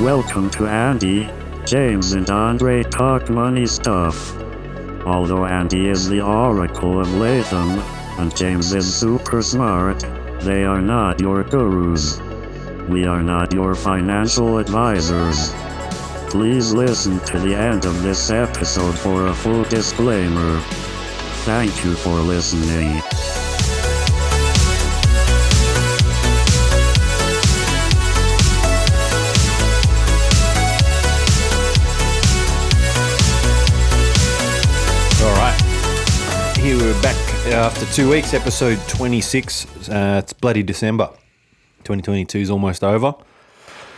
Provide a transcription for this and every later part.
Welcome to Andy, James, and Andre Talk Money Stuff. Although Andy is the oracle of Latham, and James is super smart, they are not your gurus. We are not your financial advisors. Please listen to the end of this episode for a full disclaimer. Thank you for listening. We're back after two weeks, episode 26. Uh, it's bloody December. 2022 is almost over.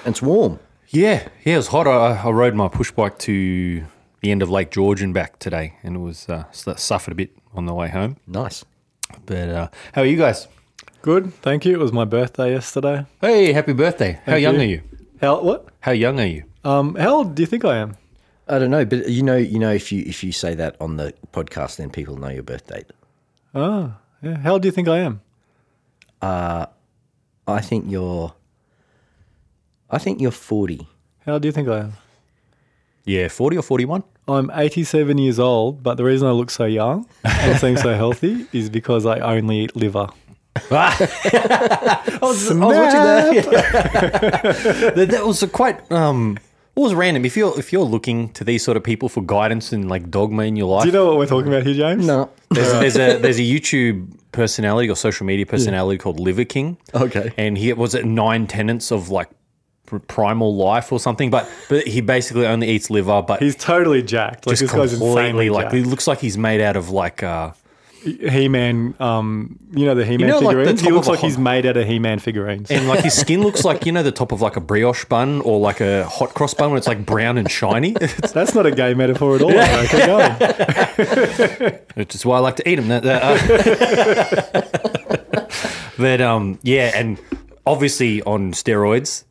And it's warm. Yeah, yeah, it was hot. I, I rode my push bike to the end of Lake George and back today, and it was uh, suffered a bit on the way home. Nice. But uh, how are you guys? Good, thank you. It was my birthday yesterday. Hey, happy birthday! How Thank young you. are you? How what? How young are you? Um, how old do you think I am? I don't know, but you know, you know, if you if you say that on the podcast, then people know your birth date. Oh, yeah. How old do you think I am? I think you're. I think you're forty. How old do you think I am? Yeah, 40 or 41? I'm 87 years old, but the reason I look so young and seem so healthy is because I only eat liver. I was, I was watching that. that. That was a quite um. It was random. If you're if you're looking to these sort of people for guidance and like dogma in your life, Do you know what we're talking about here, James? No. there's, there's a there's a YouTube personality or social media personality called Liver King. Okay. and he was it nine tenets of like pr- primal life or something. But but he basically only eats liver, but He's totally jacked. Like just this guy's completely insanely like he looks like he's made out of like uh He-Man. Um, you know the He-Man know, like, the figurines. top he looks a like he's made out of He-Man figurines. and like his skin looks like you know the top of like a brioche bun or like a hot cross bun when it's like brown and shiny. That's not a gay metaphor at all. bro. Keep going. which is why I like to eat them. That, that, uh, but um, yeah, and obviously on steroids,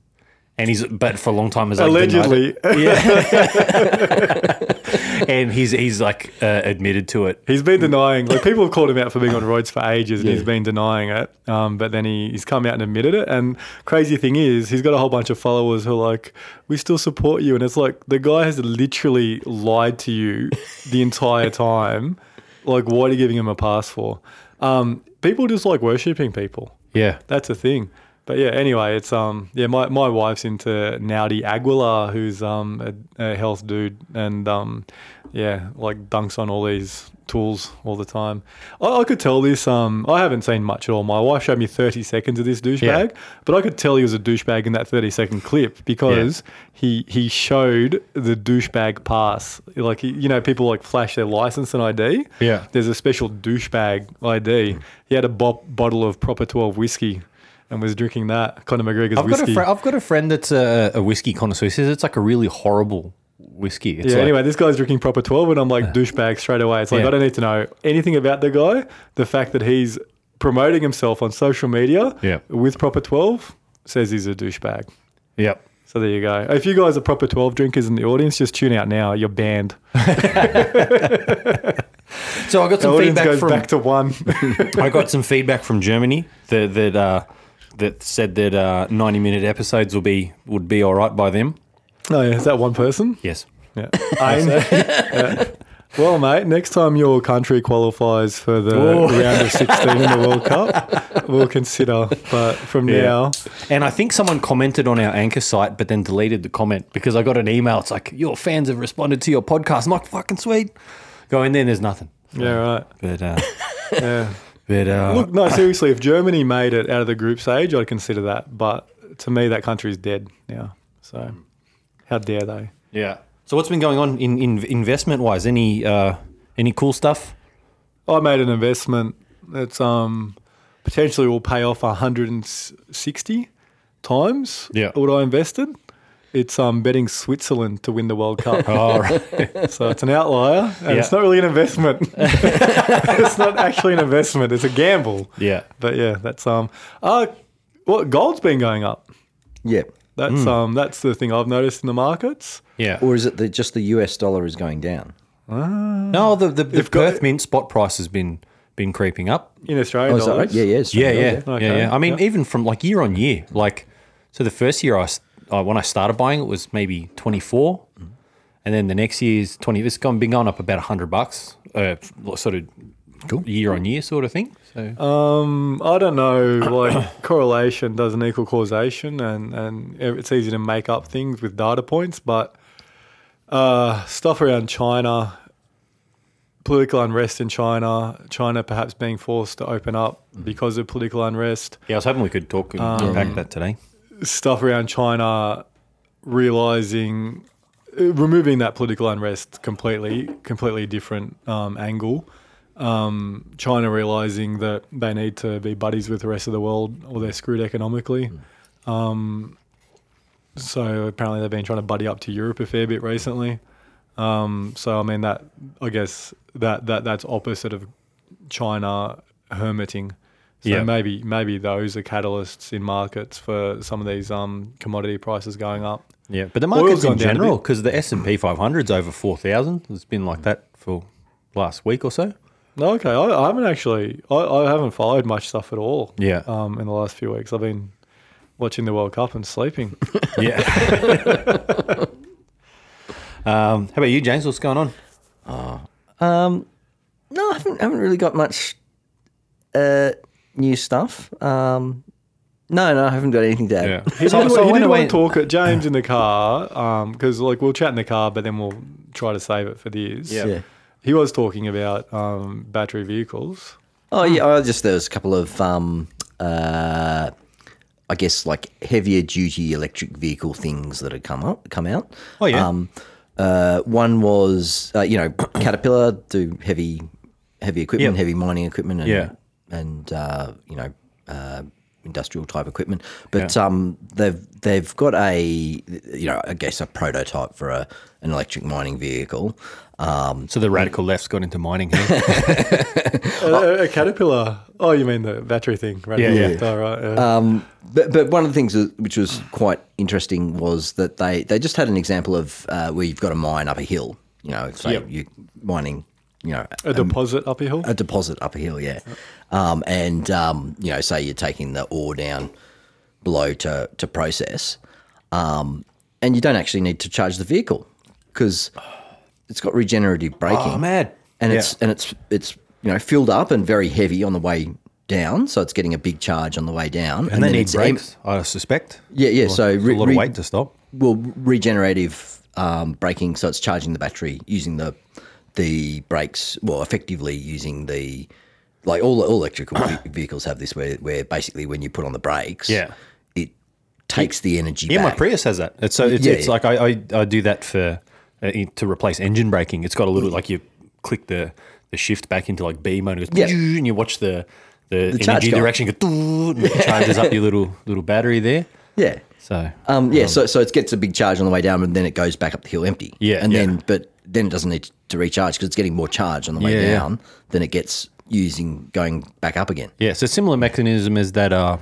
and he's but for a long time as like, denied it. Allegedly, and he's he's like uh, admitted to it. He's been denying, like people have called him out for being on roids for ages, and he's been denying it. Um, but then he, he's come out and admitted it. And crazy thing is, he's got a whole bunch of followers who are like, "We still support you," and it's like the guy has literally lied to you the entire time. Like, what are you giving him a pass for? Um, people just like worshiping people. Yeah, That's a thing. But yeah, anyway, it's um yeah, my, my wife's into Naudi Aguilar, who's um a, a health dude, and um yeah, like dunks on all these tools all the time. I, I could tell this. Um, I haven't seen much at all. My wife showed me thirty seconds of this douchebag, but I could tell he was a douchebag in that thirty second clip because he he showed the douchebag pass. Like he, you know, people like flash their license and ID. Yeah. there's a special douchebag ID. He had a bo- bottle of proper twelve whiskey. And was drinking that Conor McGregor's I've got whiskey. a friend. I've got a friend that's a, a whiskey connoisseur. He says it's like a really horrible whiskey. It's yeah, like, anyway, this guy's drinking proper 12, and I'm like, douchebag straight away. It's like, Yeah. I don't need to know anything about the guy. The fact that he's promoting himself on social media Yeah. with proper 12 says he's a douchebag. Yep. So there you go. If you guys are proper 12 drinkers in the audience, just tune out now. You're banned. So I got some feedback goes from back to one. I got some feedback from Germany that that uh, that said that uh, ninety minute episodes will be would be all right by them. oh, yeah. Is that one person? Yes. Yeah. Yeah. Well, mate, next time your country qualifies for the round of 16 in the World Cup, we'll consider. But from Yeah. now, And I think someone commented on our anchor site, but then deleted the comment because I got an email. It's like your fans have responded to your podcast. I'm like, fucking sweet. Go in there, and there's nothing. yeah, right. But uh, Yeah. But uh, Look, no, seriously, if Germany made it out of the group stage, I'd consider that. But to me, that country's dead now. So how dare they? yeah. So what's been going on in, in investment wise? Any uh, any cool stuff? I made an investment that's um, potentially will pay off 160 times Yeah. what I invested. It's um, betting Switzerland to win the World Cup. All right. So it's an outlier, and it's not really an investment. it's not actually an investment; it's a gamble. yeah. But yeah, that's um, uh, well, gold's been going up. Yeah. That's Hmm. um, that's the thing I've noticed in the markets. Yeah. Or is it that just the US dollar is going down? No, the the, the You've got- Perth Mint spot price has been been creeping up. in Australian Oh, is that dollars. right? Yeah, yeah. it's Yeah, yeah, down, yeah, Okay, yeah. I mean, yeah. even from like year on year, like so the first year I s- uh, when I started buying it was maybe 24, and then the next year's 20. It's gone been going up about 100 bucks, uh, sort of year on year sort of thing. So Um, I don't know. Like correlation doesn't equal causation, and and it's easy to make up things with data points. But uh, stuff around China, political unrest in China, China perhaps being forced to open up because of political unrest. yeah, I was hoping we could talk and Um, unpack that today. Stuff around China, realizing, removing that political unrest completely, completely different um, angle. Um, China realizing that they need to be buddies with the rest of the world or they're screwed economically. Um, so apparently they've been trying to buddy up to Europe a fair bit recently. Um, so I mean that I guess that, that that's opposite of China hermiting. So Yeah. maybe maybe those are catalysts in markets for some of these um, commodity prices going up. Yeah, but the markets gone in general, because the S and P 500 is over 4,000. It's been like that for last week or so. No, okay. I, I haven't actually. I, I haven't followed much stuff at all. Yeah. Um, in the last few weeks, I've been watching the World Cup and sleeping. Yeah. um, how about you, James? What's going on? Um. No, I haven't, haven't really got much uh, new stuff. Um, no, no, I haven't got anything to add. He So- did, so he did away- want to talk at James in the car because like we'll chat in the car, but then we'll try to save it for the ears. Yeah. Yeah. He was talking about um, battery vehicles. Oh yeah, I just there's a couple of um, uh, I guess like heavier duty electric vehicle things that had come up, come out. Oh, yeah. Um, uh, one was uh, you know Caterpillar do heavy heavy equipment, Yeah. heavy mining equipment, and Yeah. And uh, you know uh, industrial type equipment. But um, they've they've got a you know I guess a prototype for a an electric mining vehicle. Um, So the radical left's got into mining here. A, a Caterpillar. Oh, you mean the battery thing? Right? Yeah, yeah. Oh, right. yeah. Um, but but one of the things which was quite interesting was that they, they just had an example of uh, where you've got a mine up a hill. You know, say Yep. you're mining, you know, a deposit up a hill. a deposit up a hill, yeah. Um, and um, you know, say you're taking the ore down below to to process, um, and you don't actually need to charge the vehicle because it's got regenerative braking. Oh, mad. And Yeah. it's and it's it's you know filled up and very heavy on the way down, so it's getting a big charge on the way down, and they then need it's em- brakes, I suspect. yeah, yeah. Or So re- a lot of weight to stop. well, regenerative um, braking, so it's charging the battery using the the brakes. Well, effectively using the like all all electrical vehicles have this, where where basically when you put on the brakes, Yeah. it takes the energy. Yeah, back. my Prius has that. It's so it's, Yeah, it's yeah. like I, I, I do that for uh, to replace engine braking. It's got a little like you click the the shift back into like B mode, and, it goes, Yeah. and you watch the the, charge energy direction go, and it charges up your little little battery there. Yeah. So Um, yeah, so so it gets a big charge on the way down, and then it goes back up the hill empty. Yeah, and yeah. then but then it doesn't need to recharge because it's getting more charge on the way Yeah, yeah. down than it gets using going back up again. yeah, so similar mechanism as that uh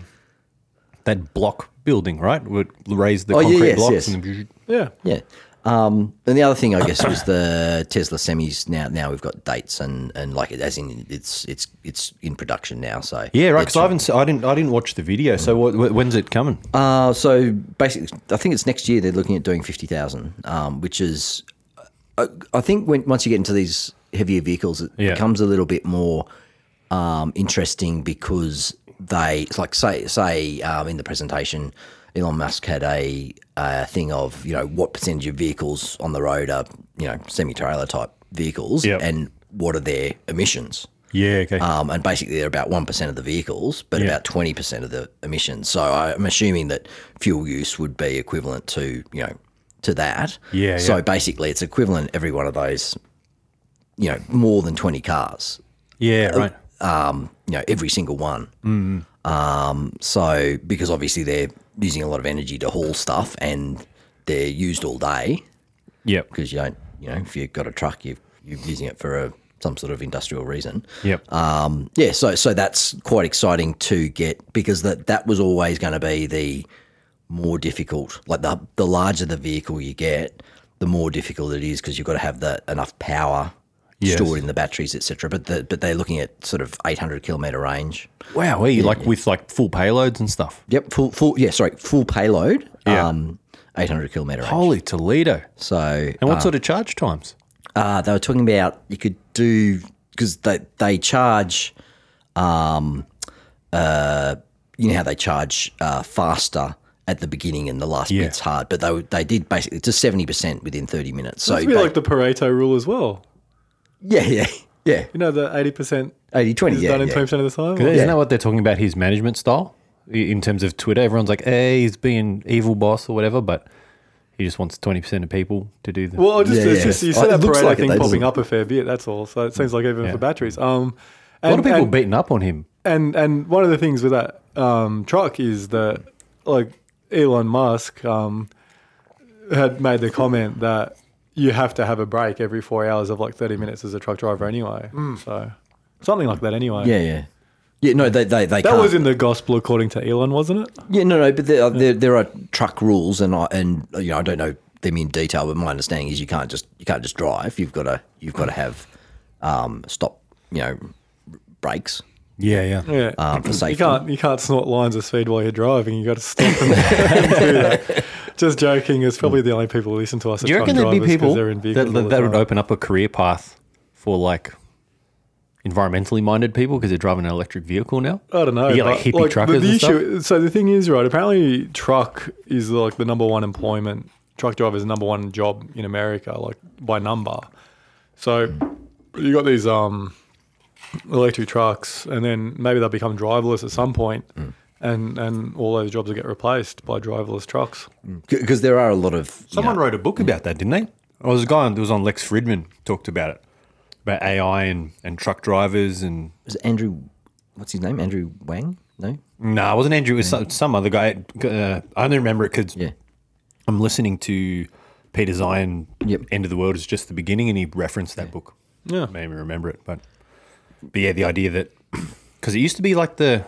that block building, right? Would raise the Oh, yeah, concrete yes, blocks yes. and then yeah. Yeah. Um, and the other thing, I guess, was the Tesla semis. Now, now we've got dates and, and like as in it's it's it's in production now. So yeah, right. Because I haven't, I didn't, I didn't watch the video. So what, when's it coming? Uh, so basically, I think it's next year. They're looking at doing fifty thousand, um, which is, I, I think, when once you get into these heavier vehicles, it Yeah. becomes a little bit more um, interesting because they it's like say say um, in the presentation, Elon Musk had a, a thing of you know what percentage of vehicles on the road are you know semi trailer type vehicles Yep. and what are their emissions. Yeah, okay. Um, and basically, they're about 1% of the vehicles, but Yeah. about 20% of the emissions. So I'm assuming that fuel use would be equivalent to, you know, to that. Yeah, So yeah. basically, it's equivalent every one of those, you know, more than 20 cars, yeah, right. um, you know, every single one. Mm. Um, so because obviously they're using a lot of energy to haul stuff and they're used all day Yep. because you don't, you know, if you've got a truck, you've, you're using it for a, some sort of industrial reason. Yep. Um, yeah, so so that's quite exciting to get because that that was always going to be the more difficult. Like the the larger the vehicle you get, the more difficult it is because you've got to have the enough power Yes. stored in the batteries, etc. But the, but they're looking at sort of 800 kilometer range. Wow, you like with like full payloads and stuff. Yep, full full yeah, sorry, full payload. Yeah. Um, 800 kilometre range. Holy Toledo! So, And what sort of charge times? uh, they were talking about you could do because they they charge, um, uh, you know how they charge uh, faster at the beginning and the last Yeah. bit's hard, but they they did basically to seventy percent within thirty minutes. So It's a bit they- like the Pareto rule as well. yeah, yeah, yeah, You know, the eighty percent 80, 20, is yeah, done in yeah. twenty percent of the time. Isn't Yeah. that what they're talking about? His management style in terms of Twitter. Everyone's like, "Hey, he's being evil boss or whatever," but he just wants twenty percent of people to do the. Well, just, Yeah, it's yeah. just you Oh, see it that Pareto like thing though, popping up a fair bit. That's all. So it seems like even Yeah. for batteries. Um, a lot of people and, beating up on him. and and one of the things with that um, truck is that like Elon Musk um, had made the comment that you have to have a break every four hours of like thirty minutes as a truck driver anyway. So something like that anyway. yeah, yeah. Yeah, no, they they, they That can't. was in the gospel according to Elon, wasn't it? Yeah, no, no, but there, there, there are truck rules, and I, and you know I don't know them in detail, but my understanding is you can't just you can't just drive. You've got to you've got to have um, stop, you know, brakes Yeah, yeah. Yeah. um, for You can't you can't snort lines of speed while you're driving. You got to stop and, and do that. Just joking. It's probably the only people who listen to us. Do you reckon there'd be people in that, that, that would open up a career path for like environmentally minded people because they're driving an electric vehicle now? I don't know. You get, like, but, hippie the- truckers the and stuff? issue, So the thing is, right? Apparently, truck is like the number one employment. Truck driver is the number one job in America, like by number. So you got these um, electric trucks, and then maybe they'll become driverless at some point, Mm. and and all those jobs will get replaced by driverless trucks. because there are a lot of Someone know, wrote a book about that, didn't they? I was a guy that was on Lex Fridman talked about it, about AI and, and truck drivers and was it Andrew. What's his name? Andrew Wang? No. no, it wasn't Andrew. It was some, some other guy. Uh, I only remember it because Yeah. I'm listening to Peter Zeihan. Yep. End of the World is just the beginning, and he referenced that book. Yeah. made me remember it. But but yeah, the idea that because it used to be like the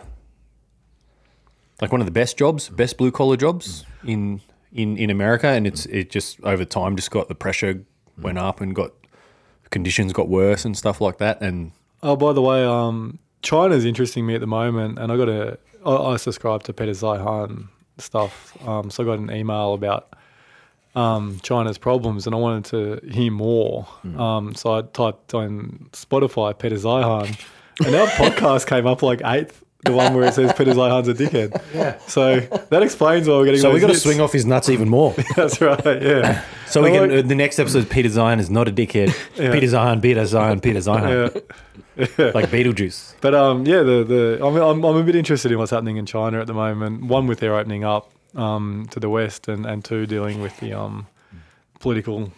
like one of the best jobs, best blue collar jobs in in in America, and it's it just over time just got the pressure went up and got conditions got worse and stuff like that. And Oh, by the way, um, China's interesting me at the moment, and I got a. I, I subscribe to Peter Zeihan stuff, um, so I got an email about um, China's problems, and I wanted to hear more. Um, so I typed on Spotify Peter Zeihan, and our podcast came up like eighth. The one where it says Peter Zeihan's a dickhead. Yeah. So that explains why we're getting. so we got to swing off his nuts even more. That's right. Yeah. So we I can. like- uh, the next episode, Peter Zeihan is not a dickhead. Peter Zeihan, Peter Zeihan, Peter Zeihan, yeah. like Beetlejuice. But um, yeah, the the I'm, I'm I'm a bit interested in what's happening in China at the moment. One with their opening up um, to the west, and and two dealing with the um, political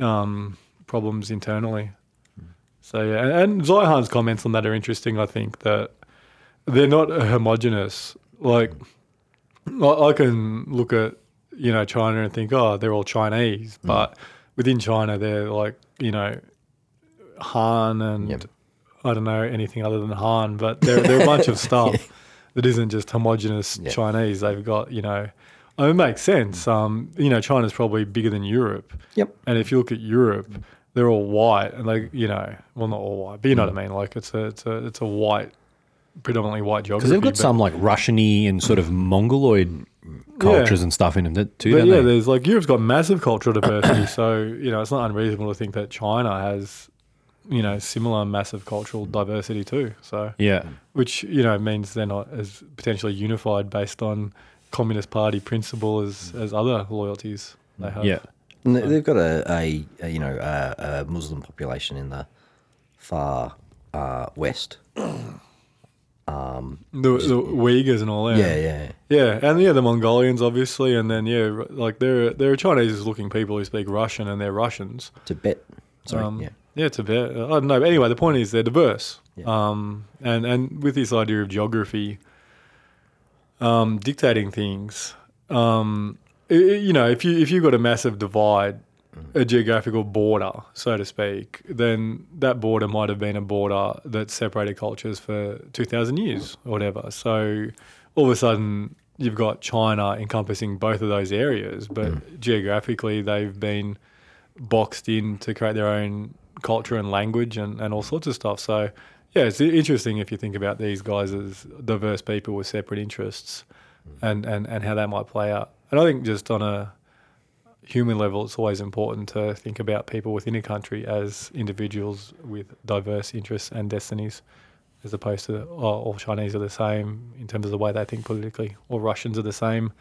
um, problems internally. So yeah, and, and Zeihan's comments on that are interesting. I think that they're not homogenous. Like I, I can look at you know China and think, oh, they're all Chinese, but within China, they're like you know Han and Yep. I don't know anything other than Han, but they're, they're a bunch of stuff that isn't just homogenous Yeah. Chinese. They've got, you know, oh, it makes sense. Um, you know, China's probably bigger than Europe. Yep. And if you look at Europe, they're all white and they, you know, well, not all white, but you know Mm. what I mean? Like it's a, it's a, it's a white, predominantly white geography. Because they've got but- some like Russian-y and sort of Mongoloid cultures and stuff in them too, But don't yeah, they? there's like Europe's got massive cultural diversity, so you know it's not unreasonable to think that China has, you know, similar massive cultural diversity too. So Yeah. which you know means they're not as potentially unified based on Communist Party principle as as other loyalties they have. Yeah. And they- they've got a, a, a you know a, a Muslim population in the far uh, west. the, the Uyghurs and all that. Yeah, yeah. yeah, and yeah, the Mongolians obviously, and then yeah, like they're they're Chinese-looking people who speak Russian, and they're Russians. Tibet. Sorry. Um, yeah. Yeah, it's a bit. I don't know. But anyway, the point is they're diverse. Yeah. Um, and, and with this idea of geography um, dictating things, um, i- i- you know, if you if you've got a massive divide, a geographical border, so to speak, then that border might have been a border that separated cultures for two thousand years or whatever. So all of a sudden, you've got China encompassing both of those areas, but geographically, they've been boxed in to create their own culture and language and, and all sorts of stuff. So, yeah, it's interesting if you think about these guys as diverse people with separate interests and, and, and how that might play out. and I think just on a human level, it's always important to think about people within a country as individuals with diverse interests and destinies, as opposed to oh, all Chinese are the same in terms of the way they think politically, all Russians are the same.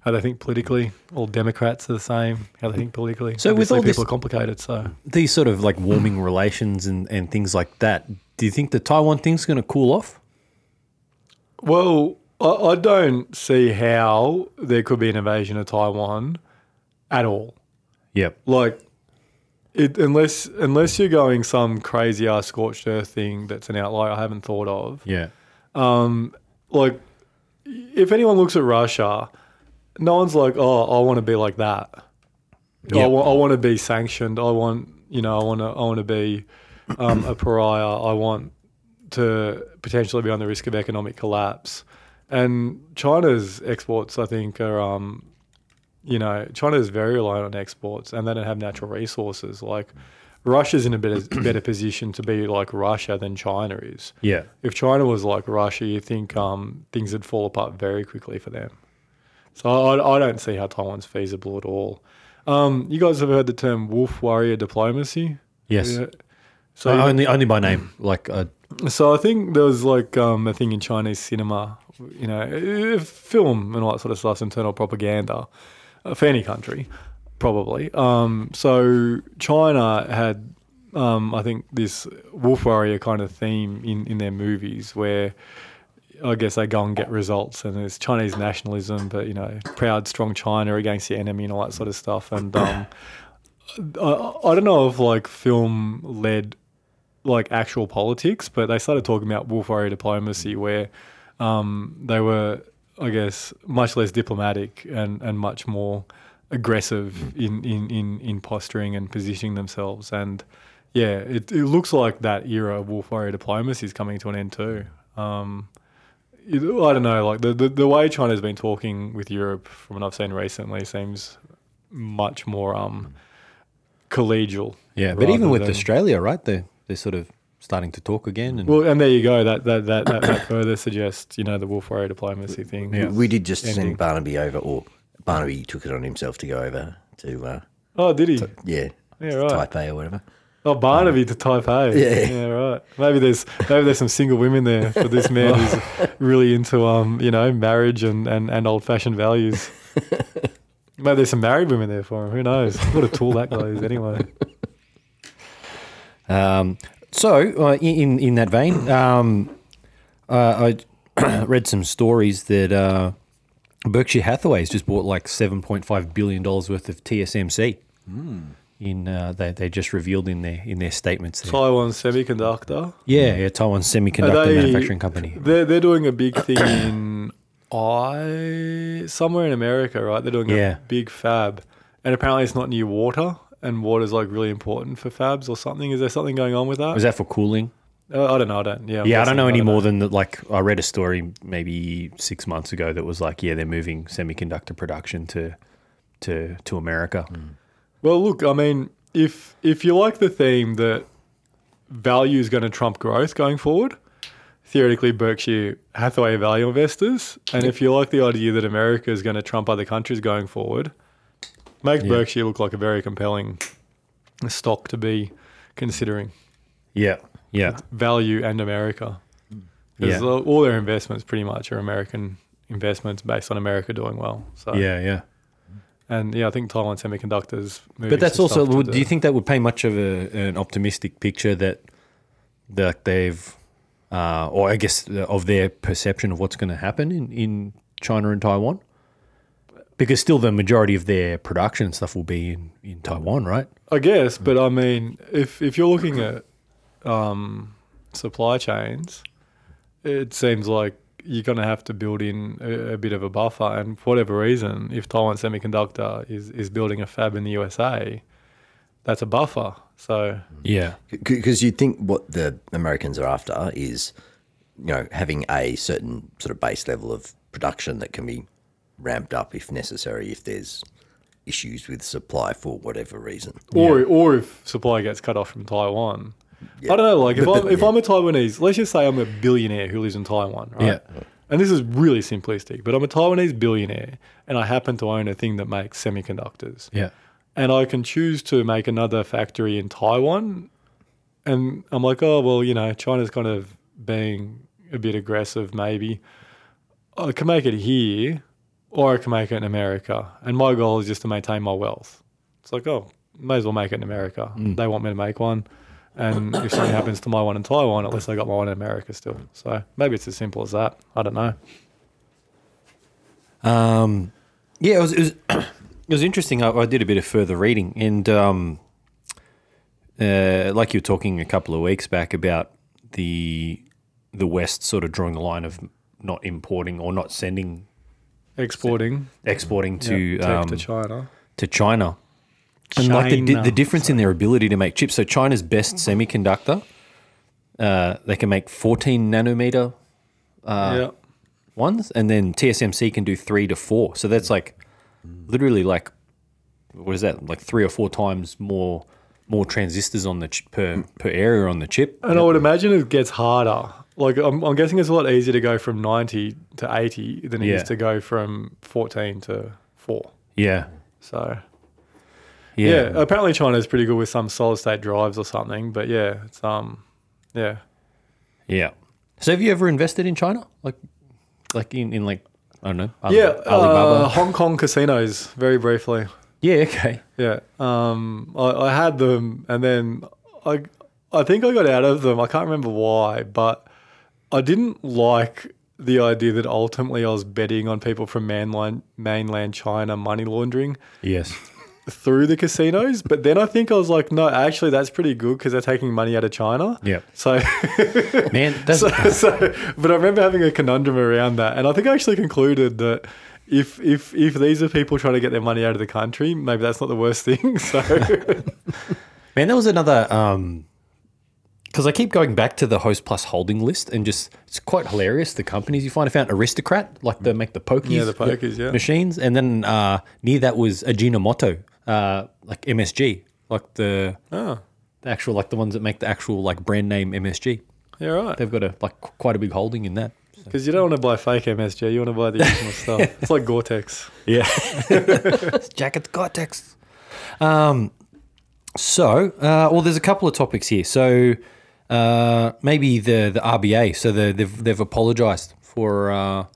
How they think politically, all Democrats are the same. How they think politically. So with Obviously all this- people are complicated. So These sort of like warming relations and, and things like that. Do you think the Taiwan thing's going to cool off? Well, I, I don't see how there could be an invasion of Taiwan at all. Yep. Like, it, unless unless you're going some crazy ass scorched earth thing that's an outlier I haven't thought of. Yeah. Um, Like, if anyone looks at Russia, no one's like, oh, I want to be like that. I, want, I want to be sanctioned. I want, you know, I want to, I want to be um, a pariah. I want to potentially be on the risk of economic collapse. And China's exports, I think, are, um, you know, China is very reliant on exports, and they don't have natural resources. Like Russia's in a better better position to be like Russia than China is. Yeah. If China was like Russia, you think um, things would fall apart very quickly for them. So I, I don't see how Taiwan's feasible at all. Um, you guys have heard the term wolf warrior diplomacy? Yes. Yeah. So So, only only by name. Like uh, so I think there was like um, a thing in Chinese cinema, you know, film and all that sort of stuff, internal propaganda uh, for any country, probably. Um, so China had, um, I think, this wolf warrior kind of theme in, in their movies where I guess they go and get results, and there's Chinese nationalism, but you know, proud, strong China against the enemy and all that sort of stuff. And um, I, I don't know if like film led like actual politics, but they started talking about wolf warrior diplomacy, where um, they were, I guess, much less diplomatic and, and much more aggressive in, in, in, in posturing and positioning themselves. And yeah, it, it looks like that era of wolf warrior diplomacy is coming to an end too. Um, I don't know, like the, the, the way China's been talking with Europe, from what I've seen recently, seems much more um, collegial. yeah, but even with than- Australia, right? They they're sort of starting to talk again. And Well, and there you go. That that that, that, that further suggests, you know, the wolf warrior diplomacy thing. Yeah. We did just Ending. send Barnaby over, or Barnaby took it on himself to go over to, uh, Oh, did he? yeah, Yeah, right. Taipei or whatever. Oh, Barnaby to Taipei. Yeah. yeah, right. Maybe there's maybe there's some single women there for this man who's really into um, you know, marriage and and, and old fashioned values. Maybe there's some married women there for him. Who knows? What a tool that guy is, anyway. Um, so, uh, in in that vein, um, uh, I read some stories that uh, Berkshire Hathaway has just bought like seven point five billion dollars worth of TSMC. In uh, they they just revealed in their in their statements. There. Taiwan Semiconductor. Yeah, yeah, Taiwan Semiconductor they- Manufacturing Company. They're they're doing a big thing in I somewhere in America, right? They're doing Yeah. a big fab, and apparently it's not near water, and water's like really important for fabs or something. Is there something going on with that? Was that for cooling? Uh, I don't know. I don't. Yeah. I'm yeah, I don't know any more than that. Like, I read a story maybe six months ago that was like, yeah, they're moving semiconductor production to to to America. Well, look, I mean, if if you like the theme that value is going to trump growth going forward, theoretically Berkshire Hathaway value investors, and if you like the idea that America is going to trump other countries going forward, makes Yeah. Berkshire look like a very compelling stock to be considering Yeah, yeah, value and America. Because Yeah. all their investments pretty much are American investments based on America doing well. So yeah, yeah. And yeah, I think Taiwan Semiconductors. But that's also. do you think that would paint much of a, an optimistic picture that that they've, uh, or I guess uh, of their perception of what's going to happen in, in China and Taiwan? Because still, the majority of their production and stuff will be in, in Taiwan, right? I guess, but I mean, if if you're looking at um, supply chains, it seems like you're going to have to build in a, a bit of a buffer. And for whatever reason, if Taiwan Semiconductor is is building a fab in the USA, that's a buffer. So Yeah, Because you'd think what the Americans are after is, you know, having a certain sort of base level of production that can be ramped up if necessary, if there's issues with supply for whatever reason. or or if supply gets cut off from Taiwan. I don't know. Like if I'm if yeah. I'm a Taiwanese, let's just say I'm a billionaire who lives in Taiwan, right? Yeah. and this is really simplistic, but I'm a Taiwanese billionaire and I happen to own a thing that makes semiconductors. Yeah. And I can choose to make another factory in Taiwan. And I'm like, oh, well, you know, China's kind of being a bit aggressive, maybe. I can make it here or I can make it in America. And my goal is just to maintain my wealth. It's like, oh, may as well make it in America. Mm. They want me to make one. And if something happens to my one in Taiwan, at least I got my one in America still. So maybe it's as simple as that. I don't know. Um, yeah, it was it was, it was interesting. I, I did a bit of further reading, and um, uh, like you were talking a couple of weeks back about the the West sort of drawing the line of not importing or not sending Exporting exporting to yeah, um, to China. to China. And like the, the difference in their ability to make chips. So China's best semiconductor, uh, they can make 14 nanometer yeah. ones, and then TSMC can do three to four. So that's like literally like what is that? Like three or four times more more transistors on the ch- per per area on the chip. And I would imagine it gets harder. Like I'm, I'm guessing it's a lot easier to go from 90 to 80 than it is Yeah. to go from 14 to 4. Yeah, So yeah, yeah, apparently China's pretty good with some solid state drives or something. But yeah, it's um, yeah. yeah. So have you ever invested in China? Like, like in, in like I don't know. Ali- yeah, Alibaba. uh, Hong Kong casinos, very briefly. yeah, okay. Yeah, um, I, I had them, and then I, I think I got out of them. I can't remember why, but I didn't like the idea that ultimately I was betting on people from mainland mainland China money laundering Yes. Through the casinos. But then I think I was like, no, actually, that's pretty good because they're taking money out of China. Yeah. So, Man, that's so, so, but I remember having a conundrum around that, and I think I actually concluded that. If, if if these are people trying to get their money out of the country, maybe that's not the worst thing. So Man, there was another um because I keep going back to the Hostplus holding list and just it's quite hilarious the companies you find. I found Aristocrat, like they make the pokies, Yeah, the pokies, yeah. machines, and then uh, near that was Ajinomoto, uh, like MSG, like the, Oh, the actual like the ones that make the actual like brand name MSG. yeah, right. They've got a like qu- quite a big holding in that. Because you don't want to buy fake MSG, you want to buy the original stuff. It's like Gore-Tex. Yeah. Jacket Gore-Tex. Um, so, uh, well, there's a couple of topics here. So, uh, maybe the the RBA. So the, they've they've apologised for uh,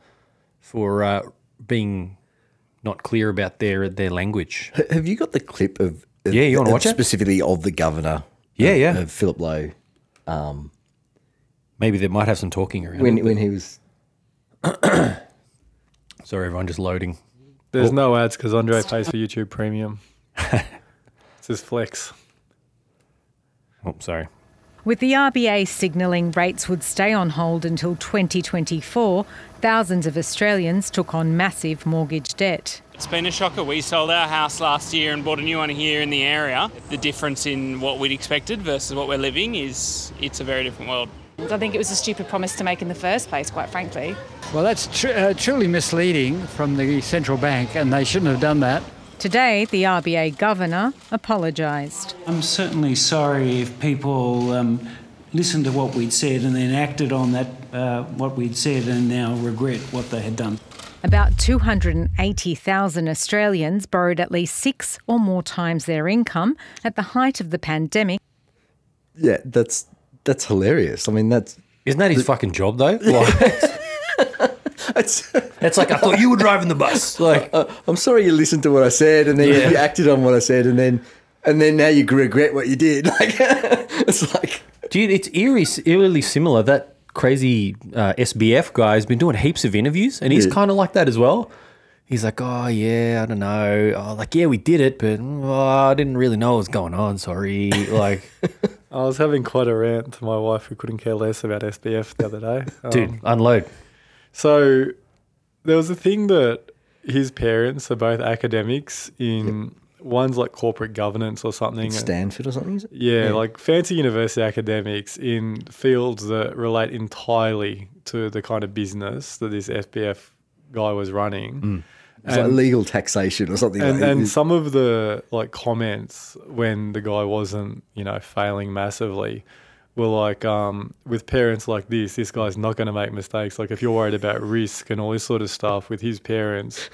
for uh, being not clear about their their language. Have you got the clip of? of- Yeah, you wanna of watch it? specifically of the governor? Yeah, of, yeah. Of Philip Lowe um, Maybe they might have some talking around. when it. when he was. Sorry, everyone, just loading. There's oh. no ads because Andre pays for YouTube Premium. it's his flex. Oh, sorry. With the RBA signalling rates would stay on hold until 2024, thousands of Australians took on massive mortgage debt. It's been a shocker. We sold our house last year and bought a new one here in the area. The difference in what we'd expected versus what we're living is it's a very different world. I think it was a stupid promise to make in the first place, quite frankly. Well, that's tr- uh, truly misleading from the central bank, and they shouldn't have done that. Today, the RBA governor apologised. I'm certainly sorry if people um, listened to what we'd said and then acted on that, uh, what we'd said, and now regret what they had done. About 280,000 Australians borrowed at least six or more times their income at the height of the pandemic. Yeah, that's that's hilarious. I mean, that's Isn't that his fucking job though? Like, it's. it's like I thought you were driving the bus. Like, Uh, I'm sorry you listened to what I said, and then Yeah. you acted on what I said, and then and then now you regret what you did. Like it's like Dude, it's eerie, eerily similar. That crazy uh, SBF guy has been doing heaps of interviews, and he's Yeah. kind of like that as well. He's like, oh yeah, I don't know. Oh, like yeah, we did it, but oh, I didn't really know what was going on. Sorry. Like, I was having quite a rant to my wife who couldn't care less about SBF the other day. Um, dude, unload. So there was a thing that his parents are both academics in one's like corporate governance or something. Stanford or something. Is it? Yeah, like fancy university academics in fields that relate entirely to the kind of business that this SBF guy was running. It's like legal taxation or something. And like and some of the like comments when the guy wasn't, you know, failing massively were like, um, with parents like this, this guy's not going to make mistakes. Like if you're worried about risk and all this sort of stuff with his parents,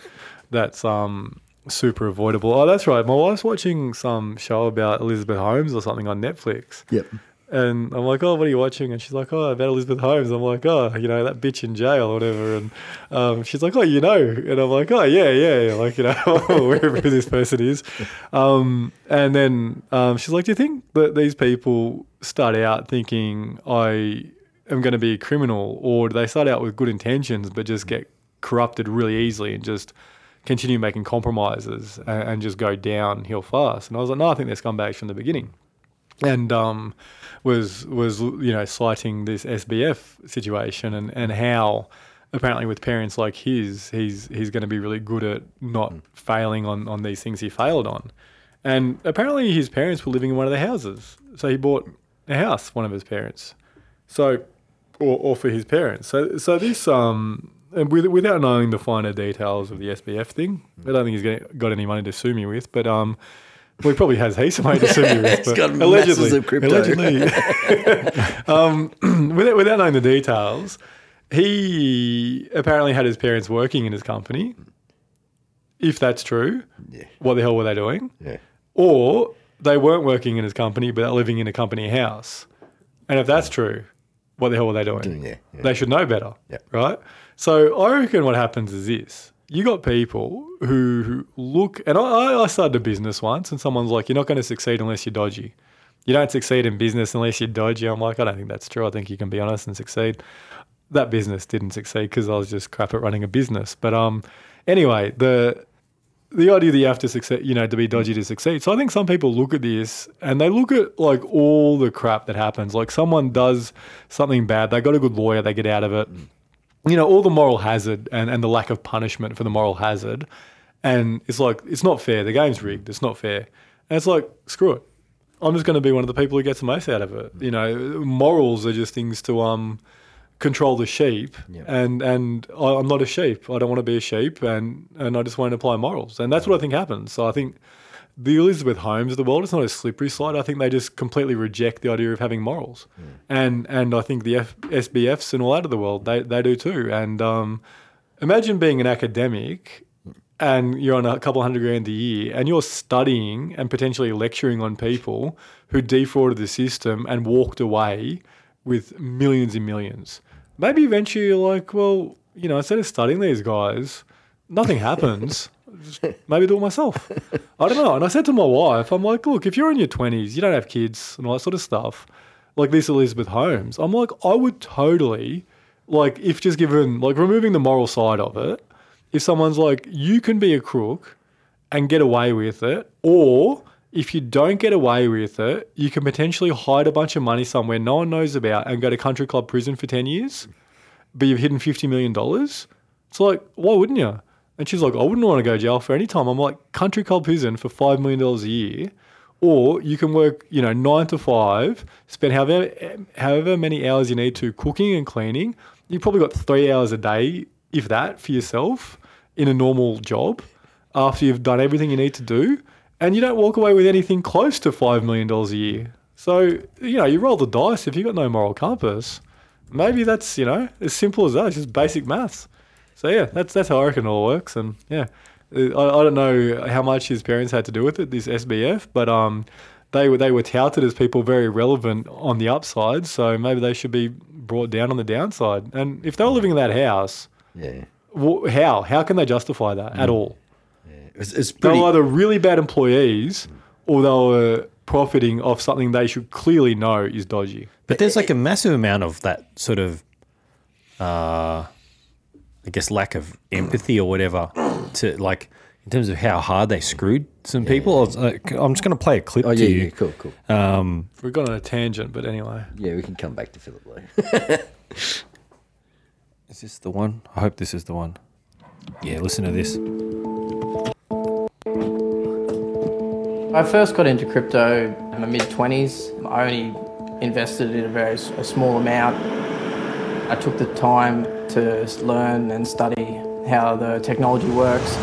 that's um super avoidable. Oh, that's right. My wife's watching some show about Elizabeth Holmes or something on Netflix. Yep. And I'm like, oh, what are you watching? And she's like, oh, about Elizabeth Holmes. I'm like, oh, you know, that bitch in jail or whatever. And um, she's like, oh, you know. And I'm like, oh, yeah, yeah, like, you know, wherever this person is. Um, and then um, she's like, do you think that these people start out thinking I am going to be a criminal or do they start out with good intentions but just get corrupted really easily and just continue making compromises and, and just go downhill fast? And I was like, no, I think they're scumbags from the beginning and um, was was you know citing this SBF situation and, and how apparently with parents like his he's he's going to be really good at not failing on, on these things he failed on, and apparently his parents were living in one of the houses, so he bought a house one of his parents, so or, or for his parents. So so this um. And with, without knowing the finer details of the SBF thing, I don't think he's getting, got any money to sue me with. But um, well, he probably has heaps of money to sue me with. He's got allegedly, masses of crypto. allegedly, um, without, without knowing the details, he apparently had his parents working in his company. If that's true, Yeah. what the hell were they doing? Yeah. Or they weren't working in his company, but they're living in a company house. And if that's true, what the hell were they doing? Doing, yeah, yeah. They should know better, Yeah. right? So I reckon what happens is this: you got people who, look, and I, I started a business once, and someone's like, "You're not going to succeed unless you're dodgy. You don't succeed in business unless you're dodgy." I'm like, I don't think that's true. I think you can be honest and succeed. That business didn't succeed because I was just crap at running a business. But um, anyway, the the idea that you have to succeed, you know, to be dodgy to succeed. So I think some people look at this and they look at like all the crap that happens. Like someone does something bad, they got a good lawyer, they get out of it. You know, all the moral hazard and, and the lack of punishment for the moral hazard. And it's like, it's not fair. The game's rigged. It's not fair. And it's like, screw it. I'm just going to be one of the people who gets the most out of it. You know, morals are just things to um control the sheep, and and I, I'm not a sheep. I don't want to be a sheep, and and I just won't apply morals, and that's what I think happens. So I think the Elizabeth Holmes of the world, it's not a slippery slide. I think they just completely reject the idea of having morals, and and I think the F- SBFs and all that of the world, they they do too. And um, imagine being an academic and you're on a couple hundred grand a year and you're studying and potentially lecturing on people who defrauded the system and walked away with millions and millions. Maybe eventually you're like, well, you know, instead of studying these guys, nothing happens. Maybe do it myself. I don't know. And I said to my wife, I'm like, look, if you're in your 20s, you don't have kids and all that sort of stuff, like this Elizabeth Holmes, I'm like, I would totally, like, if just given, like, removing the moral side of it, if someone's like, you can be a crook and get away with it, or if you don't get away with it, you can potentially hide a bunch of money somewhere no one knows about and go to country club prison for 10 years, but you've hidden $50 million. It's like, why wouldn't you? And she's like, I wouldn't want to go to jail for any time. I'm like, country club prison for $5 million a year. Or you can work, you know, nine to five, spend however, however many hours you need to cooking and cleaning. You've probably got three hours a day, if that, for yourself in a normal job after you've done everything you need to do. And you don't walk away with anything close to $5 million a year. So, you know, you roll the dice if you've got no moral compass. Maybe that's, you know, as simple as that. It's just basic maths. So, yeah, that's that's how I reckon it all works. And, yeah, I, I don't know how much his parents had to do with it, this SBF, but um, they were they were touted as people very relevant on the upside. So maybe they should be brought down on the downside. And if they were living in that house, Yeah. wh- how how can they justify that at all? It's, it's They were either really bad employees or they were profiting off something they should clearly know is dodgy. But there's like a massive amount of that sort of, uh, I guess, lack of empathy or whatever to like in terms of how hard they screwed some people. I was, uh, I'm just going to play a clip oh, to yeah, you. yeah, cool, cool. Um, We've gone on a tangent, but anyway. yeah, we can come back to Philip Lee. is this the one? I hope this is the one. Yeah, listen to this. I first got into crypto in my mid 20s. I only invested in a very s- a small amount. I took the time to learn and study how the technology works.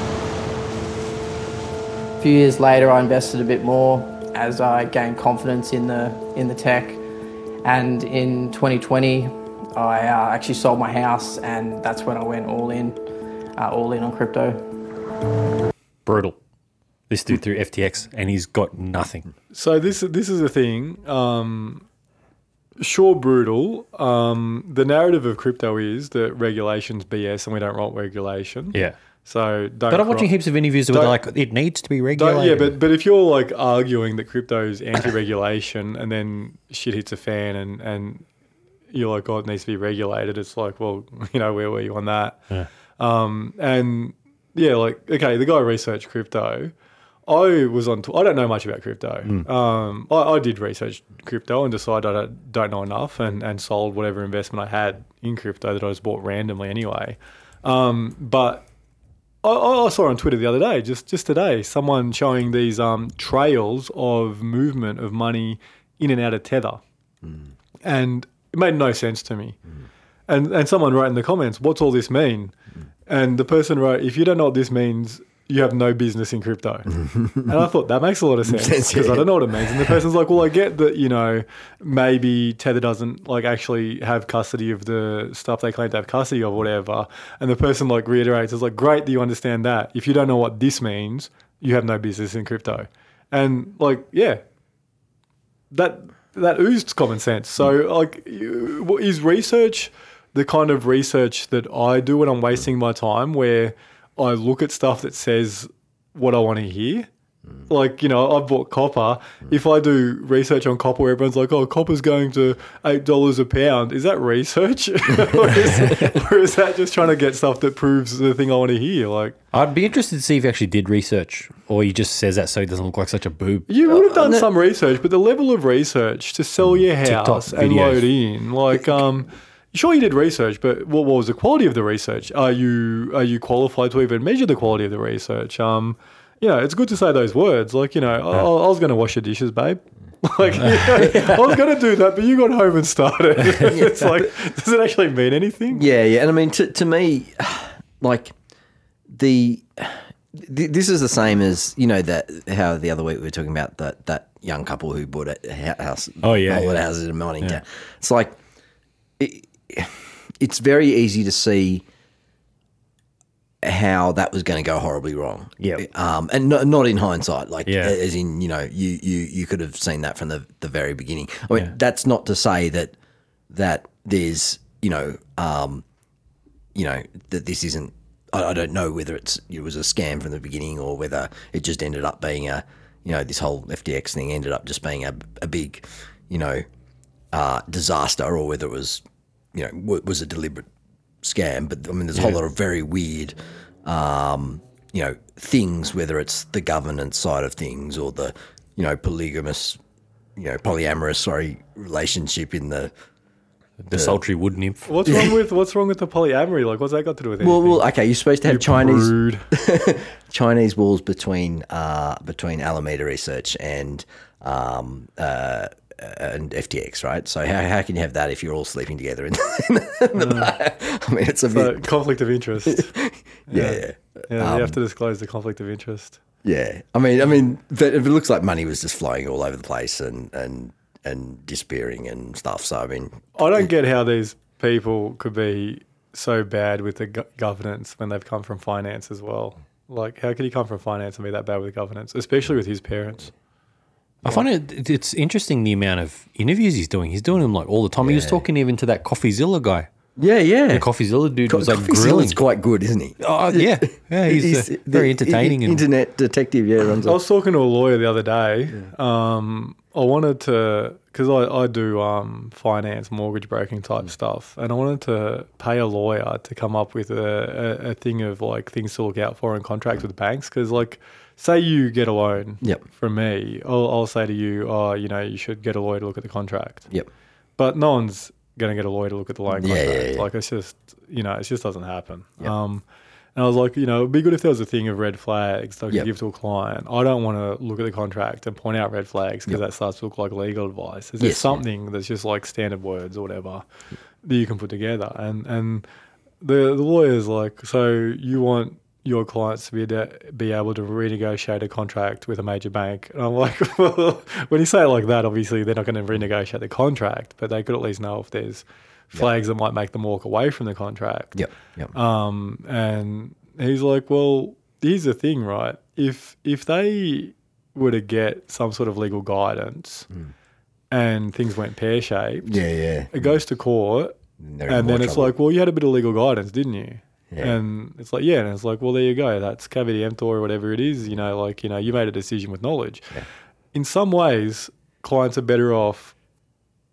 A few years later, I invested a bit more as I gained confidence in the in the tech, And in 2020, I uh, actually sold my house, and that's when I went all in, uh, all in on crypto. Brutal. This dude through FTX, and he's got nothing. So this this is the thing. Um, sure, brutal. Um, the narrative of crypto is that regulations BS, and we don't want regulation. Yeah. So don't. But I'm watching heaps of interviews where they're like, it needs to be regulated. yeah, but but if you're like arguing that crypto is anti-regulation, and then shit hits a fan, and and you're like, oh, it needs to be regulated. It's like, well, you know, where were you on that? Yeah. Um, and yeah, like okay, the guy researched crypto. I was on. I don't know much about crypto. Um, I, I did research crypto and decided I don't, don't know enough, and and sold whatever investment I had in crypto that I just bought randomly anyway. Um, but I, I saw on Twitter the other day, just just today, someone showing these um, trails of movement of money in and out of Tether, and it made no sense to me. And and someone wrote in the comments, "What's all this mean?" And the person wrote, "If you don't know what this means." You have no business in crypto, and I thought that makes a lot of sense because yeah. I don't know what it means. And the person's like, "Well, I get that you know maybe Tether doesn't like actually have custody of the stuff they claim to have custody of, whatever." And the person like reiterates, "It's like great that you understand that. If you don't know what this means, you have no business in crypto." And like, yeah, that that oozed common sense. So, like, is research the kind of research that I do when I'm wasting my time, where I look at stuff that says what I want to hear? Hmm. Like, you know, I've bought copper. Hmm. If I do research on copper, where everyone's like, oh, copper's going to $8 a pound. Is that research? or, is, or is that just trying to get stuff that proves the thing I want to hear? Like, I'd be interested to see if he actually did research, or he just says that so he doesn't look like such a boob. You would have uh, done some research, but the level of research to sell hmm. your TikTok house and videos. load in, like, um, sure you did research, but what, what was the quality of the research? Are you are you qualified to even measure the quality of the research? Um, you know, it's good to say those words, like, you know, oh, I was going to wash your dishes, babe. Like, you know, I was going to do that, but you got home and started. it's like, does it actually mean anything? Yeah, yeah, and I mean to to me, like the th- this is the same as you know that how the other week we were talking about that that young couple who bought a house. Oh, yeah, holiday yeah. houses in Mornington. Yeah. It's like it, it's very easy to see how that was going to go horribly wrong. Yeah. Um, and no, not in hindsight, like Yeah. as in you know you you you could have seen that from the the very beginning. I mean, Yeah. that's not to say that that there's you know um, you know that this isn't. I, I don't know whether it's it was a scam from the beginning or whether it just ended up being a you know this whole FTX thing ended up just being a a big you know uh, disaster or whether it was you know w- was a deliberate scam. But I mean, there's a whole lot of very weird. Um, you know things, whether it's the governance side of things or the, you know, polygamous, you know, polyamorous, sorry, relationship in the The sultry wood nymph. What's wrong with what's wrong with the polyamory? Like, what's that got to do with anything? Well, well, okay. You're supposed to have You Chinese prude. Chinese walls between uh, between Alameda Research and um, uh, and FTX, right? So how, how can you have that if you're all sleeping together in the, in the bar? I mean, it's a bit conflict of interest. yeah, yeah. Yeah, Um, you have to disclose the conflict of interest. Yeah, I mean, I mean, but it looks like money was just flowing all over the place and and and disappearing and stuff. So I mean, I don't get how these people could be so bad with the go- governance when they've come from finance as well. Like, how could he come from finance and be that bad with governance, especially with his parents? I find it it's interesting the amount of interviews he's doing. He's doing them like all the time. He was talking even to that CoffeeZilla guy. yeah, yeah. The CoffeeZilla dude was like Coffee grilling. Zealot's quite good, isn't he? Oh yeah, yeah. He's, uh, very entertaining i- and internet detective. Yeah, runs. I A, was talking to a lawyer the other day. Um, I wanted to, because I, I do um, finance, mortgage broking type stuff, and I wanted to pay a lawyer to come up with a, a, a thing of like things to look out for in contracts with banks. Because, like, say you get a loan Yep. from me, I'll, I'll say to you, oh, you know, you should get a lawyer to look at the contract. yep. But no one's going to get a lawyer to look at the loan Yeah, yeah, contract. yeah. Like it's just, you know, it just doesn't happen. Um, and I was like, you know, it'd be good if there was a thing of red flags that I could Yep. give to a client. I don't want to look at the contract and point out red flags because Yep. that starts to look like legal advice. Is there Yes, yeah. something that's just like standard words or whatever that you can put together? And and the the lawyer's like, so you want your clients to be able to, be able to renegotiate a contract with a major bank. And I'm like, well, when you say it like that, obviously they're not going to renegotiate the contract, but they could at least know if there's flags that might make them walk away from the contract. Yep. Yep. Um, and he's like, well, here's the thing, right? If if they were to get some sort of legal guidance and things went pear shaped, yeah, yeah. it goes to court, and then it's like, well, you had a bit of legal guidance, didn't you? Yeah. And it's like, yeah, and it's like, well, there you go. That's caveat emptor or whatever it is. You know, like you know, you made a decision with knowledge. In some ways, clients are better off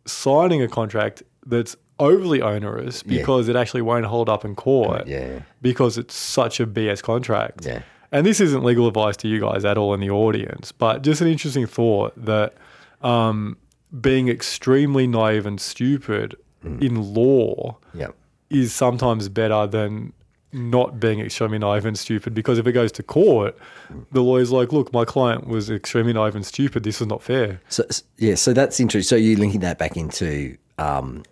signing a contract that's overly onerous Yeah. because it actually won't hold up in court Yeah. because it's such a BS contract. Yeah. And this isn't legal advice to you guys at all in the audience, but just an interesting thought that um, being extremely naive and stupid in law Yep. is sometimes better than not being extremely naive and stupid because if it goes to court, the lawyer's like, look, my client was extremely naive and stupid. This is not fair. So yeah, so that's interesting. So you're linking that back into um,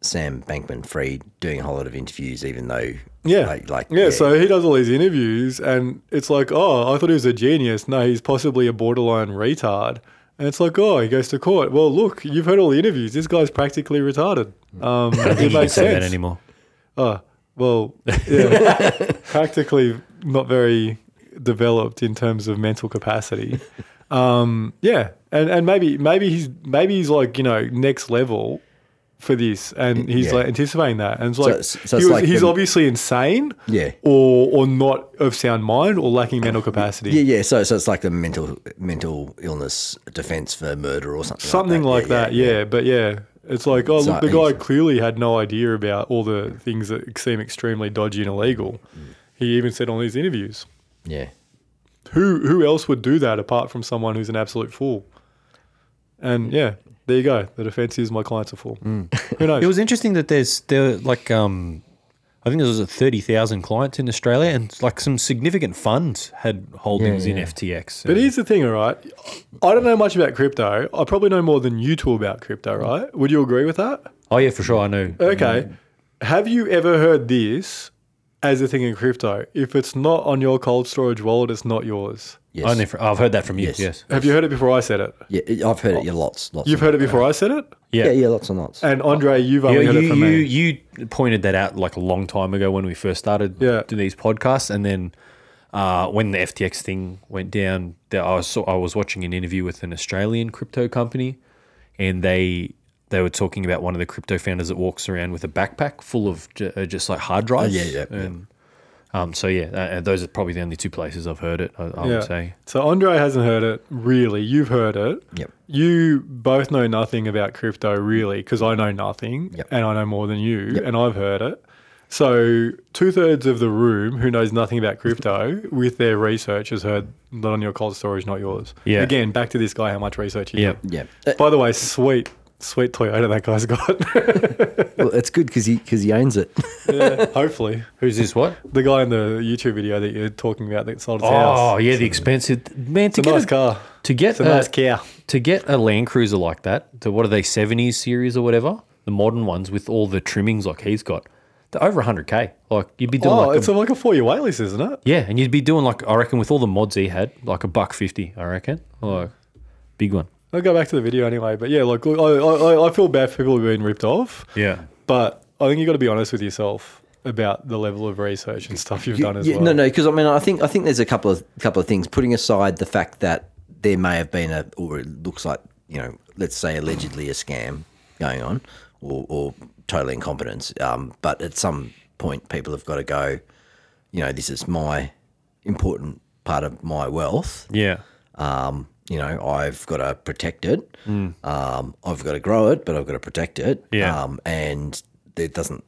Sam Bankman Fried doing a whole lot of interviews, even though Yeah. like, like yeah, so he does all these interviews and it's like, oh, I thought he was a genius. No, he's possibly a borderline retard. And it's like, oh, he goes to court. Well, look, you've heard all the interviews. This guy's practically retarded. Um, I don't think it you can makes say sense. that anymore. Oh, well, yeah, practically not very developed in terms of mental capacity. Um, yeah, and and maybe maybe he's maybe he's like you know next level for this, and he's Yeah. like anticipating that, and it's So like it's- so he it's was, like he's the- obviously insane, Yeah. or or not of sound mind, or lacking mental capacity. Yeah, yeah. So, so it's like the mental mental illness defense for murder or something. something like Yeah, that. Yeah, but yeah, it's like oh So look, the guy clearly had no idea about all the things that seem extremely dodgy and illegal. He even said on these interviews. Yeah. Who who else would do that apart from someone who's an absolute fool? And yeah, there you go. The defense is my client's are fool. Who knows? It was interesting that there's there like um, I think there was a thirty thousand clients in Australia, and like some significant funds had holdings Yeah, in yeah. FTX. But here's the thing, all right. I don't know much about crypto. I probably know more than you two about crypto, right? Would you agree with that? oh yeah, for sure, I know. Okay. Have you ever heard this as a thing in crypto? If it's not on your cold storage wallet, it's not yours. Yes. Only for, I've heard that from you. Yes. Yes. Have you heard it before I said it? yeah, I've heard it. Yeah, lots, lots. You've heard it before I said it? Yeah. Yeah, yeah, lots and lots. And Andre, you've You, only heard you, it from you, me. you pointed that out like a long time ago when we first started Yeah. doing these podcasts, and then uh, when the FTX thing went down, there, I was I was watching an interview with an Australian crypto company, and they they were talking about one of the crypto founders that walks around with a backpack full of ju- uh, just like hard drives. yeah, yeah, yeah. And, um, so yeah, uh, uh, those are probably the only two places I've heard it. I, I Yeah. would say. So Andre hasn't heard it really. You've heard it. Yep. You both know nothing about crypto really because I know nothing Yep. and I know more than you Yep. and I've heard it. So two thirds of the room who knows nothing about crypto with their research has heard that on your cold storage, not yours. Yeah. Again, back to this guy, how much research he Yep. Yeah. Uh, By the way, sweet, sweet Toyota that guy's got. well, it's good because he because he owns it. yeah, hopefully. Who's this? What? The guy in the YouTube video that you're talking about that sold his Oh house. Oh yeah, the expensive man to It's a get nice a, car. to get It's a nice car. to get a Land Cruiser like that, to what are they, 70s series or whatever, the modern ones with all the trimmings like he's got, they're over 100k. Like you'd be doing Oh, like it's a, a, like a four year waitlist, isn't it? yeah, and you'd be doing like I reckon with all the mods he had, like a buck fifty. I reckon, like big one. I'll go back to the video anyway. But yeah, like look, I, I, I feel bad for people who've been ripped off, Yeah, but I think you've got to be honest with yourself about the level of research and stuff you've done as Yeah, well. No, no, because I mean, I think I think there's a couple of couple of things. Putting aside the fact that there may have been a, or it looks like you know, let's say allegedly a scam going on, or, or total incompetence. Um, but at some point, people have got to go. You know, this is my important part of my wealth. yeah, Um, you know, I've got to protect it. Um, I've got to grow it, but I've got to protect it. Yeah. Um, and there doesn't,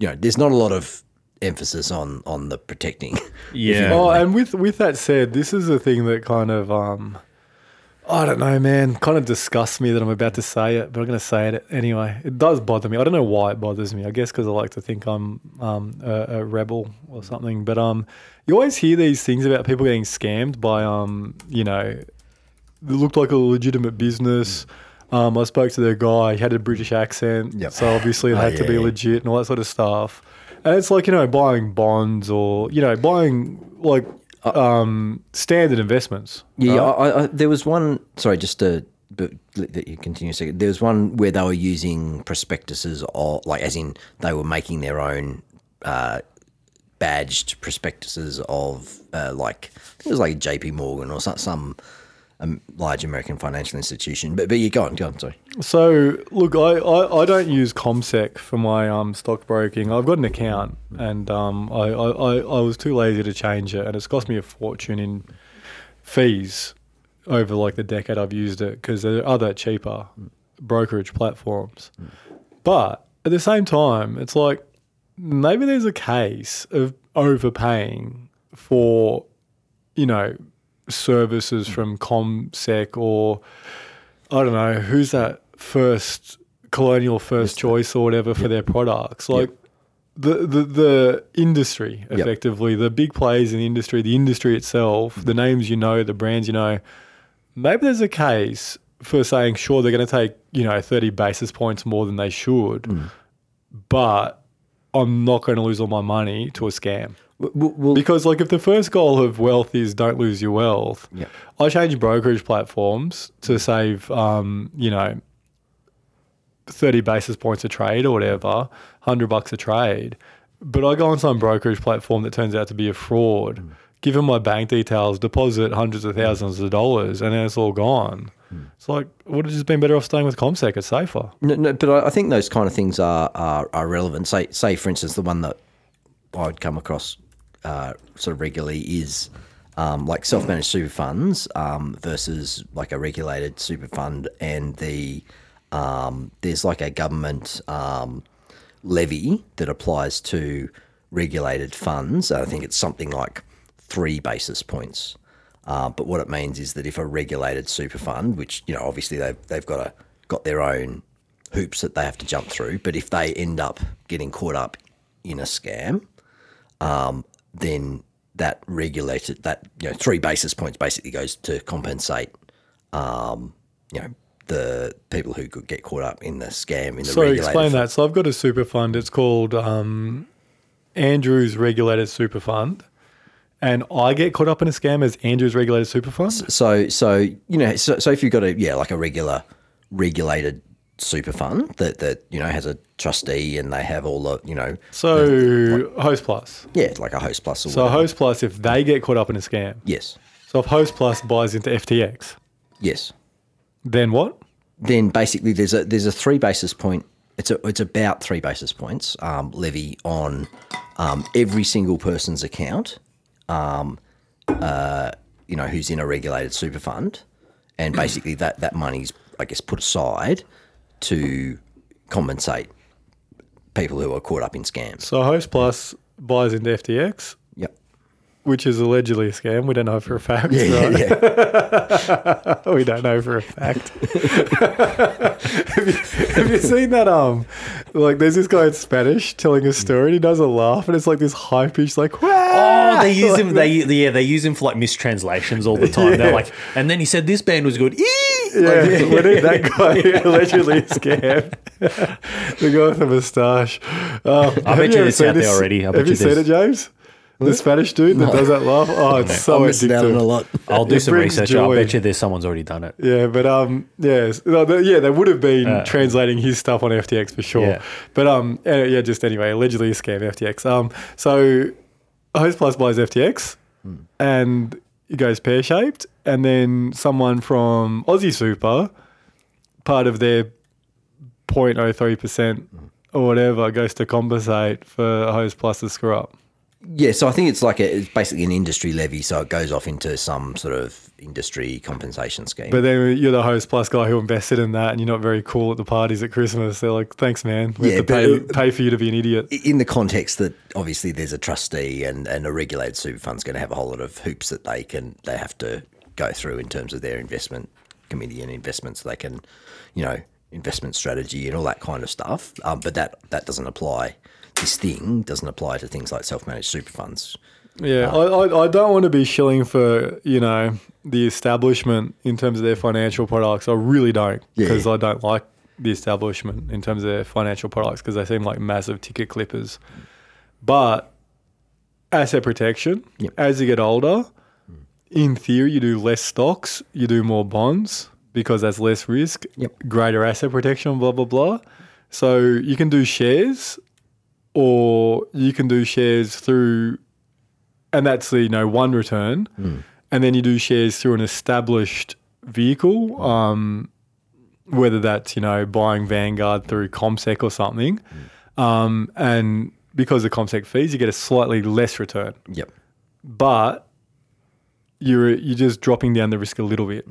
you know, there's not a lot of emphasis on on the protecting. yeah. Oh, and with with that said, this is a thing that kind of um, I don't know, man, kind of disgusts me that I'm about to say it, but I'm going to say it anyway. It does bother me. I don't know why it bothers me. I guess because I like to think I'm um, a, a rebel or something. But um, you always hear these things about people getting scammed by um, you know, it looked like a legitimate business. Um, I spoke to the guy. He had a British accent, Yep. so obviously it Oh, had to be yeah. legit and all that sort of stuff. and it's like you know buying bonds or you know buying like um, standard investments. Yeah, right? I, I, there was one. Sorry, just to but let that you continue a second. There was one where they were using prospectuses, or like as in they were making their own uh, badged prospectuses of uh, like I think it was like J.P. Morgan or some some um, large American financial institution. But but you go on, go on. Sorry. So look, I, I, I don't use CommSec for my um, stockbroking. I've got an account, and um, I, I I was too lazy to change it, and it's cost me a fortune in fees over like the decade I've used it because there are other cheaper brokerage platforms. But at the same time, it's like maybe there's a case of overpaying for, you know, services from CommSec or I don't know who's that first colonial first choice or whatever for their products. Like the, the the industry Yep. effectively, the big players in the industry, the industry itself, mm-hmm. the names you know, the brands you know. Maybe there's a case for saying sure they're going to take you know 30 basis points more than they should, mm. but I'm not going to lose all my money to a scam. Because like if the first goal of wealth is don't lose your wealth, Yeah. I change brokerage platforms to save um, you know 30 basis points a trade or whatever, 100 bucks a trade. But I go on some brokerage platform that turns out to be a fraud, give them my bank details, deposit hundreds of thousands of dollars, and then it's all gone. It's like, would have just been better off staying with CommSec. It's safer. No, no, but I, I think those kind of things are, are are relevant. Say, say for instance, the one that I'd come across uh, sort of regularly is um, like self-managed super funds um, versus like a regulated super fund, and the um, there's like a government um, levy that applies to regulated funds. I think it's something like three basis points. Uh, but what it means is that if a regulated super fund, which you know obviously they've they've got a got their own hoops that they have to jump through, but if they end up getting caught up in a scam, um, then that regulated that you know three basis points basically goes to compensate, um, you know the people who could get caught up in the scam in the So explain fund. that. So I've got a super fund. It's called um, Andrew's Regulated Super Fund, and I get caught up in a scam as Andrew's Regulated Super Fund. So so you know so, so if you've got a yeah like a regular regulated super fund that that you know has a trustee and they have all the you know So Hostplus. yeah like a Hostplus or So whatever. Hostplus, if they get caught up in a scam, yes so if Hostplus buys into FTX, yes then what? then basically there's a there's a three basis point it's a, it's about three basis points um, levy on um, every single person's account um, uh, you know who's in a regulated super fund and basically that that money's I guess put aside to compensate people who are caught up in scams. So Hostplus buys into FTX, which is allegedly a scam. We don't know for a fact. yeah yeah, right? yeah. we don't know for a fact. have, you, have you seen that? Um, like there's this guy in Spanish telling a story. and He does a laugh, and it's like this high pitched, like Oh, they use Like him. They yeah, they use him for like mistranslations all the time. They're like, and then he said this band was good. Eee! Yeah, Like, when it- that guy allegedly scam? the guy with the moustache. Um, have bet you it's seen out there already. I bet have you you seen it, James? The Spanish dude that does that laugh. Oh, it's so I'm missing out on a addictive. lot I'll do It some brings research. I'll joy. bet you there's someone's already done it. Yeah, but um, yes, no, the, yeah, they would have been translating his stuff on FTX for sure. Yeah. But um, eh, yeah, just anyway, allegedly a scam FTX. Um, so Hostplus buys FTX, and it goes pear shaped, and then someone from Aussie Super, part of their 0.03 percent or whatever, goes to compensate for Hostplus's screw up. Yeah, so I think it's like a, it's basically an industry levy, so it goes off into some sort of industry compensation scheme. But then you're the Hostplus guy who invested in that, and you're not very cool at the parties at Christmas. They're like, "Thanks, man. We Yeah, have to pay, pay for you to be an idiot." in the context that obviously there's a trustee and, and a regulated super fund's going to have a whole lot of hoops that they can they have to go through in terms of their investment committee and investments. They can, you know, investment strategy and all that kind of stuff. Um, but that that doesn't apply. This thing doesn't apply to things like self-managed super funds. Yeah, uh, I, I, I don't want to be shilling for you know the establishment in terms of their financial products. I really don't Yeah. because I don't like the establishment in terms of their financial products because they seem like massive ticket clippers. But asset protection, Yep. as you get older, in theory, you do less stocks, you do more bonds because that's less risk, Yep. greater asset protection, blah, blah, blah. So you can do shares or you can do shares through, and that's the, you know, one return. And then you do shares through an established vehicle, um, whether that's, you know, buying Vanguard through CommSec or something. Um, and because of CommSec fees, you get a slightly less return Yep. but you're you're just dropping down the risk a little bit.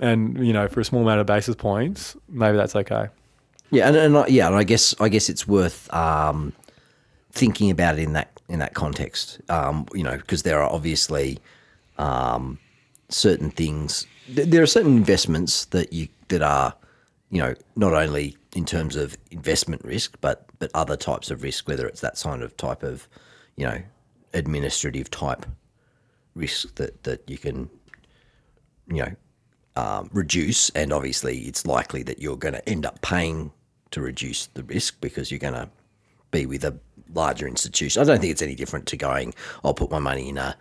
And you know, for a small amount of basis points, maybe that's okay. Yeah, and, and I- yeah, and I guess I guess it's worth um, thinking about it in that in that context. Um, you know, because there are obviously um, certain things. th- There are certain investments that you that are, you know, not only in terms of investment risk, but but other types of risk, whether it's that kind of type of, you know, administrative type risk that that you can, you know, um, reduce, and obviously it's likely that you're going to end up paying to reduce the risk because you're going to be with a larger institution. I don't think it's any different to going. I'll put my money in a,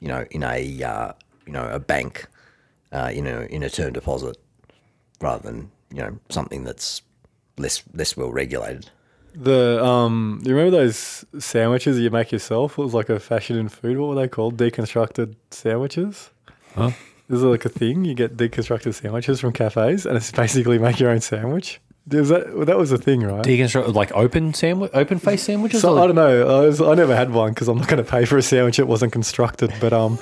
you know, in a uh, you know a bank, uh, you know, in a term deposit, rather than you know something that's less less well regulated. The um, you remember those sandwiches you make yourself? It was like a fashion in food. What were they called? Deconstructed sandwiches. Huh? Is it like a thing? You get deconstructed sandwiches from cafes, and it's basically make your own sandwich. Is that well, that was a thing, right? Deconstruct like open sandwich, open face sandwiches. So I don't know. I, was, I never had one because I'm not going to pay for a sandwich that wasn't constructed. But um,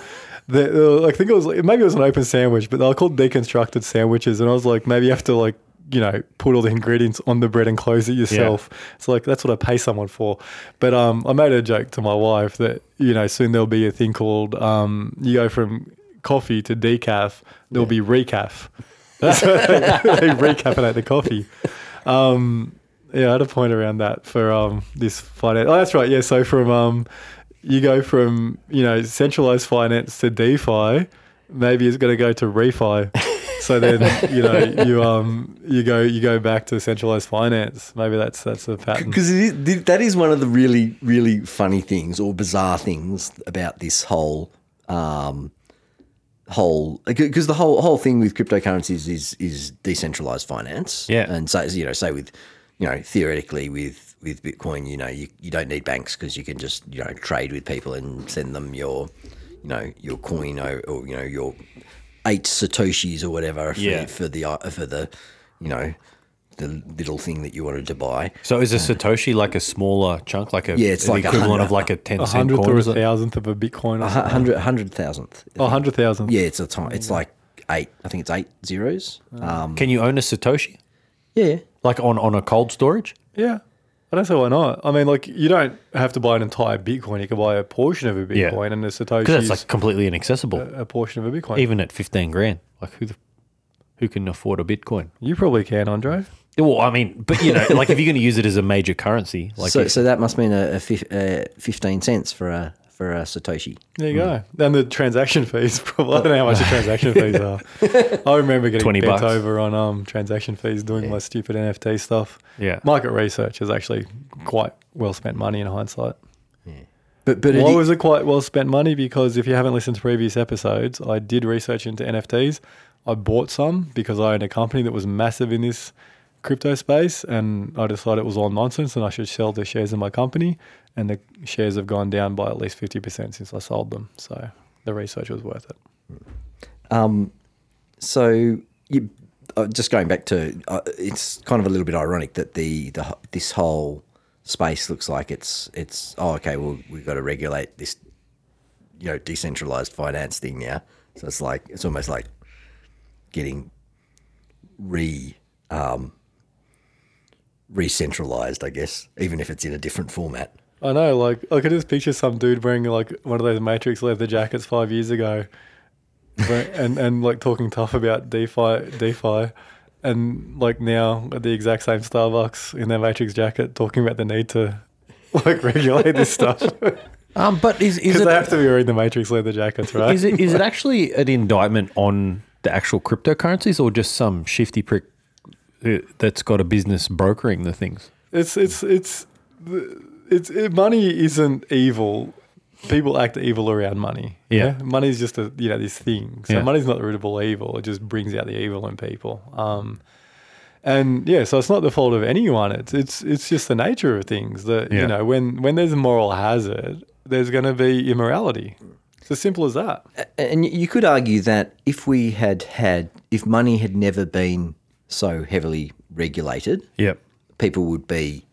the, uh, I think it was maybe it was an open sandwich, but they were called deconstructed sandwiches, and I was like, maybe you have to like you know put all the ingredients on the bread and close it yourself. It's like that's what I pay someone for. But um, I made a joke to my wife that you know soon there'll be a thing called um, you go from coffee to decaf, there'll be recaf. They, they recaffeinate the coffee. Um, yeah, I had a point around that for um, this finance. Oh, that's right. Yeah, so from um, you go from you know centralized finance to DeFi, maybe it's going to go to refi. so then you know you um you go you go back to centralized finance. Maybe that's that's a pattern. Because that is one of the really, really funny things or bizarre things about this whole um, whole because the whole whole thing with cryptocurrencies is is decentralized finance. Yeah. and so you know, say with you know theoretically with with Bitcoin, you know, you, you don't need banks because you can just you know trade with people and send them your you know your coin or, or you know your eight satoshis or whatever for, Yeah. for the for the you know the little thing that you wanted to buy. So is a satoshi like a smaller chunk, like a Yeah, it's the like equivalent of like a ten a cent hundredth coin? or a is thousandth of a Bitcoin. Or A hu- something. hundred hundred thousandth. Oh, a hundred thousand. Yeah, it's a time. It's like eight. I think it's eight zeros. Um, Can you own a satoshi yeah, like on on a cold storage? Yeah. I don't see why not. I mean, like, you don't have to buy an entire Bitcoin. You can buy a portion of a Yeah. Bitcoin, and a Satoshi Because is that's like completely inaccessible, a, a portion of a Bitcoin. even at fifteen grand. Like who the, who can afford a Bitcoin? you probably can, Andre. Well, I mean, but you know, like if you're going to use it as a major currency, like so if- so that must mean a, a fif- uh, fifteen cents for a for a satoshi. There you go. And the transaction fees, probably, I don't know how much the transaction fees are. I remember getting 20 bent bucks. over on um, transaction fees doing my stupid NFT stuff. Yeah. Market research is actually quite well spent money in hindsight. But but Why it, was it quite well spent money? Because if you haven't listened to previous episodes, I did research into NFTs. I bought some because I owned a company that was massive in this crypto space, and I decided it was all nonsense and I should sell the shares in my company. And the shares have gone down by at least fifty percent since I sold them. So the research was worth it. um, so you uh, just going back to uh, it's kind of a little bit ironic that the the this whole space looks like it's it's oh okay well we've got to regulate this you know decentralized finance thing now. So it's like it's almost like getting re um, re-centralized, I guess, even if it's in a different format. I know, like I could just picture some dude wearing like one of those Matrix leather jackets five years ago, and and like talking tough about DeFi, DeFi, and like now at the exact same Starbucks in their Matrix jacket, talking about the need to like regulate this stuff um, but is is they have to be wearing the Matrix leather jackets, right? is it is it actually an indictment on the actual cryptocurrencies or just some shifty prick that's got a business brokering the things? It's it's it's it's it, money isn't evil. People act evil around money. Yeah. money is just a you know this thing. So Yeah. money's not the root of all evil. It just brings out the evil in people. Um, and yeah, so it's not the fault of anyone. It's it's it's just the nature of things that Yeah. you know when when there's a moral hazard, there's going to be immorality. It's as simple as that. And you could argue that if we had had, if money had never been so heavily regulated, Yep. people would be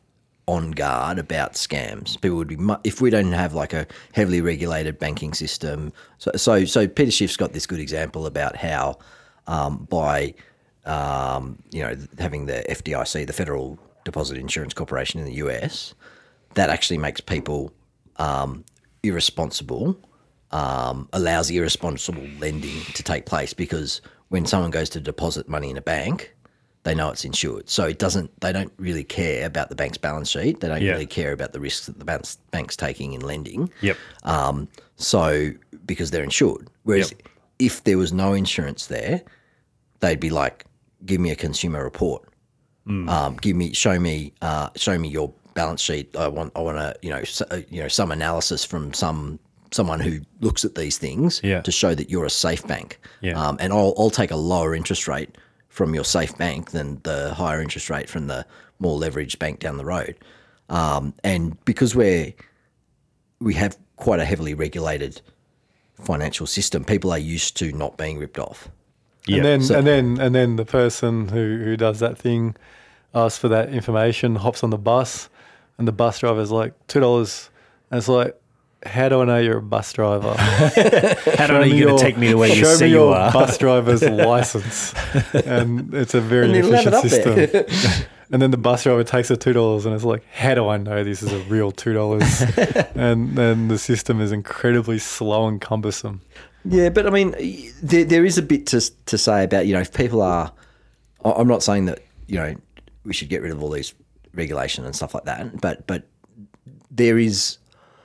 on guard about scams. People would be mu- if we don't have like a heavily regulated banking system. So, so, so Peter Schiff's got this good example about how um, by um, you know having the FDIC, the Federal Deposit Insurance Corporation in the US, that actually makes people um, irresponsible, um, allows irresponsible lending to take place because when someone goes to deposit money in a bank, they know it's insured. So it doesn't. They don't really care about the bank's balance sheet. They don't Yeah. really care about the risks that the bank's, bank's taking in lending. Yep. Um, so because they're insured. Whereas Yep. if there was no insurance there, they'd be like, "Give me a consumer report. Mm. Um, give me, show me, uh, show me your balance sheet. I want, I want to, you know, s- uh, you know, some analysis from some someone who looks at these things Yeah. to show that you're a safe bank. Yeah. Um, and I'll, I'll take a lower interest rate from your safe bank than the higher interest rate from the more leveraged bank down the road. Um, and because we're we have quite a heavily regulated financial system, people are used to not being ripped off. Yeah. And then So- and then and then the person who, who does that thing asks for that information, hops on the bus, and the bus driver's like two dollars, and it's like, how do I know you're a bus driver? How do I know you're going to take me to where you show say me you your are? bus driver's license, and it's a very And they land it inefficient system. And then the bus driver takes the two dollars, and it's like, how do I know this is a real two dollars? and then the system is incredibly slow and cumbersome. Yeah, but I mean, there, there is a bit to to say about you know if people are. I- I'm not saying that you know we should get rid of all these regulation and stuff like that, but but there is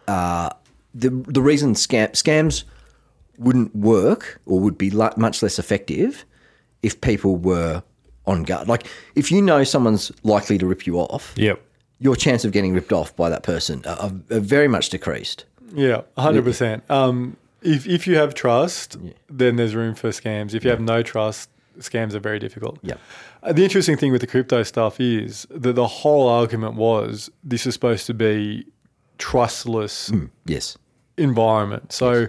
uh, the the reason scam scams wouldn't work or would be much less effective if people were on guard. Like if you know someone's likely to rip you off, Yep. your chance of getting ripped off by that person are, are very much decreased. Yeah, hundred percent. Um, if if you have trust, then there's room for scams. If you have no trust, scams are very difficult. Yeah. Uh, the interesting thing with the crypto stuff is that the whole argument was this is supposed to be trustless Yes. environment. So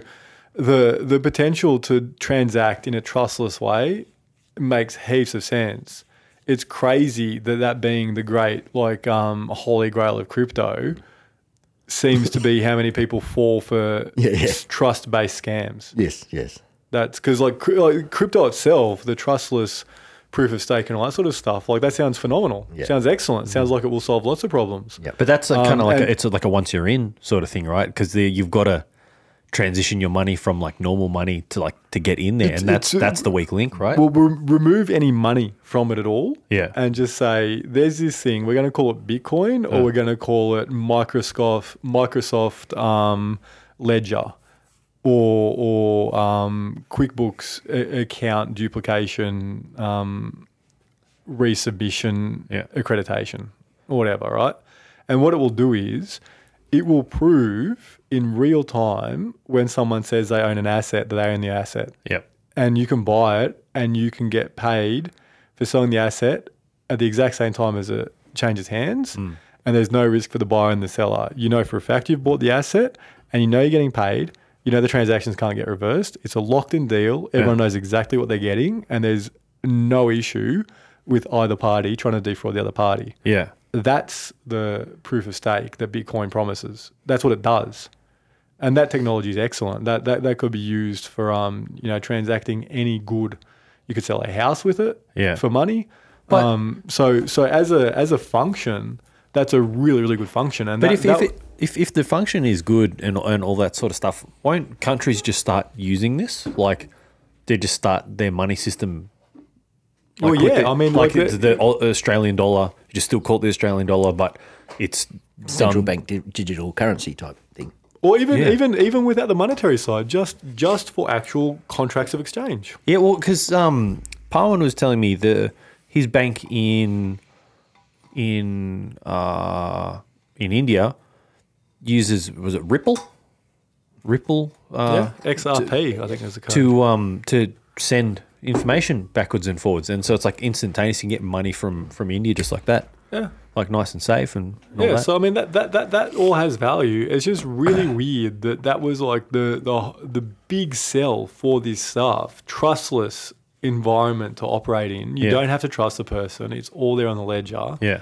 the the potential to transact in a trustless way makes heaps of sense. It's crazy that that being the great like um, holy grail of crypto seems to be how many people fall for Yeah, yeah. trust based scams. Yes. Yes. That's because like, like crypto itself, the trustless proof of stake and all that sort of stuff, like that sounds phenomenal. Yeah. Sounds excellent. Sounds like it will solve lots of problems. Yeah. But that's Um, kind of like and- a, it's a, like a once you're in sort of thing, right? Because you've got to transition your money from like normal money to like to get in there, It's- and that's uh, that's the weak link, right? We'll re- remove any money from it at all. Yeah. And just say, there's this thing, we're going to call it Bitcoin or we're going to call it Microsoft, Microsoft um, Ledger or, or um, QuickBooks a- account duplication, um, resubmission Yeah. accreditation or whatever, right? And what it will do is it will prove in real time when someone says they own an asset that they own the asset yep. and you can buy it and you can get paid for selling the asset at the exact same time as it changes hands. Hmm. And there's no risk for the buyer and the seller. You know for a fact you've bought the asset and you know you're getting paid. You know the transactions can't get reversed. It's a locked in deal. Everyone knows exactly what they're getting and there's no issue with either party trying to defraud the other party. Yeah. That's the proof of stake that Bitcoin promises. That's what it does. And that technology is excellent. That, that that could be used for um, you know, transacting any good. You could sell a house with it Yeah. for money. But- um, so so as a as a function, that's a really, really good function. And But that, if, that- if, it, if if the function is good and and all that sort of stuff, won't countries just start using this? Like they just start their money system. Well, yeah, the- I mean, like, like the, the- the Australian dollar. You just still call it the Australian dollar, but it's Central done- bank di- digital currency type thing. or even Yeah. even even without the monetary side, just just for actual contracts of exchange. Yeah, well, because um, Parwan was telling me the his bank in in uh, in India, uses was it Ripple? Ripple. Uh, yeah, XRP, I think is the code. to um to send information backwards and forwards, and so it's like instantaneous. You can get money from from India just like that. Yeah. like nice and safe and all yeah, that. so I mean that, that that that all has value. It's just really weird that that was like the the the big sell for this stuff. Trustless environment to operate in. You Yeah. don't have to trust the person. It's all there on the ledger. yeah,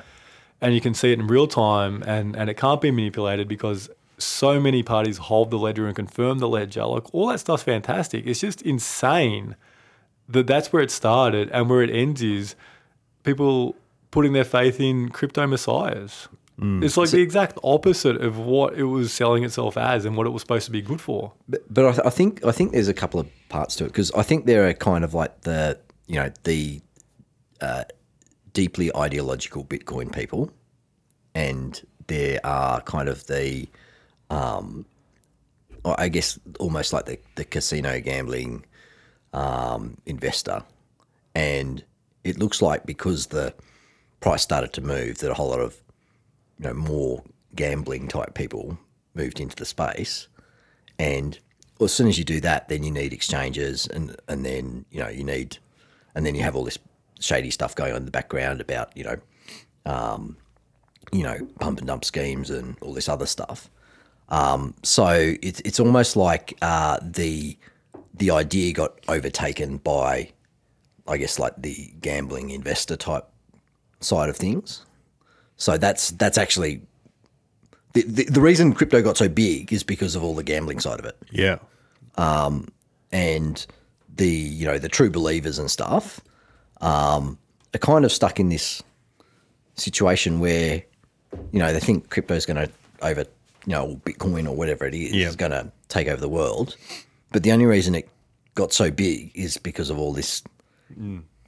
and you can see it in real time and, and it can't be manipulated because so many parties hold the ledger and confirm the ledger. Like all that stuff's fantastic. It's just insane that that's where it started and where it ends is people putting their faith in crypto messiahs. It's like the exact opposite of what it was selling itself as and what it was supposed to be good for. But, but I, th- I think I think there's a couple of parts to it because I think there are kind of like the you know the uh, deeply ideological Bitcoin people, and there are kind of the um, I guess almost like the, the casino gambling um, investor, and it looks like because the price started to move that a whole lot of you know more gambling type people moved into the space. And well, as soon as you do that, then you need exchanges, and and then you know you need, and then you have all this shady stuff going on in the background about you know, um, you know pump and dump schemes and all this other stuff. Um, so it's it's almost like uh, the the idea got overtaken by, I guess, like the gambling investor type side of things. So that's that's actually the, the, the reason crypto got so big is because of all the gambling side of it yeah, and the you know the true believers and stuff um, are kind of stuck in this situation where you know they think crypto is going to over you know Bitcoin or whatever it is Yeah. is going to take over the world, but the only reason it got so big is because of all this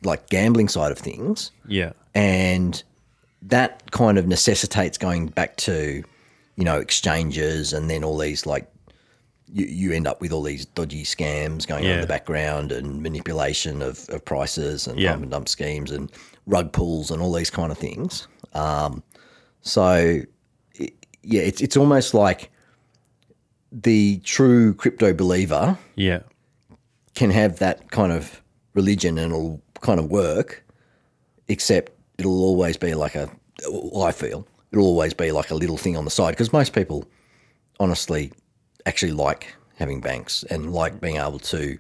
like gambling side of things. Yeah, and that kind of necessitates going back to you know exchanges and then all these like you, you end up with all these dodgy scams going on in the background and manipulation of, of prices and Yeah. pump and dump schemes and rug pulls and all these kind of things. Um, so it, yeah it's, it's almost like the true crypto believer yeah, can have that kind of religion and it'll kind of work, except it'll always be like a, I feel, it'll always be like a little thing on the side because most people honestly actually like having banks and like being able to,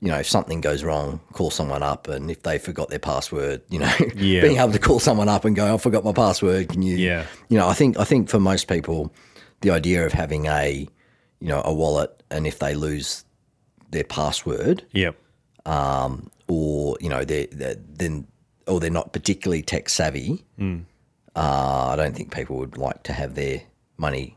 you know, if something goes wrong, call someone up and if they forgot their password, you know, Yeah. being able to call someone up and go, I forgot my password, can you, Yeah. you know, I think, I think for most people, the idea of having a, you know, a wallet and if they lose their password, yeah, or you know they're, they're then or they're not particularly tech savvy, uh, I don't think people would like to have their money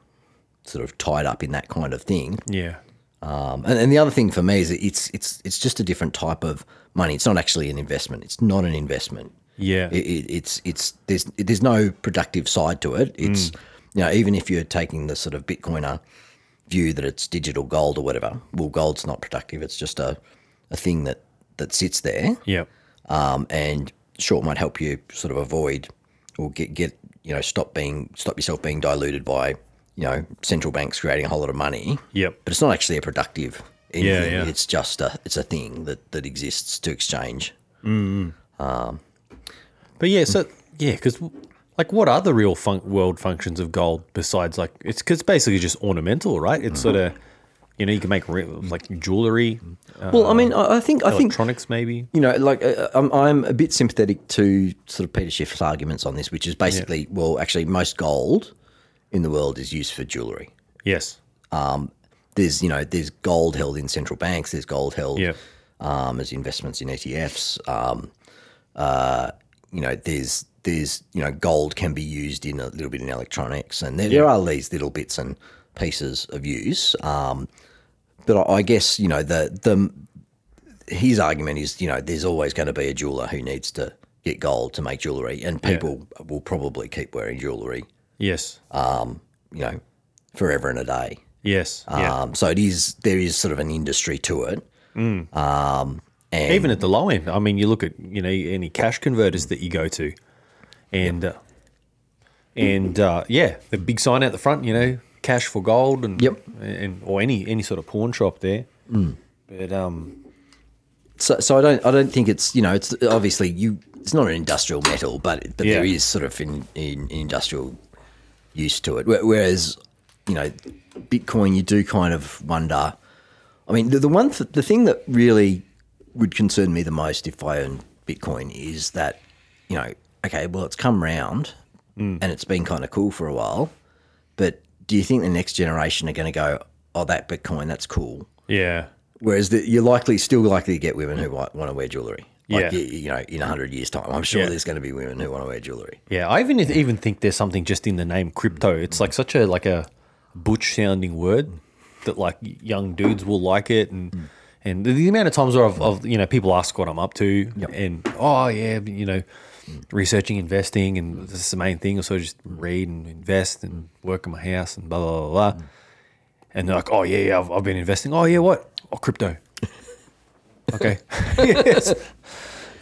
sort of tied up in that kind of thing. yeah, Um, and, and the other thing for me is it's it's it's just a different type of money. It's not actually an investment. It's not an investment. yeah, It, it, it's it's there's there's no productive side to it. It's you know even if you're taking the sort of Bitcoiner view that it's digital gold or whatever, well, gold's not productive. It's just a a thing that that sits there yeah, um, and sure it might help you sort of avoid or get get you know stop being stop yourself being diluted by you know central banks creating a whole lot of money. Yep. But it's not actually a productive anything. yeah. It's just a it's a thing that that exists to exchange. Um. But yeah, so yeah, because like, what are the real fun- world functions of gold besides like it's because basically just ornamental, right? It's sort of you know you can make re- like jewelry, uh, Well, I mean, I think I think electronics, maybe. you know, like uh, I'm, I'm a bit sympathetic to sort of Peter Schiff's arguments on this, which is basically, well, actually, most gold in the world is used for jewelry. Yes. There's, you know, there's gold held in central banks. There's gold held Yeah. um, as investments in ETFs. Um, uh, you know, there's there's you know, gold can be used in a little bit in electronics, and there, there are these little bits and pieces of use. Um, but I, I guess you know the the his argument is, you know, there's always going to be a jeweler who needs to get gold to make jewelry, and people will probably keep wearing jewelry, Yes. Um, you know, forever and a day. yes. Yeah. Um, so it is there is sort of an industry to it. Um, and Even at the low end, I mean, you look at you know any cash converters that you go to, and uh, and uh, yeah, the big sign out the front, you know, cash for gold and Yep. and or any any sort of pawn shop there. But um, So, so I don't, I don't think it's, you know, it's obviously you. It's not an industrial metal, but but there Yeah. is sort of in, in, industrial use to it. Whereas, you know, Bitcoin, you do kind of wonder. I mean, the, the one, th- the thing that really would concern me the most if I own Bitcoin is that, you know, okay, well, it's come round mm. and it's been kind of cool for a while, but do you think the next generation are going to go, oh, that Bitcoin, that's cool? yeah, Whereas the, you're likely still likely to get women who want, want to wear jewelry. Like, Yeah. you, know, in hundred years' time, I'm sure Yeah. there's going to be women who want to wear jewelry. yeah. I even even think there's something just in the name crypto. It's like such a like a butch sounding word that like young dudes will like it and. And the, amount of times where I've, I've, you know, people ask what I'm up to, and oh yeah, you know, researching investing, and this is the main thing. So I just read and invest and work in my house and blah blah blah. blah. And they're like, oh yeah, yeah, I've, I've been investing. Oh yeah, what? Oh, crypto. Okay. yes.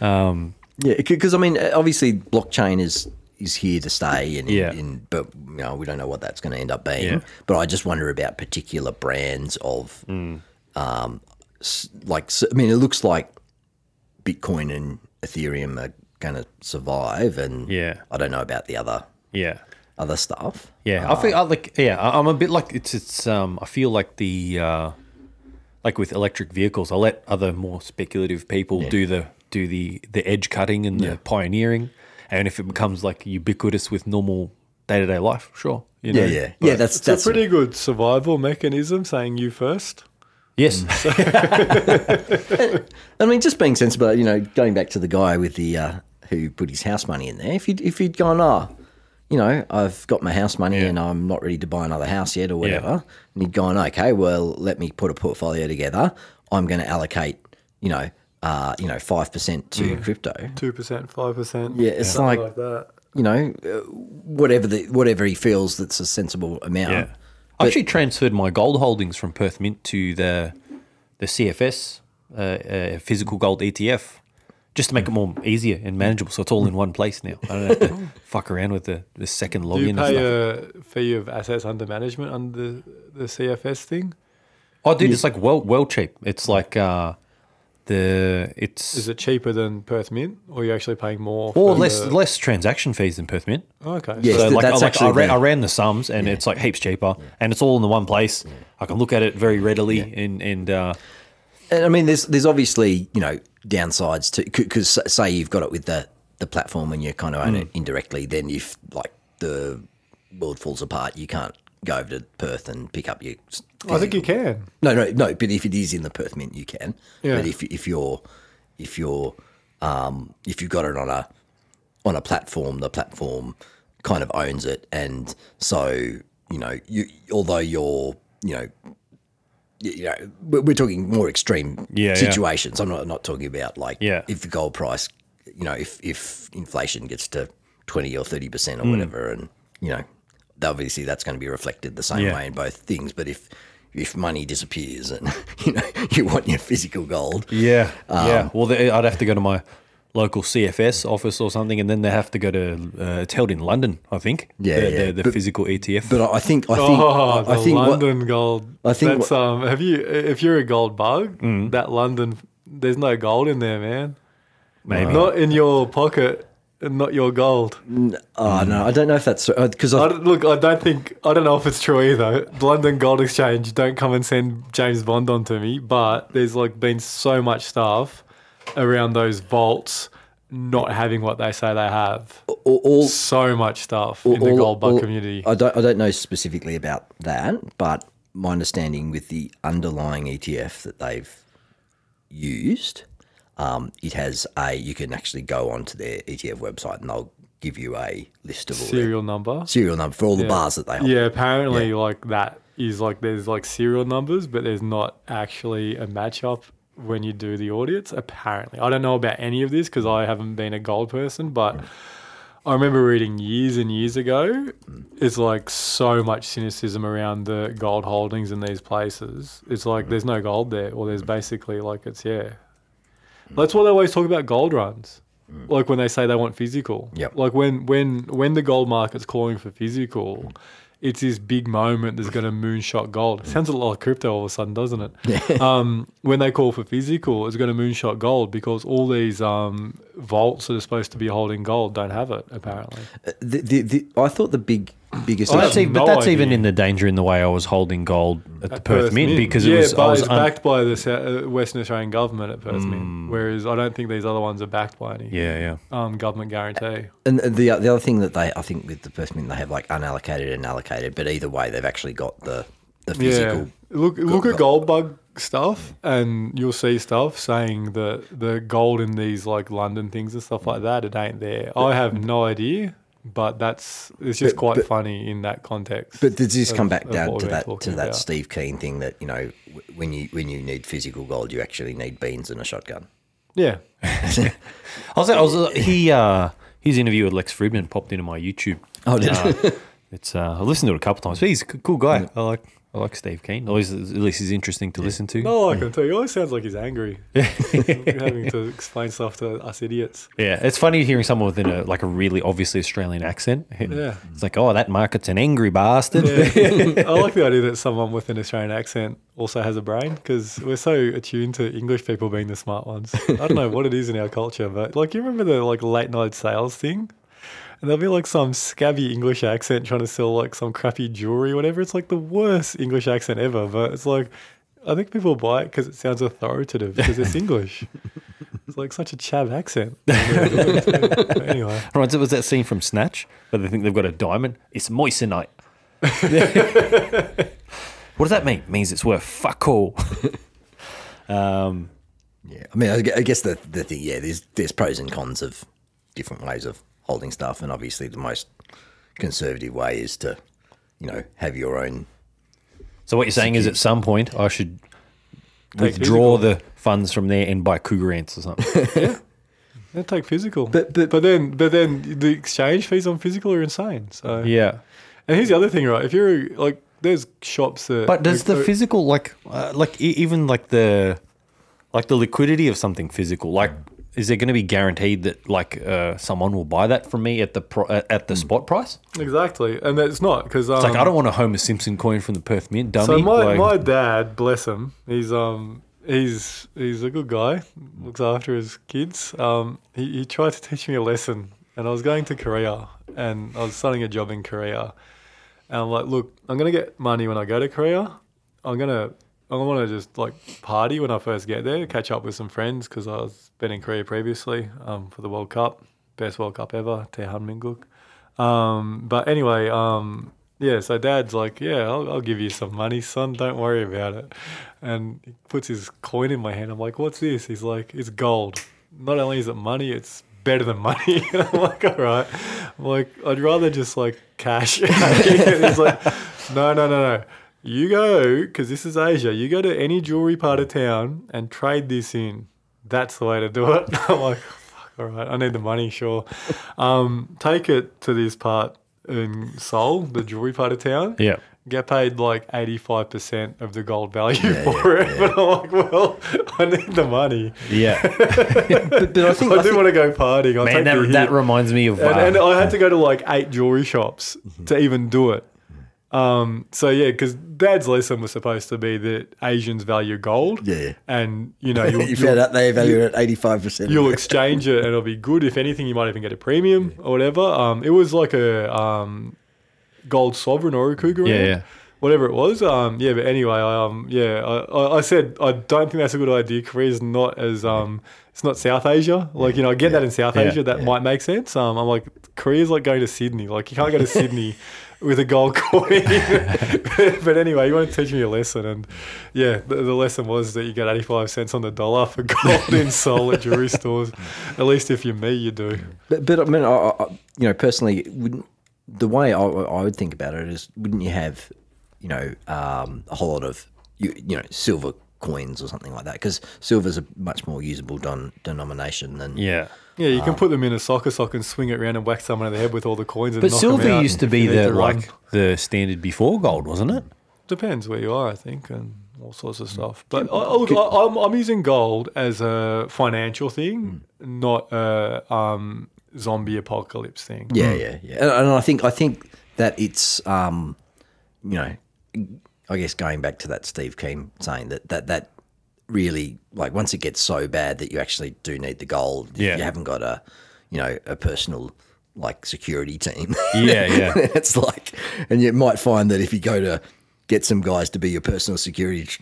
Um, Yeah, because I mean, obviously, blockchain is is here to stay, and Yeah. in, but you know, we don't know what that's going to end up being. Yeah. But I just wonder about particular brands of, Mm. um, like I mean, it looks like Bitcoin and Ethereum are going to survive, and Yeah. I don't know about the other Yeah. other stuff. Yeah, I feel I like yeah, I'm a bit like it's it's um I feel like the uh like with electric vehicles, I let other more speculative people do the do the the edge cutting and the pioneering, and if it becomes like ubiquitous with normal day to day life, sure, you know. Yeah, yeah, yeah. That's It's that's a pretty good survival mechanism saying you first. Yes, I mean, just being sensible. You know, going back to the guy with the uh, who put his house money in there. If you if you'd gone, oh, you know, I've got my house money and I'm not ready to buy another house yet or whatever, and you'd gone, okay, well, let me put a portfolio together. I'm going to allocate, you know, uh, you know, five percent to crypto. Two percent, five percent. Yeah, it's something like- like that. You know, uh, whatever the whatever he feels that's a sensible amount. yeah. I actually transferred my gold holdings from Perth Mint to the the CFS uh, uh, physical gold ETF. Just to make it more easier and manageable, so it's all in one place now. I don't have to fuck around with the, the second login. Do login. you and pay stuff. a fee of assets under management under the CFS thing? Oh, dude, it's like well, well cheap. It's like uh, the it's Is it cheaper than Perth Mint, or are you actually paying more? or less the- less transaction fees than Perth Mint. Oh, okay. Yes, so th- like, that's like I, actually ran, the- I ran the sums, and it's like heaps cheaper, and it's all in the one place. I can look at it very readily, and and uh, And I mean, there's there's obviously you know downsides to because say you've got it with the the platform and you kind of own Mm. it indirectly, then if like the world falls apart, you can't go over to Perth and pick up your. I think you can. No, no, no. But if it is in the Perth Mint, you can. Yeah. But if if you're if you're um, if you've got it on a on a platform, the platform kind of owns it, and so you know you although you're you know you know we're talking more extreme Yeah, yeah. situations. I'm not not talking about like Yeah. if the gold price, you know, if if inflation gets to twenty or thirty percent or Mm. whatever, and you know, obviously that's going to be reflected the same Yeah. way in both things. But if if money disappears and you know you want your physical gold, yeah, Um, yeah. Well, I'd have to go to my local CFS office or something, and then they have to go to uh, it's held in London, I think. Yeah, the, yeah. the, the But- physical ETF. but I think I think Oh, I the think what, London gold. I think that's what- um. Have you? If you're a gold bug, Mm. that London, there's no gold in there, man. Maybe. Not in your pocket, and not your gold. oh no, I don't know if that's because I I, look, I don't think I don't know if it's true either. London Gold Exchange, don't come and send James Bond onto me, but there's like been so much stuff around those vaults not having what they say they have. all, all So much stuff in the all- gold bug all- community. I don't I don't know specifically about that, but my understanding with the underlying ETF that they've used, um, it has a you can actually go onto their ETF website and they'll give you a list of all Serial number. serial number for all the bars that they hold. Yeah, apparently like that is like there's like serial numbers, but there's not actually a matchup when you do the audits. Apparently, I don't know about any of this because I haven't been a gold person, but I remember reading years and years ago. Mm. It's like so much cynicism around the gold holdings in these places. It's like mm. there's no gold there, or there's mm. basically like it's yeah. That's why they always talk about gold runs. Like when they say they want physical. Yep. Like when when when the gold market's calling for physical, it's this big moment that's going to moonshot gold. Sounds a lot like crypto all of a sudden, doesn't it? um, when they call for physical, it's going to moonshot gold because all these um, vaults that are supposed to be holding gold don't have it, apparently. The, the, the, I thought the big biggest. Well, that's have even, but no that's even in the danger in the way I was holding gold at the Perth, Mint, because yeah, it was, but I was it's un- backed by the uh, Western Australian government at Perth Mint, whereas I don't think these other ones are backed by any yeah, yeah. um, government guarantee. And the the other thing that they, I think, with the Perth Mint, they have like unallocated and allocated, but either way, they've actually got the the physical. Yeah. Look look at gold bug stuff and you'll see stuff saying that the gold in these like London things and stuff like that, it ain't there. I have no idea, but that's it's just But- quite but- funny in that context. But does this of- come back down to that to that about. Steve Keen thing that you know when you when you need physical gold, you actually need beans and a shotgun. Yeah. I was, I was he uh, his interview with Lex Fridman popped into my YouTube. Oh, did uh, it's uh, I listened to it a couple times. But he's a cool guy. I like I like Steve Keen. Always at least he's interesting to listen to. No, I can tell you. He always sounds like he's angry. having to explain stuff to us idiots. Yeah, it's funny hearing someone within a like a really obviously Australian accent. Yeah. it's like, oh, that market's an angry bastard. Yeah. I like the idea that someone with an Australian accent also has a brain because we're so attuned to English people being the smart ones. I don't know what it is in our culture, but like you remember the like late night sales thing? And there'll be like some scabby English accent trying to sell like some crappy jewelry or whatever. It's like the worst English accent ever, but it's like I think people buy it because it sounds authoritative because it's English. It's like such a chav accent. anyway, Right, so was that scene from Snatch where they think they've got a diamond? It's moissanite. what does that mean? It means it's worth fuck all. um, Yeah, I mean, I I guess the the thing, yeah, there's there's pros and cons of different ways of holding stuff, and obviously the most conservative way is to, you know, have your own. so what you're saying is, at some point, I should Take withdraw physical. the funds from there and buy Krugerrands or something. Yeah. They take physical, But- but- but then but then the exchange fees on physical are insane. So yeah. And here's the other thing, right? If you're like, there's shops that. But does the physical like uh, like e- even like the like the liquidity of something physical like is there going to be guaranteed that like uh, someone will buy that from me at the pro- at the spot price? exactly, and that's not because um, It's like I don't want a Homer Simpson coin from the Perth Mint, dummy. So my, Like- my dad, bless him, he's um he's he's a good guy, looks after his kids. Um, he, he tried to teach me a lesson, and I was going to Korea, and I was starting a job in Korea, and I'm like, look, I'm gonna get money when I go to Korea. I'm gonna I want to just like party when I first get there, catch up with some friends because I was been in Korea previously um, for the World Cup, best World Cup ever, Daehan Minguk. Um, but anyway, um, yeah, so dad's like, yeah, I'll, I'll give you some money, son. Don't worry about it. And he puts his coin in my hand. I'm like, what's this? He's like, it's gold. Not only is it money, it's better than money. And I'm like, all right. I'm like, I'd rather just like cash. He's like, no, no, no, no. You go, because this is Asia, you go to any jewelry part of town and trade this in. That's the way to do it. I'm like, fuck, all right, I need the money, sure. Um, take it to this part in Seoul, the jewelry part of town. Yeah. Get paid like 85% of the gold value for it. But I'm like, well, I need the money. yeah, But, but I think, I, I do think want to go partying. I'll man, that, that reminds me of. and, uh, and I had to go to like eight jewelry shops to even do it. Um, so yeah, because Dad's lesson was supposed to be that Asians value gold. Yeah. and you know you'll, you you'll- found out they value it at eighty five percent. you'll exchange it and it'll be good. If anything, you might even get a premium or whatever. Um, it was like a um, gold sovereign or a cougar. Yeah, yeah. Whatever it was. Um, yeah, but anyway, I, um, yeah, I, I, I said I don't think that's a good idea. Korea's not as um, it's not South Asia. Like you know, I get that in South Yeah, Asia, that might make sense. Um, I'm like Korea's like going to Sydney. Like you can't go to Sydney. With a gold coin, but, but anyway, you want to teach me a lesson, and yeah, the, the lesson was that you get eighty-five cents on the dollar for gold in Seoul at jewelry stores. At least if you're me, you do. But, but I mean, I, I, you know, personally, wouldn't the way I, I would think about it is, wouldn't you have, you know, um, a whole lot of, you, you know, silver coins or something like that? Because silver's a much more usable don, denomination than. yeah. Yeah, you can put them in a soccer sock and swing it around and whack someone in the head with all the coins. And But knock 'em silver out used to be the like the standard before gold, wasn't it? Depends where you are, I think, and all sorts of stuff. But I, I, look, I, I'm, I'm using gold as a financial thing, not a um, zombie apocalypse thing. Yeah, yeah, yeah. And, and I think I think that it's um, you know, I guess going back to that Steve Keen saying that that that really like once it gets so bad that you actually do need the gold. Yeah. you haven't got a you know a personal like security team. Yeah, yeah. it's like, and you might find that if you go to get some guys to be your personal security t-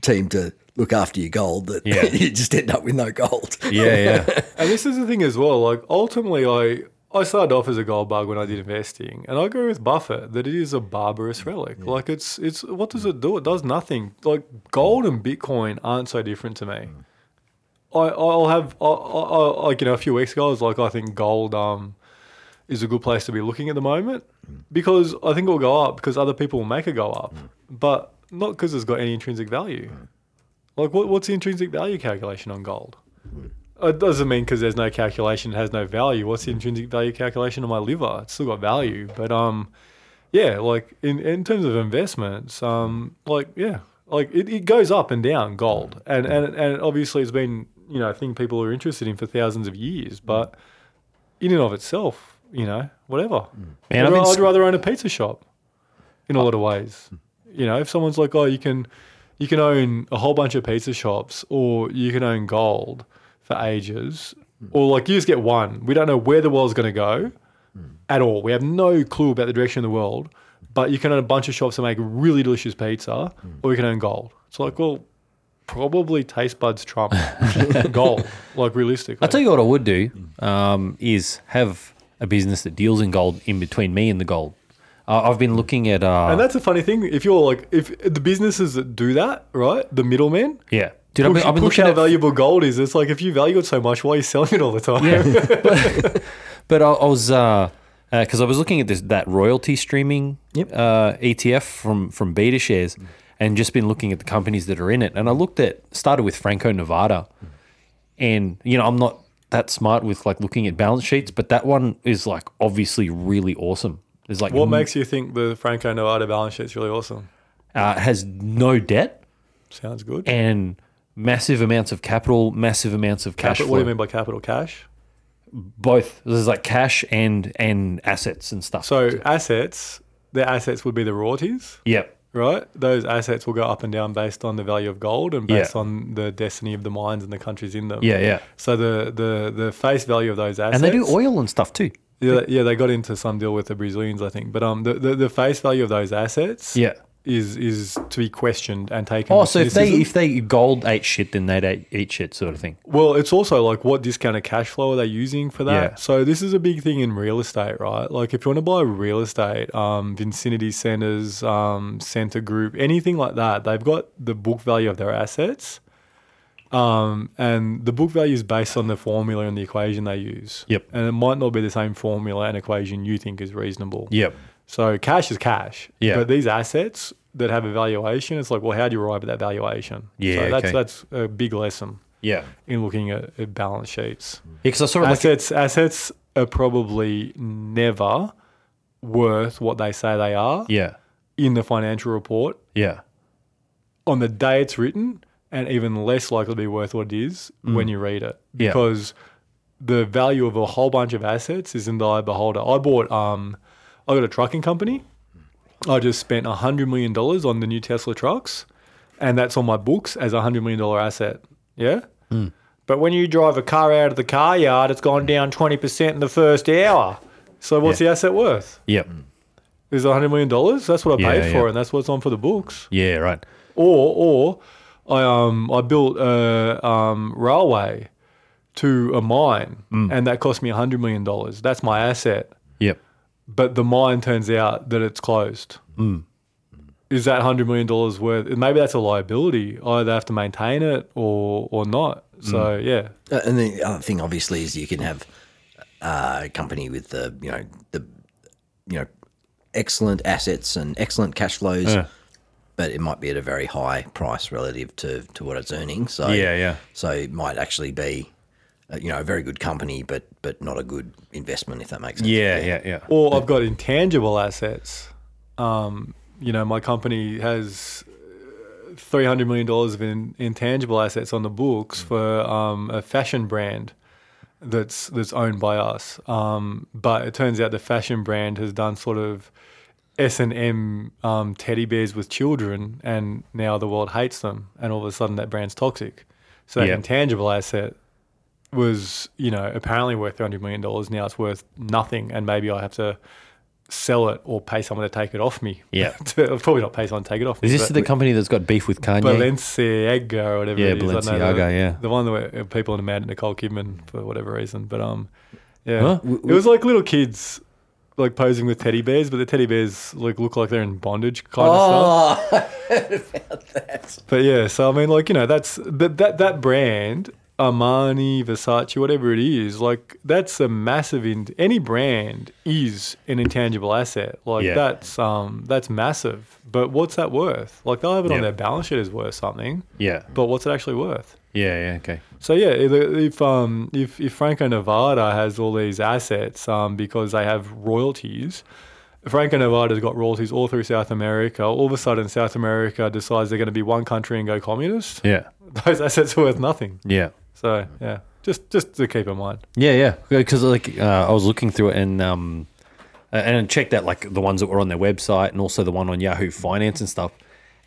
team to look after your gold, that Yeah. you just end up with no gold. Yeah, yeah. And this is the thing as well. Like ultimately, I I started off as a gold bug when I did investing, and I agree with Buffett that it is a barbarous mm, relic. Like it's it's what does it do? It does nothing. Like gold and Bitcoin aren't so different to me. Mm. I I'll have I, I, I, like you know a few weeks ago I was like I think gold um is a good place to be looking at the moment mm. because I think it will go up because other people will make it go up, but not because it's got any intrinsic value. Like what what's the intrinsic value calculation on gold? It doesn't mean because there's no calculation, it has no value. What's the mm. intrinsic value calculation of my liver? It's still got value, but um, yeah, like in, in terms of investments, um, like yeah, like it, it goes up and down gold, mm. and and and obviously it's been you know a thing people are interested in for thousands of years, mm. but in and of itself, you know, whatever. Man, I'd, I mean, I'd s- rather own a pizza shop in a oh. lot of ways. You know, if someone's like, oh, you can you can own a whole bunch of pizza shops, or you can own gold for ages, or like you just get one. We don't know where the world's going to go at all. We have no clue about the direction of the world, but you can own a bunch of shops that make really delicious pizza, or you can own gold. It's like, well, probably taste buds trump gold, like realistically. I'll tell you what I would do um, is have a business that deals in gold in between me and the gold. Uh, I've been looking at uh, And that's a funny thing. If you're like, if the businesses that do that, right, the middlemen, yeah, dude. I've push, been, I've been push looking how at valuable gold is. It's like if you value it so much, why are you selling it all the time? Yeah. But I, I was because I was looking at this that royalty streaming uh, ETF from from BetaShares, and just been looking at the companies that are in it. And I looked at started with Franco Nevada, and you know I'm not that smart with like looking at balance sheets, but that one is like obviously really awesome. There's like what makes you think the Franco Nevada balance sheet's really awesome? uh, has no debt Sounds good. and massive amounts of capital, massive amounts of cash Capital, what do you mean by capital cash? Both there's like cash and and assets and stuff. So assets, their assets would be the royalties, yep. right? Those assets will go up and down based on the value of gold and Yeah. based on the destiny of the mines and the countries in them. Yeah, yeah. So the the the face value of those assets, And they do oil and stuff too. Yeah, yeah, they got into some deal with the Brazilians, I think. But um, the, the, the face value of those assets, Yeah. Is is to be questioned and taken. Oh, so if they if they gold ate shit, then they'd ate, eat shit, sort of thing. Well, it's also like what discounted cash flow are they using for that? Yeah. So this is a big thing in real estate, right? Like if you want to buy real estate, um, Vicinity Centers, um, Scentre Group, anything like that, they've got the book value of their assets. Um, and the book value is based on the formula and the equation they use. Yep. And it might not be the same formula and equation you think is reasonable. Yep. So cash is cash. Yeah. But these assets that have a valuation, it's like, well, how do you arrive at that valuation? Yeah, So that's okay. that's a big lesson Yeah. in looking at, at balance sheets. Because I saw it like Assets assets are probably never worth what they say they are yeah, in the financial report yeah, on the day it's written, and even less likely to be worth what it is when you read it. Mm. Yeah. Because the value of a whole bunch of assets is in the eye of the beholder. I bought um I got a trucking company. I just spent a hundred million dollars on the new Tesla trucks, and that's on my books as a hundred million dollar asset. Yeah. Mm. But when you drive a car out of the car yard, it's gone down twenty percent in the first hour. So what's Yeah. the asset worth? yep, Is it hundred million dollars? That's what I Yeah, paid for, yeah. and that's what's on for the books. yeah, right. Or or I um I built a um railway to a mine, Mm. and that cost me a hundred million dollars. That's my asset. Yep. But the mine turns out that it's closed. Is that hundred million dollars worth? Maybe that's a liability. I either have to maintain it or or not. So yeah, Uh, and the other thing, obviously, is you can have uh, a company with the you know the you know excellent assets and excellent cash flows, Yeah. but it might be at a very high price relative to, to what it's earning. So Yeah, yeah. So it might actually be uh, you know a very good company, but but not a good investment if that makes sense. Yeah, yeah, yeah. or I've got intangible assets. Um, you know, my company has three hundred million dollars of in, intangible assets on the books for um, a fashion brand that's that's owned by us. Um, but it turns out the fashion brand has done sort of S and M um, teddy bears with children, and now the world hates them, and all of a sudden that brand's toxic. So that Yeah. intangible asset was, you know, apparently worth three hundred million dollars. Now it's worth nothing, and maybe I have to sell it or pay someone to take it off me. Yeah. to, probably not pay someone to take it off. Is this the company that's got beef with Kanye? Balenciaga or whatever. Yeah, it is. Balenciaga, the, yeah. the one where uh, people are mad at Nicole Kidman for whatever reason. But um, yeah, Huh? it was like little kids like posing with teddy bears, but the teddy bears like look like they're in bondage kind of stuff. But yeah, so I mean, like you know, that's that that that brand. Armani, Versace, whatever it is, like that's a massive. In any brand is an intangible asset. Like Yeah. that's um that's massive. But what's that worth? Like they'll have it on their balance sheet as worth something. Yeah. But what's it actually worth? Yeah, yeah, okay. So yeah, if, if um if, if Franco Nevada has all these assets um because they have royalties, Franco Nevada's got royalties all through South America. All of a sudden, South America decides they're going to be one country and go communist. Yeah. Those assets are worth nothing. Yeah. So yeah, just just to keep in mind. Yeah, yeah. Because like uh, I was looking through it and um and checked out like the ones that were on their website and also the one on Yahoo Finance and stuff.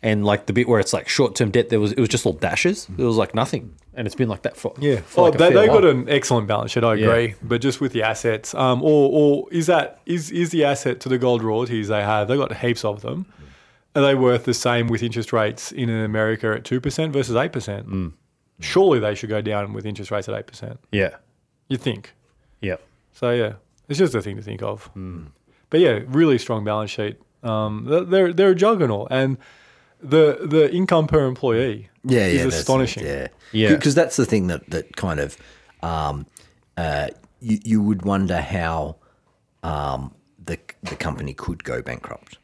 And like the bit where it's like short term debt, there was it was just all dashes. It was like nothing, and it's been like that for Yeah, For oh, like they, they got an excellent balance sheet. I Yeah. agree, but just with the assets, um, or or is that is is the asset to the gold royalties they have? They got heaps of them. Are they worth the same with interest rates in America at two percent versus eight percent? Mm. Surely they should go down with interest rates at eight percent. Yeah. You think? Yeah. So yeah, it's just a thing to think of. But yeah, really strong balance sheet. Um, they're- they're they're a juggernaut, and the the income per employee Yeah, is yeah, astonishing. Yeah, Yeah. Because that's the thing that that kind of um, uh, you you would wonder how um, the the company could go bankrupt.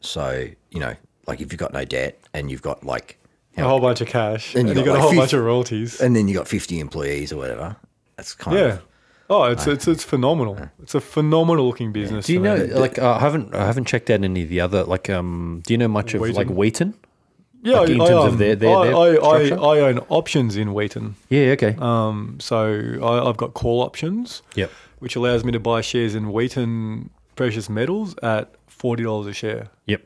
So you know, like if you've got no debt and you've got like a whole bunch of cash, and and you got, like a whole 50 bunch of royalties. and then you got fifty employees or whatever. That's kind yeah. of Oh, it's it's it's phenomenal. It's a phenomenal looking business. Do you know me. like uh, I haven't I haven't checked out any of the other like um do you know much of like Wheaton? Wheaton? Yeah, like, in I, terms of um, their- their- I, their I, I. I own options in Wheaton. Yeah, okay. Um, so I, I've got call options. Yep. Which allows me to buy shares in Wheaton Precious Metals at forty dollars a share. Yep.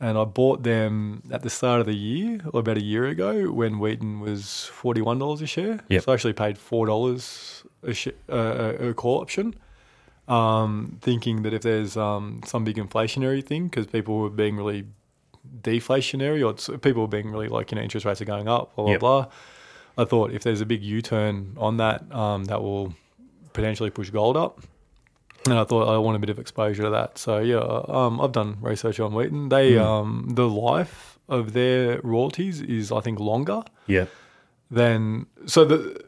And I bought them at the start of the year, or about a year ago, when Wheaton was forty one dollars a share. Yep. So I actually paid four dollars a, sh- uh, a a call option. Um, thinking that if there's um, some big inflationary thing, because people were being really deflationary, or people were being really like you know interest rates are going up, blah blah Yep. blah. I thought if there's a big U-turn on that, um, that will potentially push gold up. And I thought I want a bit of exposure to that. So yeah, um, I've done research on Wheaton. They um, the life of their royalties is I think longer Yeah. than so the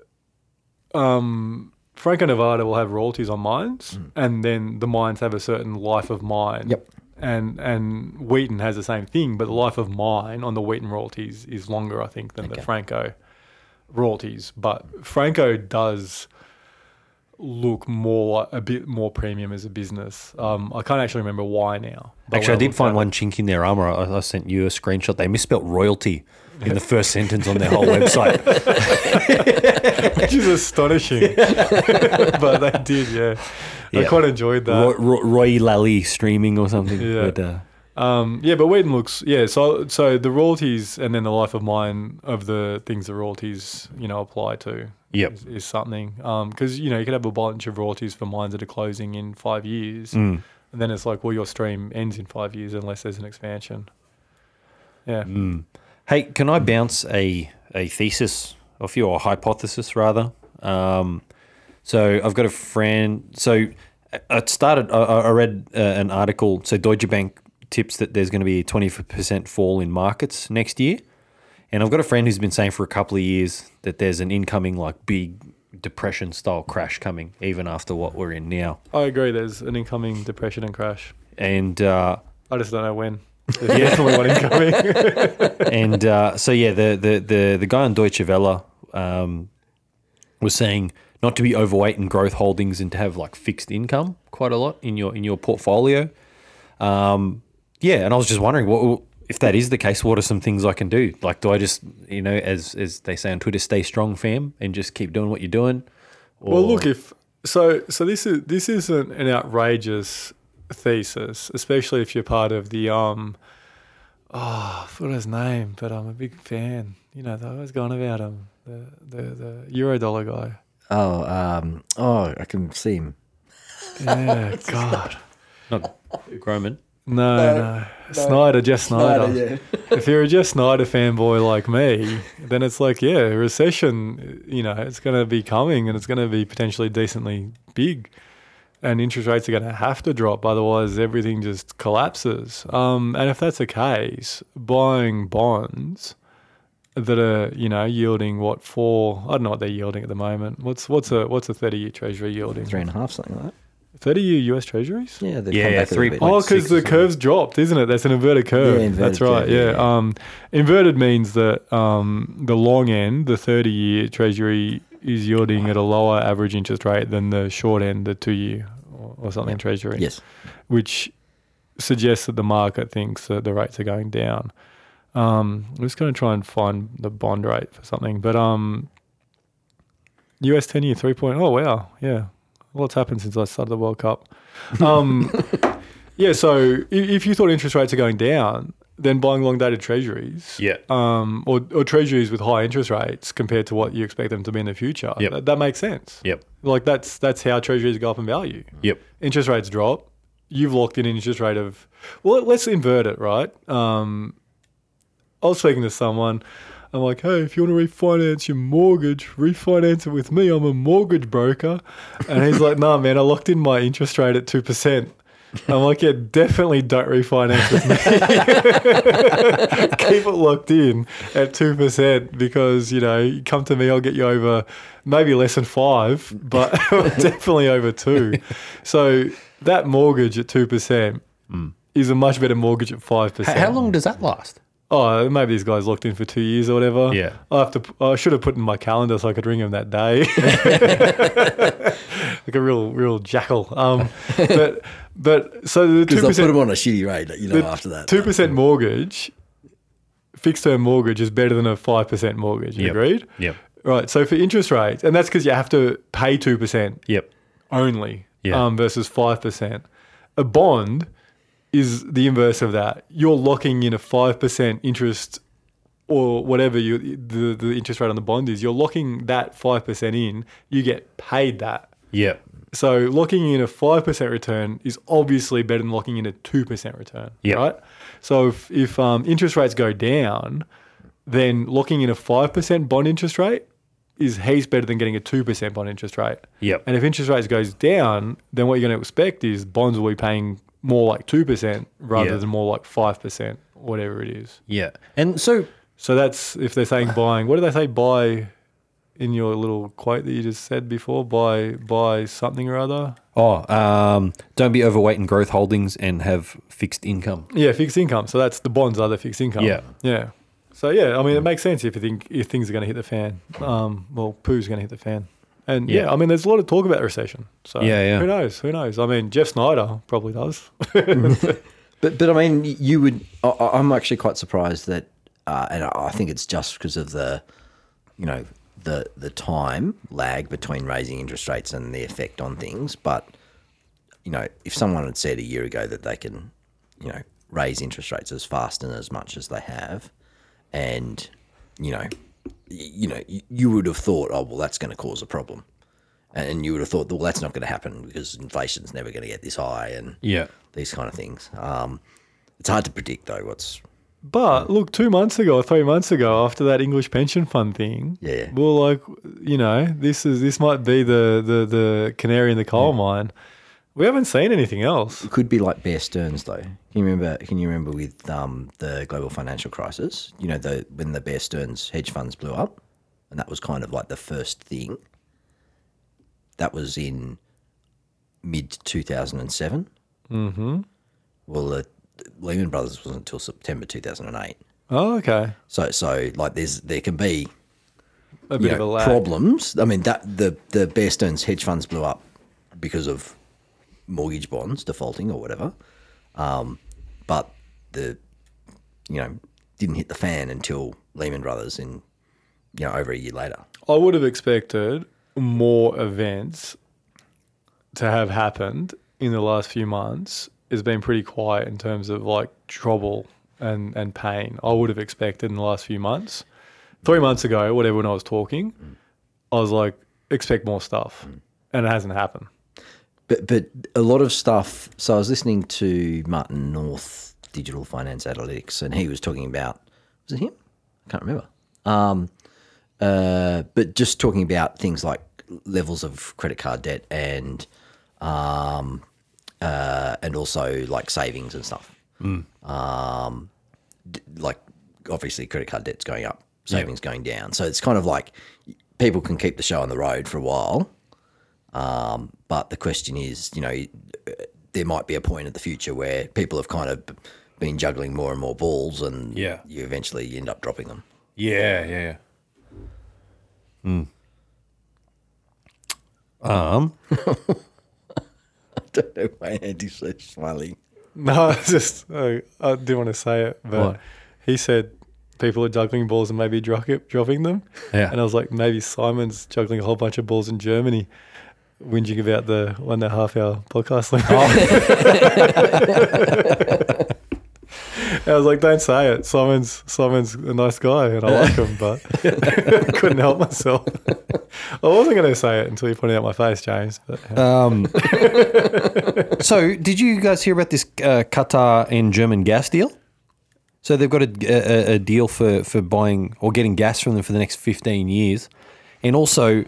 um, Franco Nevada will have royalties on mines, and then the mines have a certain life of mine. Yep. And and Wheaton has the same thing, but the life of mine on the Wheaton royalties is longer, I think, than the Franco royalties. But Franco does look more a bit more premium as a business. Um, I can't actually remember why now. Actually, I did find one chink in their armor. I, I sent you a screenshot. They misspelt royalty in the first sentence on their whole website. which is astonishing. but they did, yeah. I quite enjoyed that. Roy, Roy, Roy Lally streaming or something. Yeah. But, uh, Um, yeah, but Wheaton looks yeah. So so the royalties and then the life of mine of the things the royalties you know apply to. Yep. is, is something because you know you could have a bunch of royalties for mines that are closing in five years, Mm. and then it's like well your stream ends in five years unless there's an expansion. Yeah. Mm. Hey, can I bounce a, a thesis off you, or a hypothesis rather? Um, so I've got a friend. So I started. I, I read uh, an article. So Deutsche Bank tips that there's going to be a twenty percent fall in markets next year, and I've got a friend who's been saying for a couple of years that there's an incoming like big depression style crash coming, even after what we're in now. I agree. There's an incoming depression and crash. And uh, I just don't know when. There's definitely one incoming. and uh, so yeah, the the the the guy on Deutsche Welle um, was saying not to be overweight in growth holdings and to have like fixed income quite a lot in your in your portfolio. Um, yeah, and I was just wondering what if that is the case. What are some things I can do? Like, do I just you know, as as they say on Twitter, stay strong, fam, and just keep doing what you're doing? Well, look, if so, so this is this isn't an outrageous thesis, especially if you're part of the um. Oh, I forgot his name, but I'm a big fan. You know, they always gone about him. The the the Eurodollar guy. Oh, um, oh, I can see him. Yeah, God. Not Gromen. No, no, no. Snider, Jeff Snider. if you're a Jeff Snider fanboy like me, then it's like, yeah, recession, you know, it's going to be coming and it's going to be potentially decently big. And interest rates are going to have to drop, otherwise, everything just collapses. Um, and if that's the case, buying bonds that are, you know, yielding what for? I don't know what they're yielding at the moment. What's what's a what's a thirty year Treasury yielding? Three and a half, something like that. Thirty year US Treasuries. Yeah, they've Yeah, come back a little bit. Oh, because the curve's dropped, isn't it? That's an inverted curve. Yeah, inverted That's right. curve, yeah. yeah, yeah. Um, inverted means that um, the long end, the 30 year treasury, is yielding at a lower average interest rate than the short end, the two year or, or something treasury. Yes. Which suggests that the market thinks that the rates are going down. Um, I'm just going to try and find the bond rate for something. But um, US 10 year, 3 point. Oh, wow. Yeah. What's happened since I started the World Cup? Um, yeah, so if you thought interest rates are going down, then buying long dated treasuries, Yeah. um, or, or treasuries with high interest rates compared to what you expect them to be in the future, Yep. that, that makes sense. Yep. Like that's that's how treasuries go up in value. Yep. Interest rates drop. You've locked in an interest rate of well, let's invert it, right? Um, I was speaking to someone. I'm like, hey, if you want to refinance your mortgage, refinance it with me. I'm a mortgage broker. And he's like, nah, man, I locked in my interest rate at 2%. I'm like, yeah, definitely don't refinance with me. Keep it locked in at 2% because, you know, you come to me, I'll get you over maybe less than five, but definitely over two. So that mortgage at 2% mm. is a much better mortgage at 5%. How, how long does that last? Oh, maybe these guys locked in for two years or whatever. Yeah. I have to. I should have put in my calendar so I could ring him that day. like a real, real jackal. Um, but but so the two Because they'll put percent, on a shitty rate, you know, after that. two percent mortgage, fixed term mortgage is better than a five percent mortgage. You Yep. agreed? Yep. Right. So for interest rates, and that's because you have to pay two percent Yep. only Yeah. um, versus 5%. A bond is the inverse of that. You're locking in a 5% interest or whatever you, the, the interest rate on the bond is. You're locking that 5% in, you get paid that. Yep. So locking in a 5% return is obviously better than locking in a 2% return, Yep. right? So if, if um, interest rates go down, then locking in a 5% bond interest rate is heaps better than getting a 2% bond interest rate. Yep. And if interest rates goes down, then what you're going to expect is bonds will be paying more like 2% rather Yeah. than more like 5%, whatever it is. Yeah. And so So that's if they're saying buying, what do they say buy in your little quote that you just said before? Buy buy something or other? Oh, um, don't be overweight in growth holdings and have fixed income. Yeah, fixed income. So that's the bonds are the fixed income. Yeah. Yeah. So yeah, I mean it makes sense if you think if things are going to hit the fan. Um, well, poo's going to hit the fan. And yeah. Yeah. I mean there's a lot of talk about recession. So Yeah, yeah. who knows? Who knows? I mean Jeff Snider probably does. But but I mean, you would. I, I- I'm actually quite surprised that, uh, and I I think it's just because of the, you know, the the time lag between raising interest rates and the effect on things. But you know, if someone had said a year ago that they can, you know, raise interest rates as fast and as much as they have, and you know, y- you know, you, would have thought, oh well, that's going to cause a problem. And you would have thought, well, that's not going to happen because inflation's never going to get this high, and Yeah. these kind of things. Um, it's hard to predict though. What's But look, two months ago or three months ago, after that English pension fund thing, Yeah. we were like, you know, this is this might be the the, the canary in the coal mine. We haven't seen anything else. it could be like Bear Stearns though. Can you remember? Can you remember with um, the global financial crisis? You know, the when the Bear Stearns hedge funds blew up, and that was kind of like the first thing. That was in mid two thousand and seven. Mm-hmm. Well, Lehman Brothers wasn't until September two thousand and eight. Oh, okay. So, so like, there's there can be A bit of a lag. problems. I mean, that the the Bear Stearns hedge funds blew up because of mortgage bonds defaulting or whatever, um, but the you know didn't hit the fan until Lehman Brothers in you know over a year later. I would have expected more events to have happened in the last few months It's been pretty quiet in terms of like trouble and and pain. I would have expected in the last few months. Three months ago, whatever, when I was talking, I was like, expect more stuff, and it hasn't happened. But but a lot of stuff. So I was listening to Martin North, Digital Finance Analytics, and he was talking about was it him? I can't remember. Um, uh, but just talking about things like levels of credit card debt and um, uh, and also like savings and stuff. Um, d- like obviously credit card debt's going up, savings going down. So it's kind of like people can keep the show on the road for a while. Um, but the question is, you know, there might be a point in the future where people have kind of been juggling more and more balls, and Yeah. you eventually end up dropping them. Yeah, yeah, yeah. Hmm. Um, I don't know why Andy's so smiling. No, it's just I, I didn't want to say it, but What? he said people are juggling balls and maybe drop dropping them. Yeah. and I was like, maybe Simon's juggling a whole bunch of balls in Germany, whinging about the one and a half hour podcast limit. I was like, don't say it. Simon's Simon's a nice guy and I like him, but couldn't help myself. I wasn't going to say it until you pointed out my face, James. But um, so, did you guys hear about this uh, Qatar and German gas deal? So they've got a, a, a deal for, for buying or getting gas from them for the next fifteen years, and also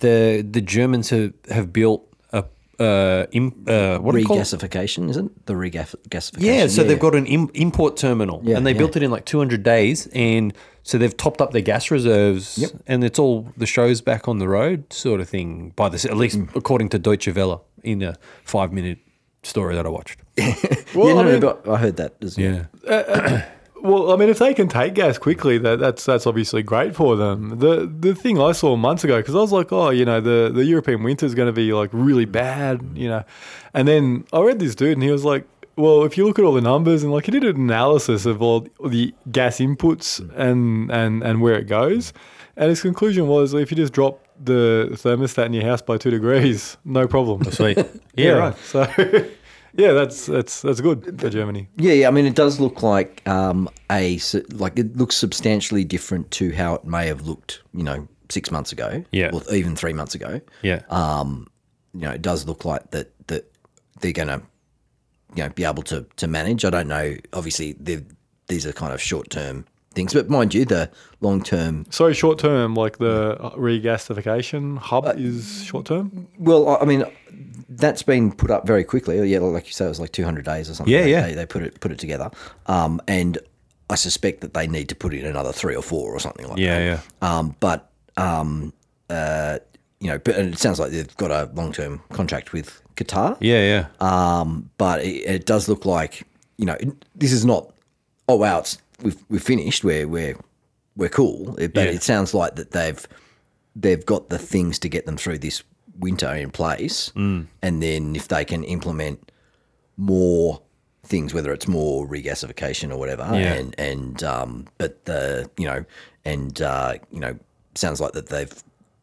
the the Germans have, have built a uh, im, uh, what do you call it? Regasification, isn't it? the regasification? Yeah, so they've got an Im- import terminal, Yeah, and they yeah. built it in like 200 days, and so they've topped up their gas reserves, Yep. and it's all the show's back on the road, sort of thing. By this, at least Mm. according to Deutsche Welle, in a five-minute story that I watched. yeah, Well, no, I no, mean- but I heard that as well. Yeah, Well, I mean, if they can take gas quickly, that, that's that's obviously great for them. The the thing I saw months ago, because I was like, oh, you know, the, the European winter is going to be like really bad, you know, and then I read this dude, and he was like, well, if you look at all the numbers and like he did an analysis of all the gas inputs and and and where it goes, and his conclusion was if you just drop the thermostat in your house by two degrees, no problem. sweet. Yeah, yeah, right. right. So. Yeah, that's that's that's good for Germany. Yeah, yeah. I mean, it does look like um, a like it looks substantially different to how it may have looked, you know, six months ago, Yeah. or even three months ago. Yeah, Um, you know, it does look like that that they're going to, you know, be able to to manage. I don't know. Obviously, these are kind of short term things, but mind you, the long term. So short term, like the regasification hub Uh, is short term. Well, I mean, that's been put up very quickly. Yeah, like you say, it was like two hundred days or something. Yeah, they, yeah. They, they put it put it together, um, and I suspect that they need to put in another three or four or something like yeah, that. yeah. Um, but um, uh, you know, but and it sounds like they've got a long term contract with Qatar. Yeah, yeah. Um, but it, it does look like you know it- this is not. Oh wow, it's we've we've finished. We're we're we're cool. It- But Yeah. it sounds like that they've they've got the things to get them through this winter in place, Mm. and then if they can implement more things, whether it's more regasification or whatever, Yeah. and and um, but the you know and uh, you know sounds like that they've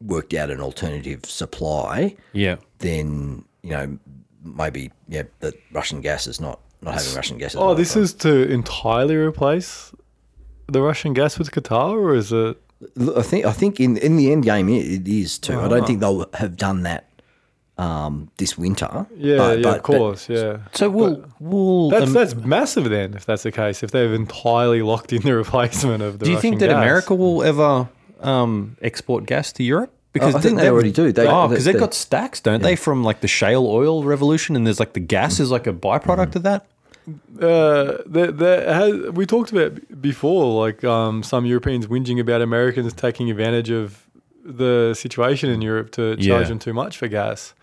worked out an alternative supply Yeah. then you know maybe yeah that Russian gas is not not having Russian gas. Oh, this a is to entirely replace the Russian gas with Qatar, or is it? I think I think in in the end game it, it is too. I Ah. don't think they'll have done that um, this winter. Yeah, but- yeah, but- of course, yeah. So we'll we'll. That's um, that's massive then, if that's the case. If they've entirely locked in the replacement of the. do you think that gas. America will ever um, export gas to Europe? Because I think they already do. They- oh, because they've got stacks, don't they, from like the shale oil revolution, and there's like the gas is like a byproduct of that. Uh, has, we talked about before, like um, some Europeans whinging about Americans taking advantage of the situation in Europe to charge Yeah. them too much for gas.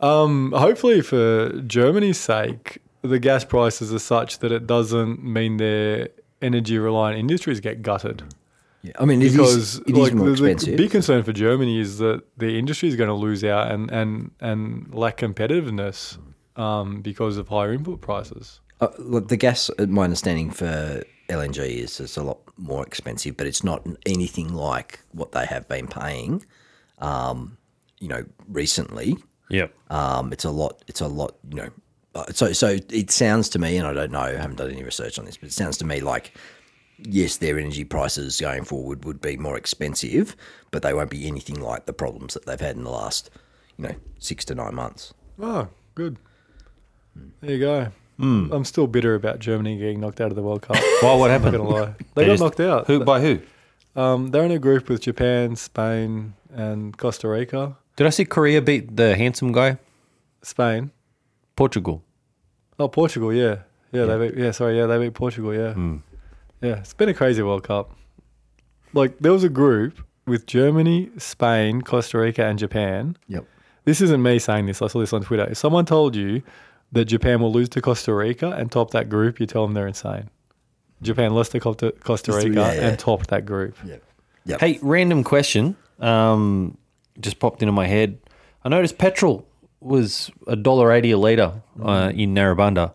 Um, hopefully, for Germany's sake, the gas prices are such that it doesn't mean their energy reliant industries get gutted. Yeah, I mean, it is because it is like, more the, expensive. the big concern for Germany is that the industry is going to lose out and, and, and lack competitiveness um, because of higher input prices. Uh, look, the gas, uh, my understanding for LNG is it's a lot more expensive, but it's not anything like what they have been paying. Um, you know, recently. Yep. Um, it's a lot. It's a lot. You know, uh, so so it sounds to me, and I don't know, I haven't done any research on this, but it sounds to me like yes, their energy prices going forward would be more expensive, but they won't be anything like the problems that they've had in the last, you know, six to nine months. Oh, good. There you go. I'm still bitter about Germany getting knocked out of the World Cup. Why? What happened? I'm not gonna lie. They, got just- knocked out. Who by who? Um, they're in a group with Japan, Spain, and Costa Rica. Did I see Korea beat the handsome guy? Spain. Portugal. Oh, Portugal. Yeah, yeah. They beat. Yeah, sorry. Yeah, they beat Portugal. Yeah, yeah. It's been a crazy World Cup. Like there was a group with Germany, Spain, Costa Rica, and Japan. Yep. This isn't me saying this. I saw this on Twitter. If someone told you that Japan will lose to Costa Rica and top that group, you tell them they're insane. Japan lost to Costa Costa Rica yeah, yeah. and topped that group. Yep. Hey, random question. Um, just popped into my head. I noticed petrol was a dollar eighty a liter uh, in Narrabundah.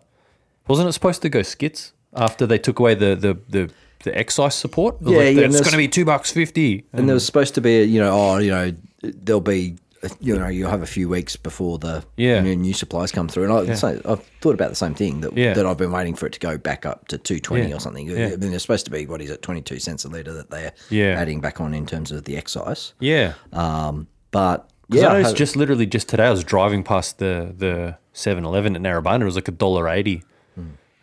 Wasn't it supposed to go skits after they took away the the the, the excise support? Yeah, Like, yeah, It's going to be two bucks fifty. And there was supposed to be, a, you know, oh, you know, there'll be, you know, you'll have a few weeks before the Yeah. new, new supplies come through. And I, Yeah. so I've thought about the same thing that Yeah. that I've been waiting for it to go back up to two twenty or something. Yeah. I mean, there's supposed to be what is it, twenty two cents a litre that they're Yeah. adding back on in terms of the excise. yeah. Um, but yeah, I have- just literally just today I was driving past the the 7-Eleven at Narrabundah. It was like a dollar eighty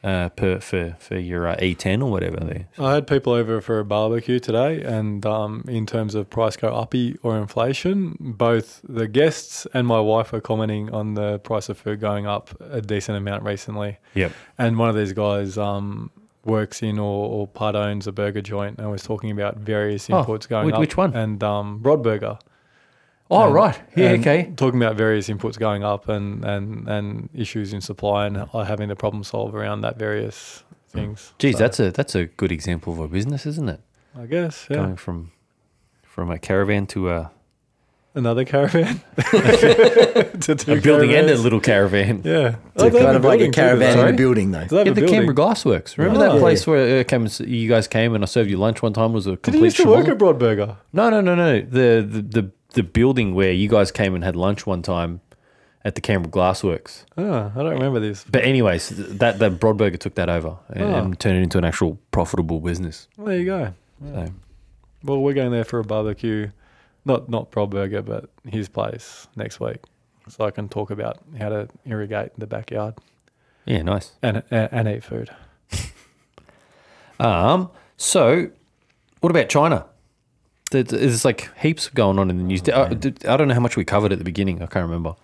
uh, per for for your uh, E10 or whatever there. I had people over for a barbecue today, and um, in terms of price go uppy or inflation, both the guests and my wife were commenting on the price of food going up a decent amount recently. Yep. And one of these guys um, works in or, or part owns a burger joint and was talking about various Oh, going which- up. which one? And um, Brodburger. Oh And- right, yeah, okay. Talking about various inputs going up and, and, and issues in supply and uh, having to problem solve around that various things. Geez, So, that's a that's a good example of a business, isn't it? I guess yeah. Going from from a caravan to a, Another caravan. To a building and a little caravan. Yeah. it's Oh, kind of like a too, caravan in a building, though. Yeah, the building? Canberra Glassworks. Remember Oh. that place where uh, came, you guys came and I served you lunch one time It was a Did complete you used to work at Brodburger? No, no, no, no. The, the the the building where you guys came and had lunch one time at the Canberra Glassworks. Oh, I don't remember this. But anyways, th- that that Brodburger took that over and, Oh. and turned it into an actual profitable business. Well, there you go. So Well, we're going there for a barbecue. Not not Brodburger, but his place next week. So I can talk about how to irrigate the backyard yeah, nice. and and, and eat food. Um, so what about China? There- There's like heaps going on in the news. I, I don't know how much we covered at the beginning. I can't remember.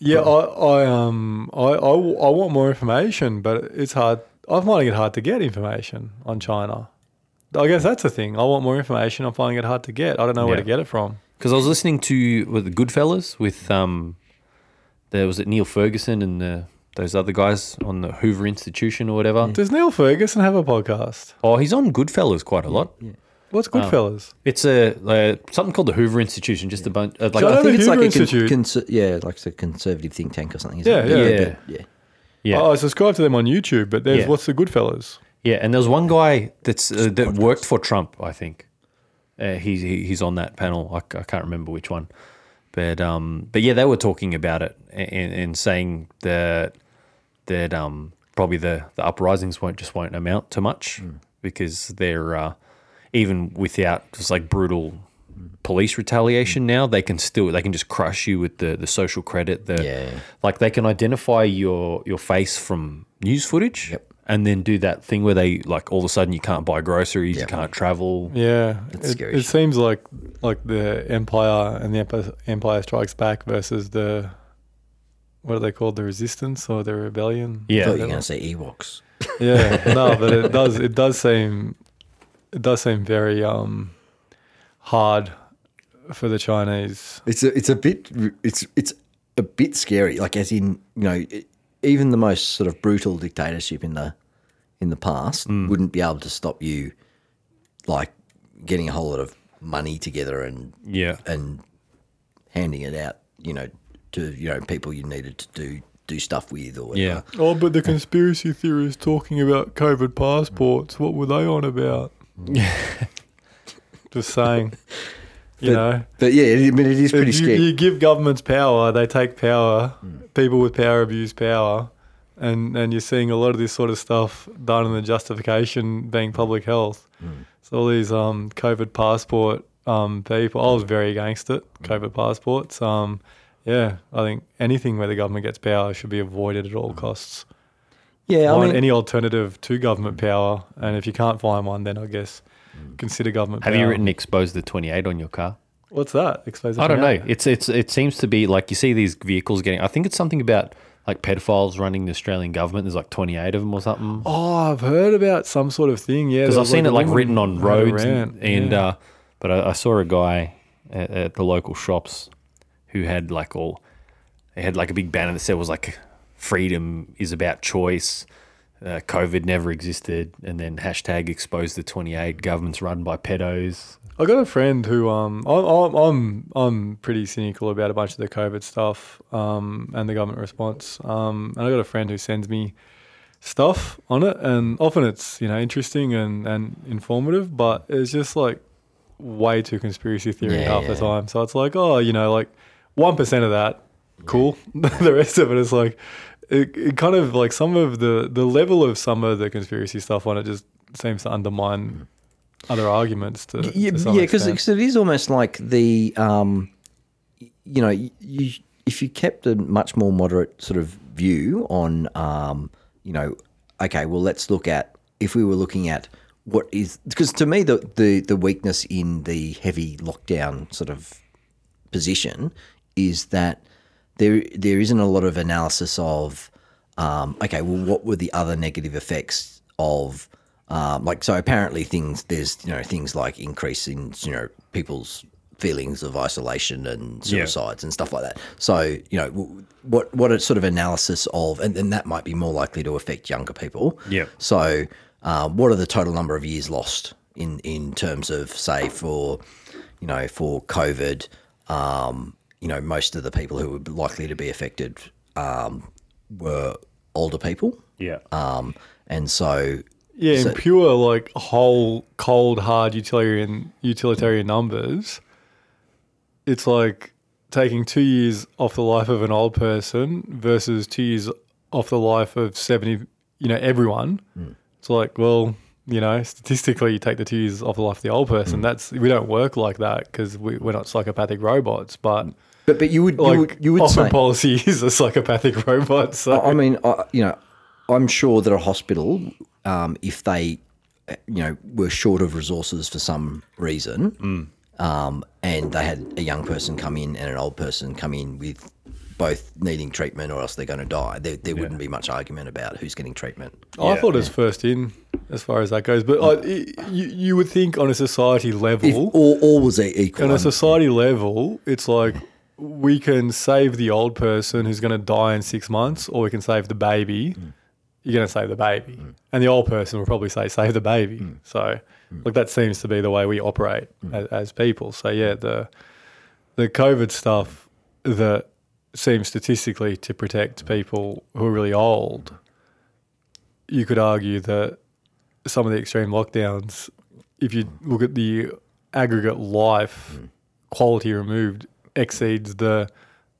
Yeah, I, I um I, I, w- I want more information, but it's hard. I'm finding it hard to get information on China. I guess that's the thing. I want more information. I'm finding it hard to get. I don't know where Yeah. to get it from. Because I was listening to with the GoodFellows with um, there was it Niall Ferguson and the, those other guys on the Hoover Institution or whatever. Does Niall Ferguson have a podcast? Oh, he's on GoodFellows quite a lot. What's GoodFellows? It's a uh, something called the Hoover Institution. Just a bunch uh, like So I I think the it's like Hoover a con- Institute. conser- yeah, like it's a conservative think tank or something. Isn't Yeah, it? yeah. Yeah. but- yeah. yeah. Oh, I subscribe to them on YouTube, but there's Yeah. what's the GoodFellows? Yeah, and there was one guy that's uh, that worked for Trump. I think uh, he's he, he's on that panel. I, c- I can't remember which one, but um, but yeah, they were talking about it and, and saying that that um probably the the uprisings won't just won't amount to much because they're uh, even without just like brutal police retaliation now they can still they can just crush you with the the social credit the Yeah. like they can identify your your face from news footage Yep. and then do that thing where they like all of a sudden you can't buy groceries you can't travel Yeah, That's it, scary it shit. seems like like the Empire and the Empire, Empire Strikes Back versus the what are they called? The Resistance or the Rebellion? I yeah thought you were going to say Ewoks. Yeah, no, but it does it does seem it does seem very um hard for the Chinese. It's a, it's a bit it's it's a bit scary. Like as in you know even the most sort of brutal dictatorship in the in the past wouldn't be able to stop you like getting a whole lot of money together and yeah and handing it out. You know to you know people you needed to do do stuff with or yeah whatever. Oh, but the conspiracy theorists talking about COVID passports, what were they on about? Just saying. You But- know, But yeah, I mean it is pretty you, scary. you give governments power, they take power. People with power abuse power. and and you're seeing a lot of this sort of stuff done, and the justification being public health. So all these um, COVID passport um, people, I was very against it. COVID passports. Um, yeah, I think anything where the government gets power should be avoided at all costs. Yeah, I Find mean, any alternative to government power, and if you can't find one, then I guess consider government. Have power. you written expose the 28 on your car? What's that? Expose the I don't know. It's it's it seems to be like you see these vehicles getting. I think it's something about like pedophiles running the Australian government. There's like 28 of them or something. Oh, I've heard about some sort of thing. Yeah, because I've seen a it like written on had roads rant, and, and yeah. uh, but I, I saw a guy at, at the local shops who had like all they had like a big banner that said was like freedom is about choice. Uh, COVID never existed, and then hashtag expose the 28 governments run by pedos. I got a friend who um I'm I'm I'm, I'm pretty cynical about a bunch of the COVID stuff um and the government response um and I got a friend who sends me stuff on it and often it's you know interesting and and informative but it's just like way too conspiracy theory Yeah, half the time so it's like oh you know like one percent of that cool the rest of it is like it, it kind of like some of the the level of some of the conspiracy stuff on it just seems to undermine other arguments to, yeah, to some yeah, because extent. it is almost like the, um, you know, y- you if you kept a much more moderate sort of view on, um, you know, okay, well, let's look at if we were looking at what is because to me the, the the weakness in the heavy lockdown sort of position is that there there isn't a lot of analysis of um, okay, well, what were the other negative effects of um, like so apparently things there's you know things like increase in you know people's feelings of isolation and Yeah. suicides and stuff like that. So you know what what a sort of analysis of and, and that might be more likely to affect younger people. Yeah. So um, what are the total number of years lost in in terms of say for you know for COVID? Um, you know most of the people who were likely to be affected um, were older people. Yeah. Um, and so Yeah, so- in pure like whole cold hard utilitarian utilitarian numbers, it's like taking two years off the life of an old person versus two years off the life of seventy. You know, everyone. It's like, well, you know, statistically, you take the two years off the life of the old person. That's we don't work like that because we, we're not psychopathic robots. But But but you would like you would, you would often say policy is a psychopathic robot. So I I mean, I, you know, I'm sure that a hospital, um, if they, uh, you know, were short of resources for some reason, um, and they had a young person come in and an old person come in with both needing treatment or else they're going to die, there, there wouldn't be much argument about who's getting treatment. I thought it was first in as far as that goes. But I, you, you would think on a society level, If all, all was equal, on a um, society level, it's like we can save the old person who's going to die in six months, or we can save the baby. Mm. You're going to save the baby, mm. and the old person will probably say save the baby. Mm. So, like that seems to be the way we operate as, as people. So yeah, the the COVID stuff that seems statistically to protect people who are really old. You could argue that some of the extreme lockdowns, if you look at the aggregate life quality removed, exceeds the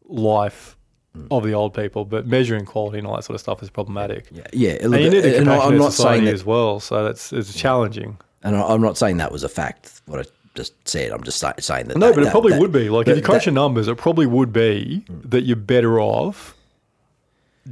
life mm. of the old people. But measuring quality and all that sort of stuff is problematic. yeah, yeah. And you need a and I- compassionate I'm not society saying that, as well, so that's it's challenging. and I- I'm not saying that was a fact. What I just said, I'm just saying that. No, that- but it that- probably that- would be. Like if you crunch the numbers, it probably would be mm. that you're better off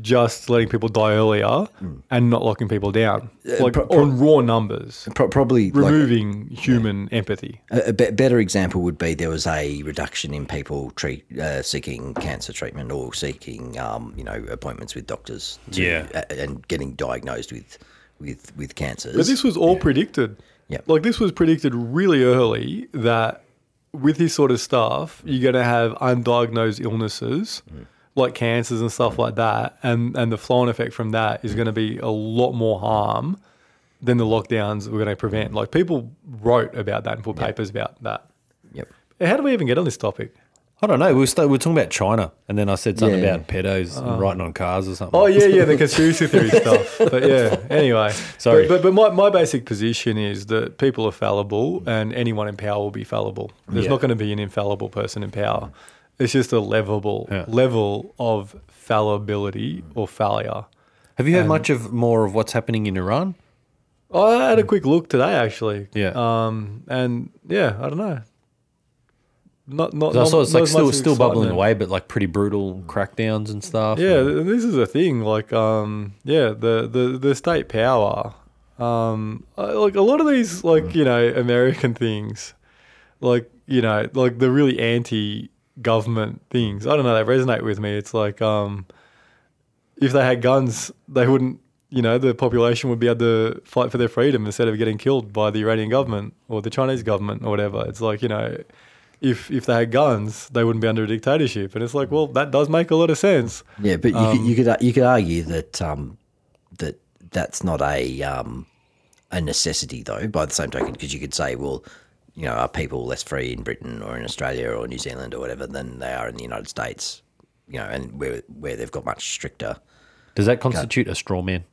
just letting people die earlier and not locking people down. Like pro- pro- on raw numbers, pro- probably like, removing human empathy. A, a be- better example would be there was a reduction in people treat, uh, seeking cancer treatment or seeking, um, you know, appointments with doctors. To, Yeah. a- and getting diagnosed with with with cancers. But this was all predicted. Yeah. Like this was predicted really early that with this sort of stuff, you're going to have undiagnosed illnesses like cancers and stuff like that, and and the flow-on effect from that is going to be a lot more harm than the lockdowns we're going to prevent. Like people wrote about that and put papers about that. Yep. How do we even get on this topic? I don't know. We were, st- we were talking about China, and then I said something Yeah. about pedos and oh. writing on cars or something. Oh yeah, yeah, the conspiracy theory stuff. But yeah, anyway. Sorry. But, but, but my, my basic position is that people are fallible and anyone in power will be fallible. There's Yeah. not going to be an infallible person in power. It's just a levelable Yeah. level of fallibility or failure. Have you heard And- much of more of what's happening in Iran? I had a quick look today, actually. Yeah. Um, and yeah, I don't know. Not not. I saw it's like still still bubbling away, but like pretty brutal crackdowns and stuff. Yeah, and- this is a thing. Like, um, yeah, the the the state power. Um, like a lot of these, like you know, American things, like you know, like the really anti-government things. I don't know. They resonate with me. It's like, um, if they had guns, they wouldn't. You know, the population would be able to fight for their freedom instead of getting killed by the Iranian government or the Chinese government or whatever. It's like you know, if if they had guns, they wouldn't be under a dictatorship. And it's like, well, that does make a lot of sense. Yeah, but you, Um, could, you could you could argue that um, that that's not a um, a necessity though. By the same token, because you could say, well, you know, are people less free in Britain or in Australia or New Zealand or whatever than they are in the United States? You know, and where where they've got much stricter. Does that constitute a straw man?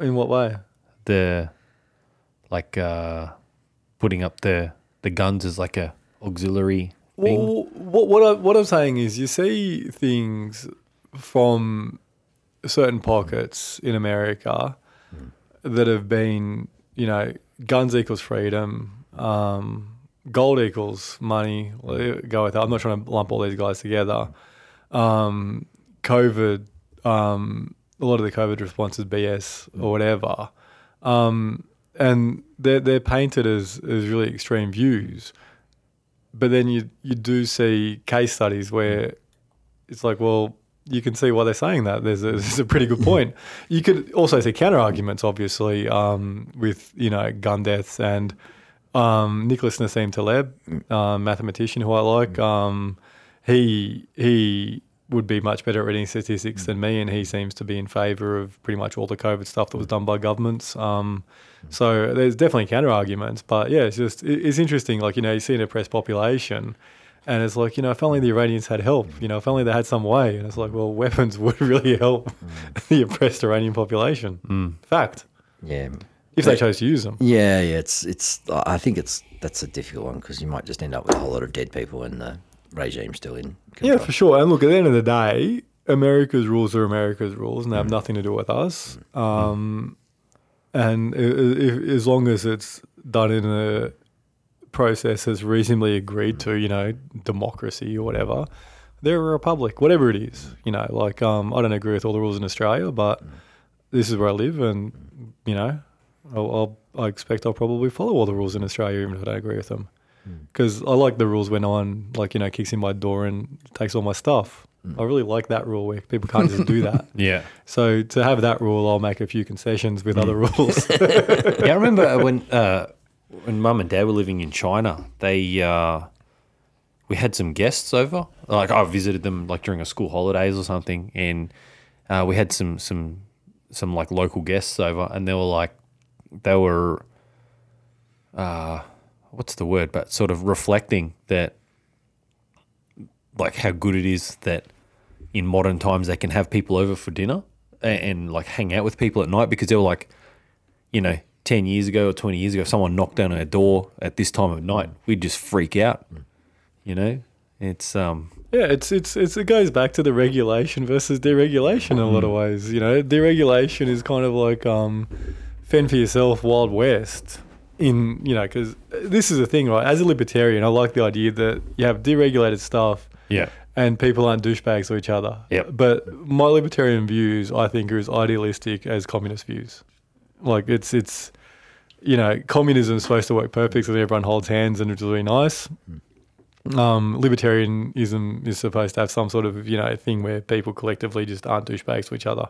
In what way? The like uh putting up the the guns as like a auxiliary thing. Well, what what I, what I'm saying is, you see things from certain pockets in America that have been, you know, guns equals freedom, um, gold equals money. Go with that. I'm not trying to lump all these guys together. Um, COVID, um, a lot of the COVID response is BS or whatever. Um, and they're, they're painted as, as really extreme views. But then you, you do see case studies where it's like, well, you can see why they're saying that. There's a, there's a pretty good point. You could also see counter arguments, obviously, um, with you know gun deaths and um, Nicholas Nassim Taleb, um, mathematician who I like. Um, he he would be much better at reading statistics than me, and he seems to be in favour of pretty much all the COVID stuff that was done by governments. Um, so there's definitely counter arguments, but yeah, it's just it's interesting. Like you know, you see an oppressed population, and it's like you know, if only the Iranians had help. You know, if only they had some way. And it's like, well, weapons would really help the oppressed Iranian population. Fact. Yeah. If they chose to use them. Yeah, yeah. It's it's. I think it's that's a difficult one because you might just end up with a whole lot of dead people and the regime still in. Yeah, for sure. And look, at the end of the day, America's rules are America's rules, and they have mm. nothing to do with us. Mm. Mm. Um, and i- i- if, as long as it's done in a process that's reasonably agreed to, you know, democracy or whatever, they're a republic, whatever it is. You know, like um, I don't agree with all the rules in Australia, but this is where I live, and you know, I'll, I'll, I expect I'll probably follow all the rules in Australia, even if I don't agree with them. Because I like the rules when no one, like, you know, kicks in my door and takes all my stuff. I really like that rule where people can't just do that. Yeah. So to have that rule, I'll make a few concessions with other rules. yeah, I remember when uh, when mum and dad were living in China. They uh, we had some guests over. Like I visited them like during a school holidays or something, and uh, we had some some some like local guests over, and they were like they were uh, what's the word? But sort of reflecting that like how good it is that in modern times they can have people over for dinner and, and like hang out with people at night because they were like you know, 10 years ago or 20 years ago, if someone knocked down our door at this time of night, we'd just freak out. You know, it's, um, Yeah, it's it's it's it goes back to the regulation versus deregulation in a lot of ways. You know, deregulation is kind of like um, fend for yourself, wild west. In you know, because this is the thing, right? As a libertarian, I like the idea that you have deregulated stuff. Yeah. And people aren't douchebags to each other. Yep. But my libertarian views, I think, are as idealistic as communist views. Like it's it's, you know, communism is supposed to work perfectly, so everyone holds hands and it's really nice um, libertarianism is supposed to have some sort of you know thing where people collectively just aren't douchebags to each other.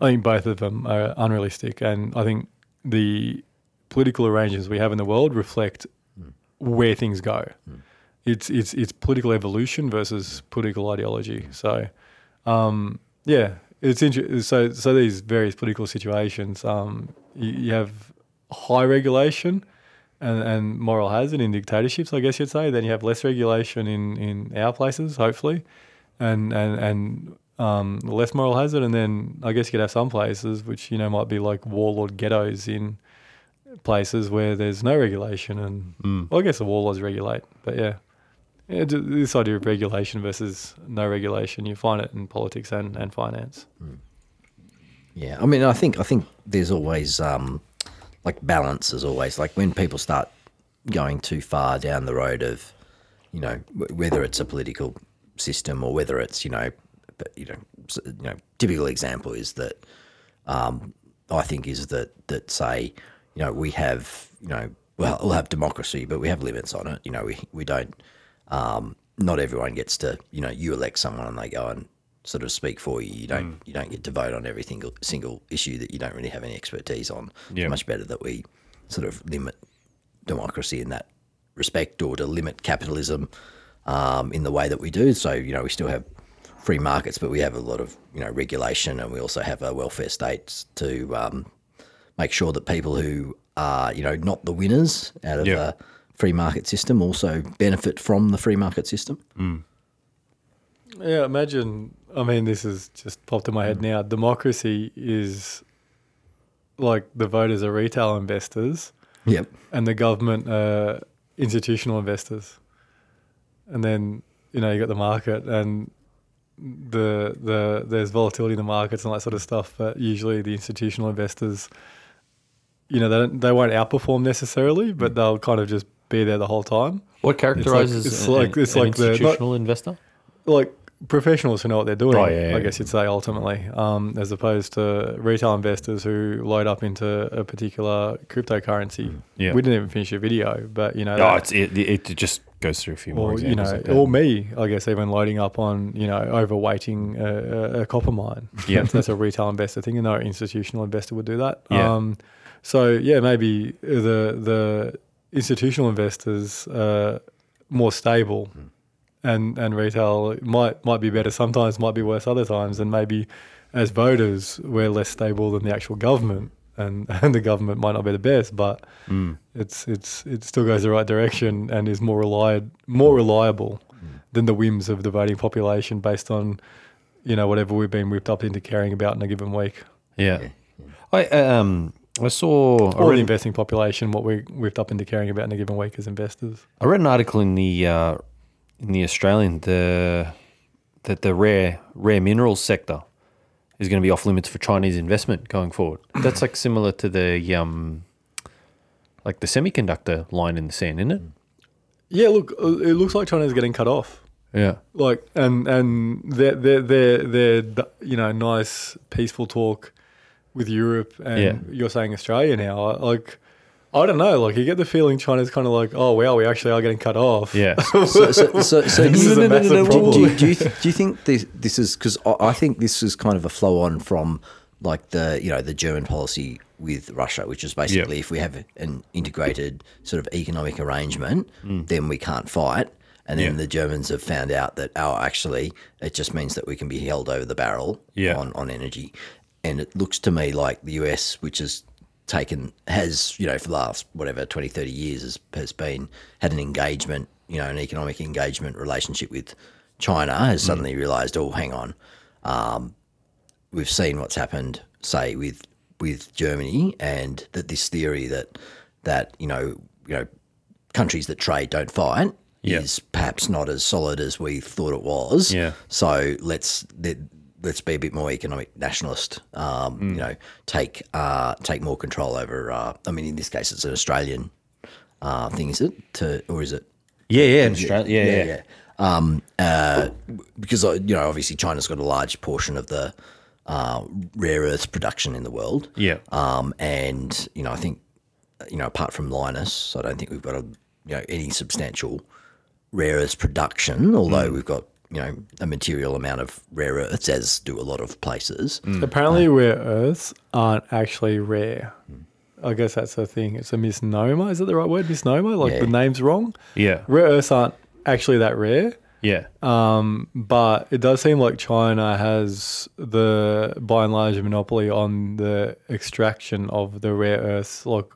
I think both of them are unrealistic, and I think the political arrangements we have in the world reflect where things go. It's it's it's political evolution versus political ideology. So, um, yeah, it's interesting. So so these various political situations, um, you, you have high regulation and, and moral hazard in dictatorships, I guess you'd say. Then you have less regulation in, in our places, hopefully, and and and um, less moral hazard. And then I guess you could have some places which you know might be like warlord ghettos in places where there's no regulation. And Mm. well, I guess the warlords regulate, but yeah. Yeah, this idea of regulation versus no regulation, you find it in politics and, and finance. Yeah, I mean, I think I think there's always um, like balance is always like when people start going too far down the road of, you know, whether it's a political system or whether it's you know, but you know, you know, typical example is that um, I think is that that say, you know, we have you know, well, we'll have democracy, but we have limits on it. You know, we we don't. Um, not everyone gets to, you know, you elect someone and they go and sort of speak for you. You don't you don't get to vote on every single single issue that you don't really have any expertise on. Yeah. It's much better that we sort of limit democracy in that respect or to limit capitalism um, in the way that we do. So, you know, we still have free markets, but we have a lot of, you know, regulation and we also have a welfare state to um, make sure that people who are, you know, not the winners out of Yeah. the free market system also benefit from the free market system. Yeah, imagine. I mean, this has just popped in my head now. Democracy is like the voters are retail investors, Yep. and the government are institutional investors. And then you know you got the market, and the the there's volatility in the markets and that sort of stuff. But usually the institutional investors, you know, they don't, they won't outperform necessarily, but they'll kind of just be there the whole time. What characterizes it's an, like- it's an like the- not- institutional investor? like professionals who know what they're doing. Oh, yeah, yeah, I guess you'd say ultimately, um, as opposed to retail investors who load up into a particular cryptocurrency. Yeah. We didn't even finish your video, but you know, Oh, that- it's, it, it just goes through a few more or you know, or me, I guess, even loading up on you know overweighting a, a, copper mine. Yeah. that's, that's a retail investor thing, and no institutional investor would do that. Yeah. Um, so yeah, maybe the the institutional investors are more stable, Hmm. and and retail might might be better sometimes, might be worse other times, and maybe as voters we're less stable than the actual government. And, and the government might not be the best, but Hmm. it's it's it still goes the right direction and is more relied more reliable than the whims of the voting population based on you know whatever we've been whipped up into caring about in a given week. Yeah. I um I saw I Or the investing population, what we're whipped up into caring about in a given week as investors. I read an article in the uh, in the Australian the that the rare rare minerals sector is going to be off limits for Chinese investment going forward. That's like similar to the um like the semiconductor line in the sand, isn't it? Yeah, look, it looks like China's getting cut off. Yeah. Like, and and their their their their you know nice peaceful talk with Europe, and Yeah. you're saying Australia now. Like, I don't know. Like, you get the feeling China's kind of like, oh wow, we actually are getting cut off. Yeah. So, so, so, so This do, is a you, massive do, you- problem. do, you, do, you, do you think this, this is because I, I think this is kind of a flow on from like the you know the German policy with Russia, which is basically if we have an integrated sort of economic arrangement, mm. then we can't fight. And then Yeah. the Germans have found out that oh, actually, it just means that we can be held over the barrel Yeah. on on energy. And it looks to me like the US, which has taken has you know for the last whatever 20 30 years has, has been had an engagement you know an economic engagement relationship with china has suddenly realized oh hang on um, we've seen what's happened say with with germany and that this theory that that you know you know countries that trade don't fight Yeah. is perhaps not as solid as we thought it was Yeah. so let's let, let's be a bit more economic nationalist. Um, Mm. You know, take uh, take more control over. Uh, I mean, in this case, it's an Australian uh, thing, is it? To or is it? Yeah, yeah, in Australia. Yeah, yeah. yeah. Um, uh, because uh, you know, obviously, China's got a large portion of the uh, rare earths production in the world. Yeah. Um, and you know, I think you know, apart from Lynas, I don't think we've got a you know any substantial rare earths production. Although Mm. we've got you know a material amount of rare earths, as do a lot of places. Mm. Apparently, rare earths aren't actually rare. I guess that's the thing. It's a misnomer. Is that the right word? Misnomer? Like Yeah. the name's wrong? Yeah. Rare earths aren't actually that rare. Yeah. Um, but it does seem like China has the by and large monopoly on the extraction of the rare earths, like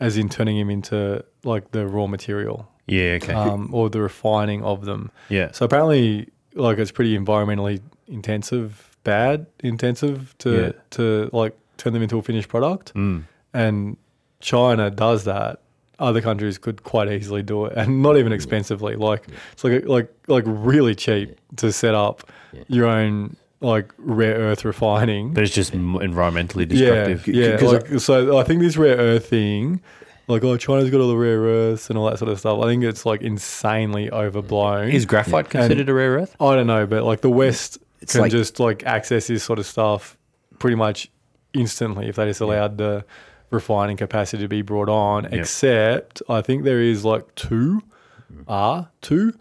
as in turning them into like the raw material, Yeah, okay. um, or the refining of them. yeah. So apparently, like it's pretty environmentally intensive, bad intensive to Yeah. to like turn them into a finished product. Mm. And China does that. Other countries could quite easily do it, and not even expensively. Like it's like like like really cheap to set up your own like rare earth refining. But it's just m- environmentally Yeah, destructive. yeah. 'Cause Like, so I think this rare earth thing, like oh China's got all the rare earths and all that sort of stuff. I think it's like insanely overblown. Is graphite considered a rare earth? I don't know, but like the West It's can like- just like access this sort of stuff pretty much instantly if they just allowed the refining capacity to be brought on. Except I think there is like two, are two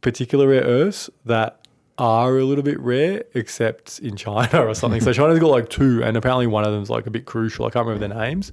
particular rare earths that are a little bit rare, except in China or something. so China's got like two, and apparently one of them's like a bit crucial. I can't remember their names.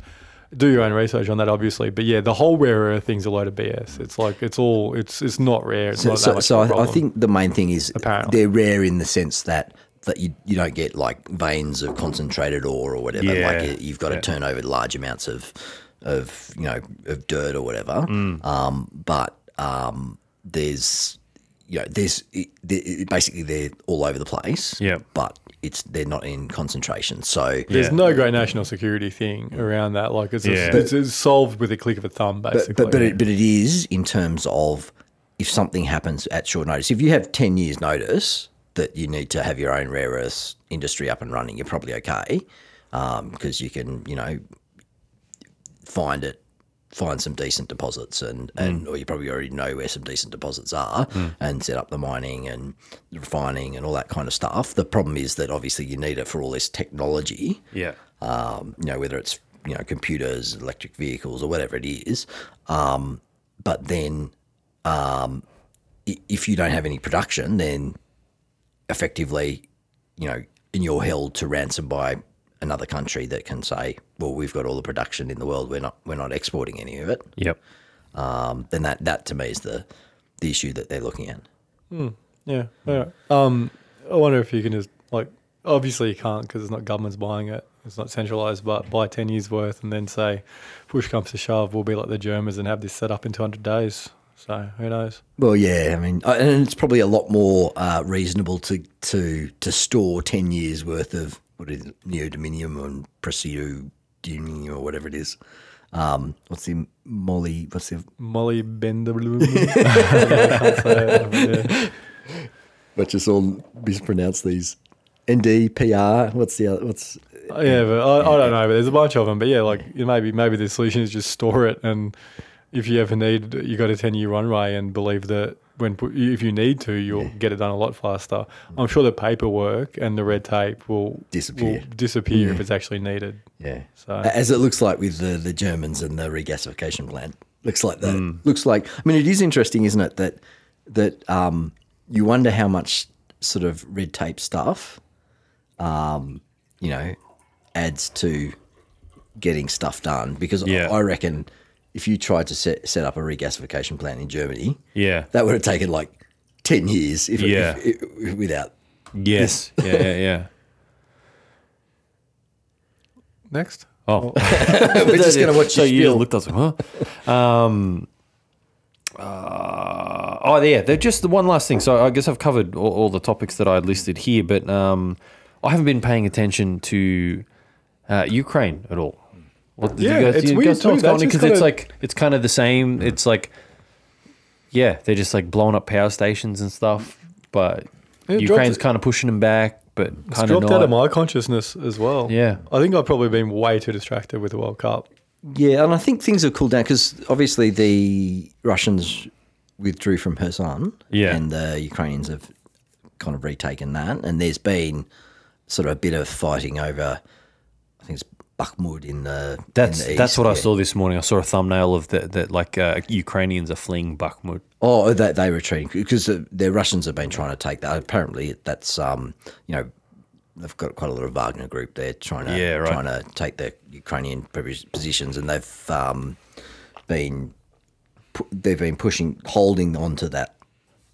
Do your own research on that, obviously. But yeah, the whole rare earth thing's a load of BS. It's like it's all it's it's not rare. It's So, not so, so I, I think the main thing is Apparently. they're rare in the sense that that you, you don't get like veins of concentrated ore or whatever. Yeah. Like you- you've got to Yeah. turn over large amounts of of you know of dirt or whatever. Mm. Um, but um, there's you know there's it, they- basically they're all over the place. Yeah. but it's they're not in concentration. So There's Yeah. no great national security thing around that. Like it's, Yeah. it's, it's solved with a click of a thumb, basically. But but but it, but it is in terms of if something happens at short notice. If you have ten years notice that you need to have your own rare earths industry up and running, you're probably okay um, because you can you know find it. Find some decent deposits, and, and or you probably already know where some decent deposits are, and set up the mining and refining and all that kind of stuff. The problem is that obviously you need it for all this technology Yeah. um, you know, whether it's you know computers, electric vehicles, or whatever it is. Um, but then, um, if you don't have any production, then effectively, you know, and you're held to ransom by another country that can say, "Well, we've got all the production in the world. We're not we're not exporting any of it." Yep. Um, then that that to me is the the issue that they're looking at. yeah. yeah. Um, I wonder if you can just like obviously you can't because it's not government's buying it. It's not centralized, but buy ten years worth and then say, push comes to shove, we'll be like the Germans and have this set up in 200 days. So who knows? Well, yeah, I mean, and it's probably a lot more uh, reasonable to to to store ten years worth of what is it, neodymium and praseodymium or whatever it is. Um, what's the molly? What's the Molly Benderblum. I can't say it. Yeah. let's just all mispronounce these. NDPR. What's the other? What's Uh, Yeah, but I, I don't know. But there's a bunch of them. But yeah, like maybe maybe the solution is just store it, and if you ever need, you got a ten year runway, and believe that when if you need to, you'll get it done a lot faster. I'm sure the paperwork and the red tape will Disappear. will disappear if it's actually needed. Yeah. So As it looks like with the, the Germans and the regasification plant. Looks like that. Looks like. I mean, it is interesting, isn't it? That that um, you wonder how much sort of red tape stuff, um, you know, adds to getting stuff done. Because Yeah. I reckon if you tried to set set up a regasification plant in Germany, Yeah. that would have taken like ten years if, it- Yeah. if, if, without. Yes. yeah. Yeah. Yeah. next, Oh, We're just going to watch so you you looked at huh? Um, uh, oh yeah, they're just the one last thing. So I guess I've covered all, all the topics that I had listed here, but um, I haven't been paying attention to uh, Ukraine at all. What, Yeah, you guys, it's you weird guys know what's too. going That's Because it's kinda- like it's kind of the same. It's like yeah, they're just like blowing up power stations and stuff, but Yeah, Ukraine's kind of pushing them back, but it's kind of dropped out of my consciousness as well. Yeah. I think I've probably been way too distracted with the World Cup. Yeah, and I think things have cooled down because obviously the Russians withdrew from Kherson, Yeah. and the Ukrainians have kind of retaken that, and there's been sort of a bit of fighting over. I think it's Bakhmut in the. in That's the that's what I saw this morning. I saw a thumbnail of that that like uh, Ukrainians are fleeing Bakhmut. Oh, they they retreating because the, the Russians have been trying to take that. Apparently, that's um you know they've got quite a lot of Wagner group there trying to Yeah, right. trying to take the Ukrainian positions, and they've um been they've been pushing holding on to that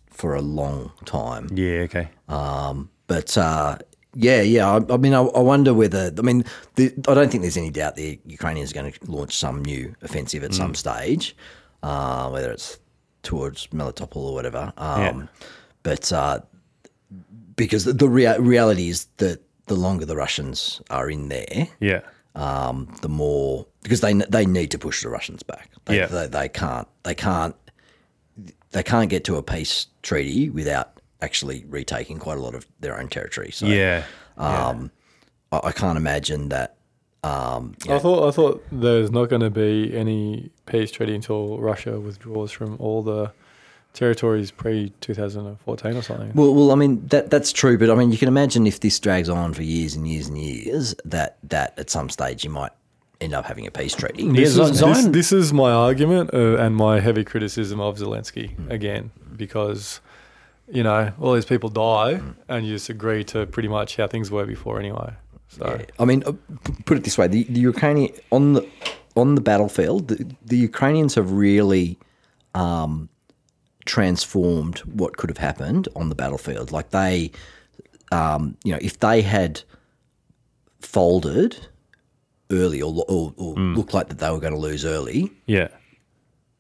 for a long time. Yeah, okay. Um, But uh, yeah, yeah. I, I mean, I, I wonder whether. I mean, the, I don't think there's any doubt the Ukrainians are going to launch some new offensive at Mm. some stage, uh, whether it's towards Melitopol or whatever. Um, Yeah. But uh, because the, the rea- reality is that the longer the Russians are in there, Yeah. um, the more because they they need to push the Russians back. They, Yeah. they, they can't they can't they can't get to a peace treaty without actually retaking quite a lot of their own territory. So Yeah. um, I, I can't imagine that. Um, you I know, thought I thought there's not going to be any peace treaty until Russia withdraws from all the territories pre 2014 or something. Well, well, I mean that that's true, but I mean you can imagine if this drags on for years and years and years, that that at some stage you might end up having a peace treaty. This, Yeah, is, Zion- this, this is my argument uh, and my heavy criticism of Zelensky Hmm. again, because you know all these people die, and you just agree to pretty much how things were before anyway. So Yeah. I mean, uh, put it this way: the, the Ukrainian on the on the battlefield, the, the Ukrainians have really um, transformed what could have happened on the battlefield. Like they, um, you know, if they had folded early or or, or looked like that they were going to lose early, Yeah.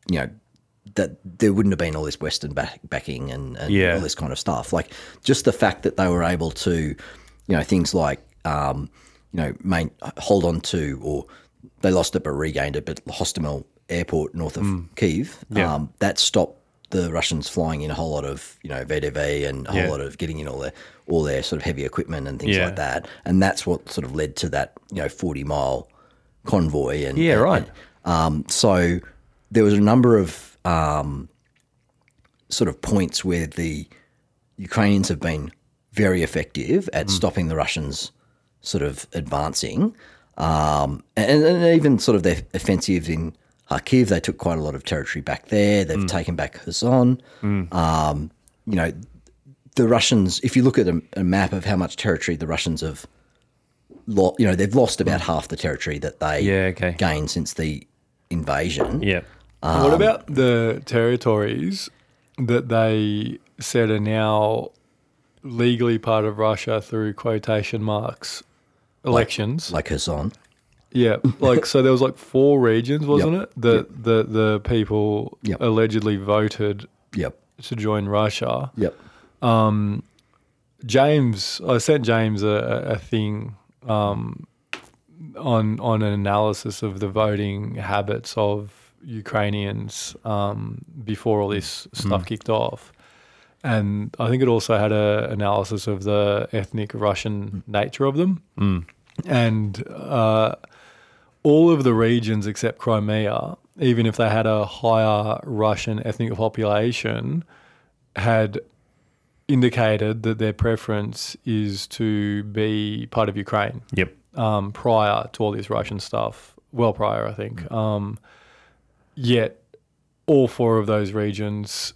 you know, that there wouldn't have been all this Western back, backing and, and Yeah. all this kind of stuff. Like just the fact that they were able to, you know, things like, um, you know, main, hold on to, or they lost it but regained it, but Hostomel Airport north of Kiev, Yeah. um, that stopped the Russians flying in a whole lot of, you know, VDV and a whole Yeah. lot of getting in all their all their sort of heavy equipment and things like that. And that's what sort of led to that, you know, forty mile convoy and Yeah, and- right. um, so there was a number of um, sort of points where the Ukrainians have been very effective at stopping the Russians sort of advancing, um, and, and even sort of their offensive in Kharkiv. They took quite a lot of territory back there. They've taken back Kherson. Um, you know, the Russians. If you look at a, a map of how much territory the Russians have. lost, you know they've lost about half the territory that they Yeah, okay. gained since the invasion. Yeah. What about the territories that they said are now legally part of Russia through quotation marks elections? like Kherson. Yeah, like so there was like four regions, wasn't Yep. it? That the the people Yep. allegedly voted Yep. to join Russia. Yep. James, I sent James a, a a thing um, on on an analysis of the voting habits of Ukrainians um, before all this stuff kicked off, and I think it also had an analysis of the ethnic Russian nature of them, and uh, all of the regions except Crimea, even if they had a higher Russian ethnic population, had indicated that their preference is to be part of Ukraine Yep. um, prior to all this Russian stuff. Well, prior, I think. Um, yet, all four of those regions,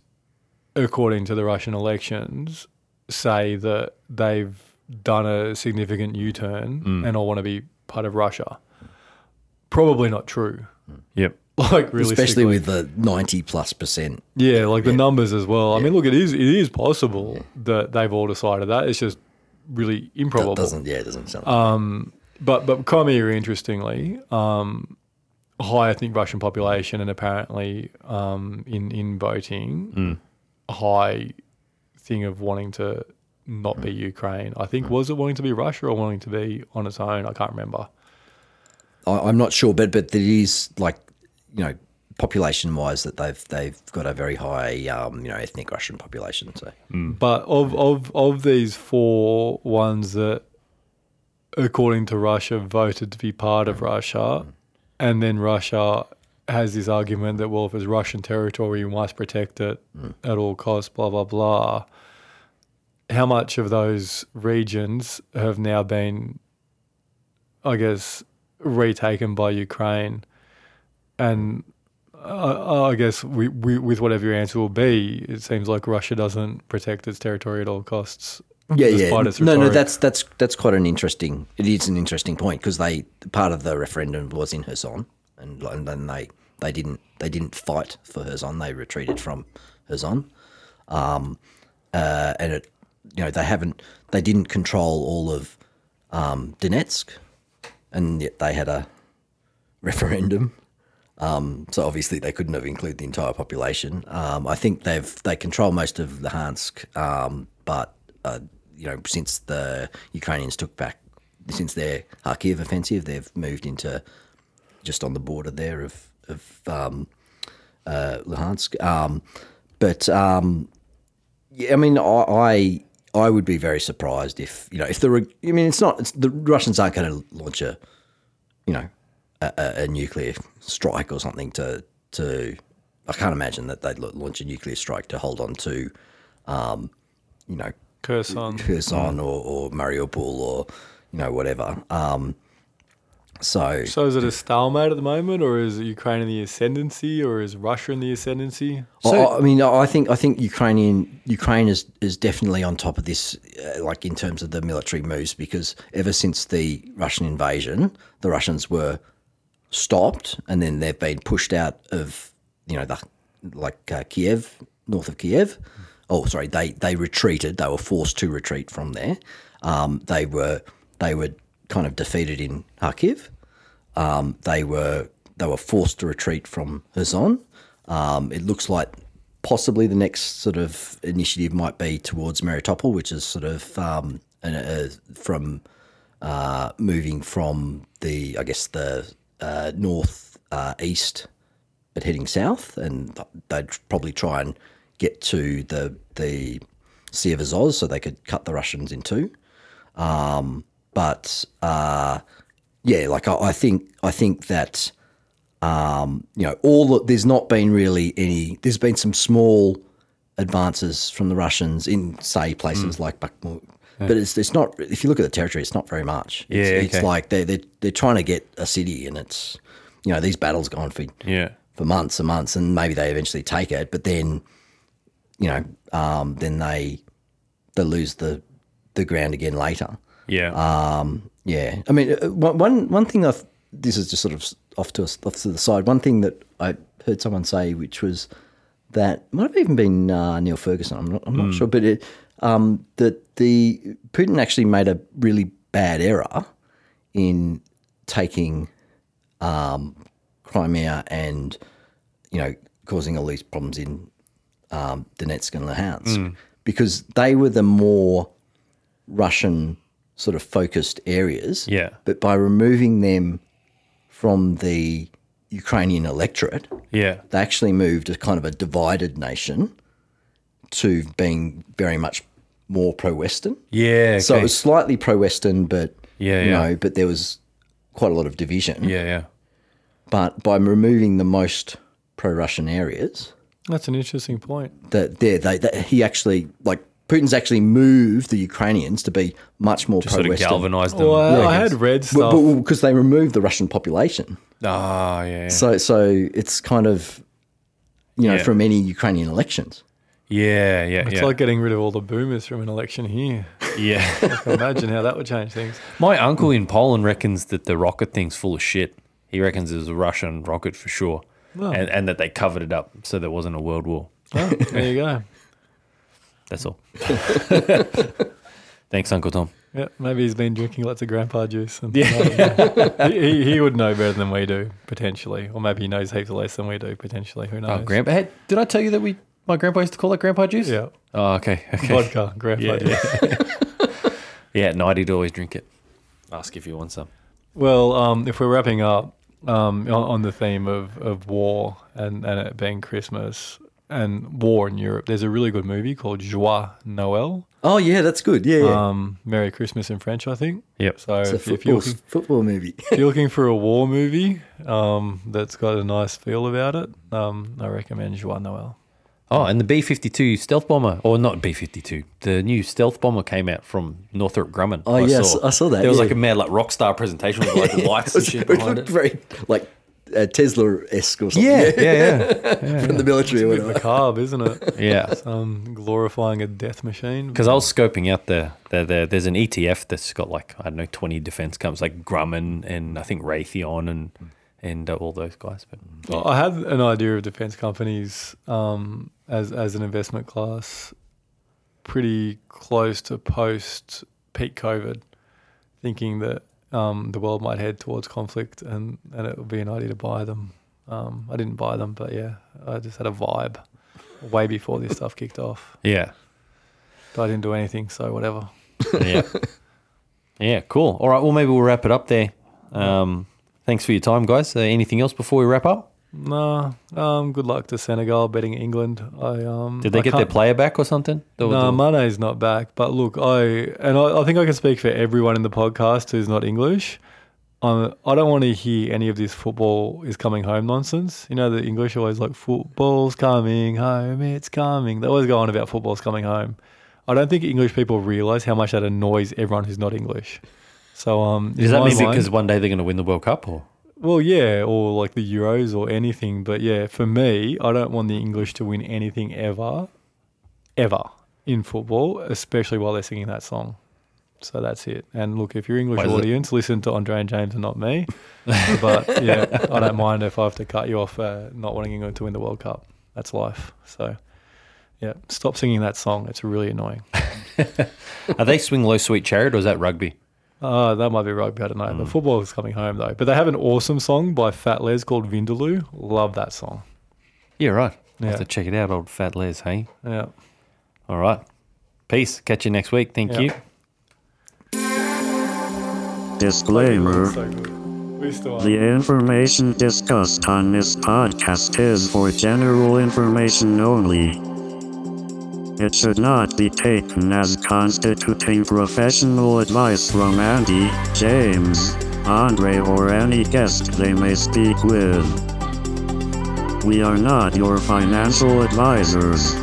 according to the Russian elections, say that they've done a significant U turn and all want to be part of Russia. Probably not true. Yep. Like, realistically. Especially with the 90 plus percent. Yeah, like the numbers as well. I mean, look, it is it is possible that they've all decided that. It's just really improbable. That doesn't, yeah, it doesn't sound But but Crimea, interestingly, um, high ethnic Russian population, and apparently um, in in voting, a high thing of wanting to not be mm. Ukraine. I think was it wanting to be Russia or wanting to be on its own? I can't remember. I, I'm not sure, but but it is like, you know, population wise that they've they've got a very high, um, you know, ethnic Russian population. So mm. But of of of these four ones that, according to Russia, voted to be part of Russia, and then Russia has this argument that well, if it's Russian territory, you must protect it at all costs. Blah blah blah. How much of those regions have now been, I guess, retaken by Ukraine, and uh, I guess we, we, with whatever your answer will be, it seems like Russia doesn't protect its territory at all costs. Yeah, yeah, despite its no, no, that's that's that's quite an interesting. It is an interesting point because they part of the referendum was in Kherson, and and then they they didn't they didn't fight for Kherson. They retreated from Kherson, um, uh, and it you know they haven't they didn't control all of um, Donetsk, and yet they had a referendum. Um, so obviously they couldn't have included the entire population. Um, I think they've they control most of Luhansk, um, but uh, you know since the Ukrainians took back since their Kharkiv offensive, they've moved into just on the border there of of um, uh, Luhansk. Um, but um, Yeah, I mean, I, I I would be very surprised if you know if the I mean it's not it's, the Russians aren't going to launch a you know a, a, a nuclear strike or something to to I can't imagine that they'd launch a nuclear strike to hold on to um, you know Kherson. Kherson or, or Mariupol or you know whatever. Um, so So is it a stalemate at the moment, or is Ukraine in the ascendancy, or is Russia in the ascendancy? I- I mean, I think I think Ukrainian Ukraine is is definitely on top of this, uh, like in terms of the military moves, because ever since the Russian invasion, the Russians were stopped, and then they've been pushed out of you know the like uh, Kiev, north of Kiev. Oh, sorry, they they retreated. They were forced to retreat from there. Um, they were they were kind of defeated in Kharkiv. Um, they were they were forced to retreat from Kherson. Um, it looks like possibly the next sort of initiative might be towards Melitopol, which is sort of um, an, uh, from uh, moving from the I guess the uh, north uh, east but heading south, and they'd probably try and get to the the Sea of Azov so they could cut the Russians in two. Um, but uh, yeah, like I, I think I think that um, you know all the, there's not been really any. There's been some small advances from the Russians in say places Mm. like Bakhmut. But it's it's not. If you look at the territory, it's not very much. It's, Yeah, it's okay. like they're, they're they're trying to get a city, and it's you know these battles go on for Yeah. for months and months, and maybe they eventually take it, but then, you know, um, then they they lose the the ground again later. Yeah. Um, yeah. I mean, one one one thing I've this is just sort of off to us off to the side. One thing that I heard someone say, which was that might have even been uh, Niall Ferguson. I'm not I'm not Mm. sure, but it, um, that the Putin actually made a really bad error in taking um, Crimea and you know causing all these problems in um, Donetsk and Luhansk Mm. because they were the more Russian sort of focused areas. Yeah. But by removing them from the Ukrainian electorate, Yeah. they actually moved a kind of a divided nation to being very much more pro-Western. Yeah. So it was slightly pro-Western, but Yeah, you yeah. know, but there was quite a lot of division. Yeah, yeah. But by removing the most pro-Russian areas, That's an interesting point. that there they, that he actually like Putin's actually moved the Ukrainians to be much more Just sort of pro-Western. galvanised them. Well, I, Yeah, I I had read stuff. because they removed the Russian population. Ah, yeah. yeah. So so it's kind of you know Yeah. from any Ukrainian elections. yeah, yeah, it's yeah. like getting rid of all the boomers from an election here. yeah. I can imagine how that would change things. My uncle in Poland reckons that the rocket thing's full of shit. He reckons it was a Russian rocket for sure. Oh. And, and that they covered it up so there wasn't a world war. Oh, there you go. That's all. Thanks, Uncle Tom. Yeah, maybe he's been drinking lots of grandpa juice. And Yeah. I don't know. he, he, he would know better than we do, potentially. Or maybe he knows heaps less than we do, potentially. Who knows? Oh, grandpa. Hey, did I tell you that we my grandpa used to call it grandpa juice? Yeah. Oh, okay. okay. Vodka, grandpa Yeah, juice. Yeah, at night he'd always drink it. Ask if you want some. Well, um, if we're wrapping up um, on, on the theme of, of war and, and it being Christmas and war in Europe, there's a really good movie called Joyeux Noël. Oh yeah, that's good. Yeah, yeah. Um, Merry Christmas in French, I think. Yep. So it's a if, if you're football, looking, football movie. if you're looking for a war movie um, that's got a nice feel about it, um, I recommend Joyeux Noël. Oh, and the B 52 stealth bomber, or not B 52, the new stealth bomber came out from Northrop Grumman. Oh, yes, I saw that, There was yeah. like a mad like rock star presentation with like lights and shit it behind looked it. very like uh, Tesla esque or something. Yeah, yeah, yeah. from the military or It's a bit macabre, isn't it? Yeah. Um, glorifying a death machine. Because I was scoping out the, the, the there's an ETF that's got like I don't know twenty defense companies like Grumman and I think Raytheon and and uh, all those guys. But Well, I had an idea of defense companies um, as as an investment class, pretty close to post peak COVID, thinking that um, the world might head towards conflict and and it would be an idea to buy them. Um, I didn't buy them, but yeah, I just had a vibe way before this stuff kicked off. yeah, But I didn't do anything, so whatever. yeah, yeah, cool. All right, well maybe we'll wrap it up there. Um, thanks for your time, guys. Uh, anything else before we wrap up? No, um, good luck to Senegal betting England. I um. Did they I get their can't- player back or something? No, the- Mane's not back. But look, I and I, I think I can speak for everyone in the podcast who's not English. Um, I don't want to hear any of this football is coming home nonsense. You know, the English always like football's coming home, it's coming. They always go on about football's coming home. I don't think English people realize how much that annoys everyone who's not English. So, um, Does that my mean mind- because one day they're going to win the World Cup? Or well, yeah, or like the Euros or anything. But yeah, for me, I don't want the English to win anything ever, ever in football, especially while they're singing that song. So that's it. And look, if you're English Why is it- audience, listen to Andre and James and not me. but yeah, I don't mind if I have to cut you off uh, not wanting England to win the World Cup. That's life. So yeah, stop singing that song. It's really annoying. are they swing low, sweet chariot, or is that rugby? Uh, that might be rugby. I don't know. Mm. But football is coming home though. But they have an awesome song by Fat Les called Vindaloo. Love that song. Yeah, right. I'll Yeah. have to check it out, old fat Les. Hey, Yeah. all right. Peace. Catch you next week. Thank Yeah. you. Disclaimer. So good. We still are. The information discussed on this podcast is for general information only. It should not be taken as constituting professional advice from Andy, James, Andre, or any guest they may speak with. We are not your financial advisors.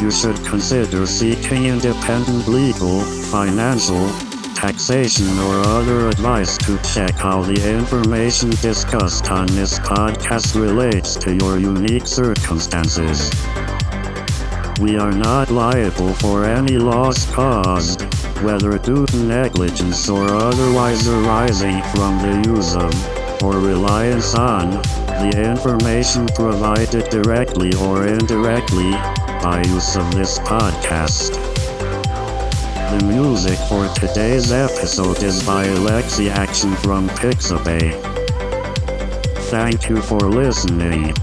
You should consider seeking independent legal, financial, taxation, or other advice to check how the information discussed on this podcast relates to your unique circumstances. We are not liable for any loss caused, whether due to negligence or otherwise arising from the use of, or reliance on, the information provided directly or indirectly by use of this podcast. The music for today's episode is by Alexi Action from Pixabay. Thank you for listening.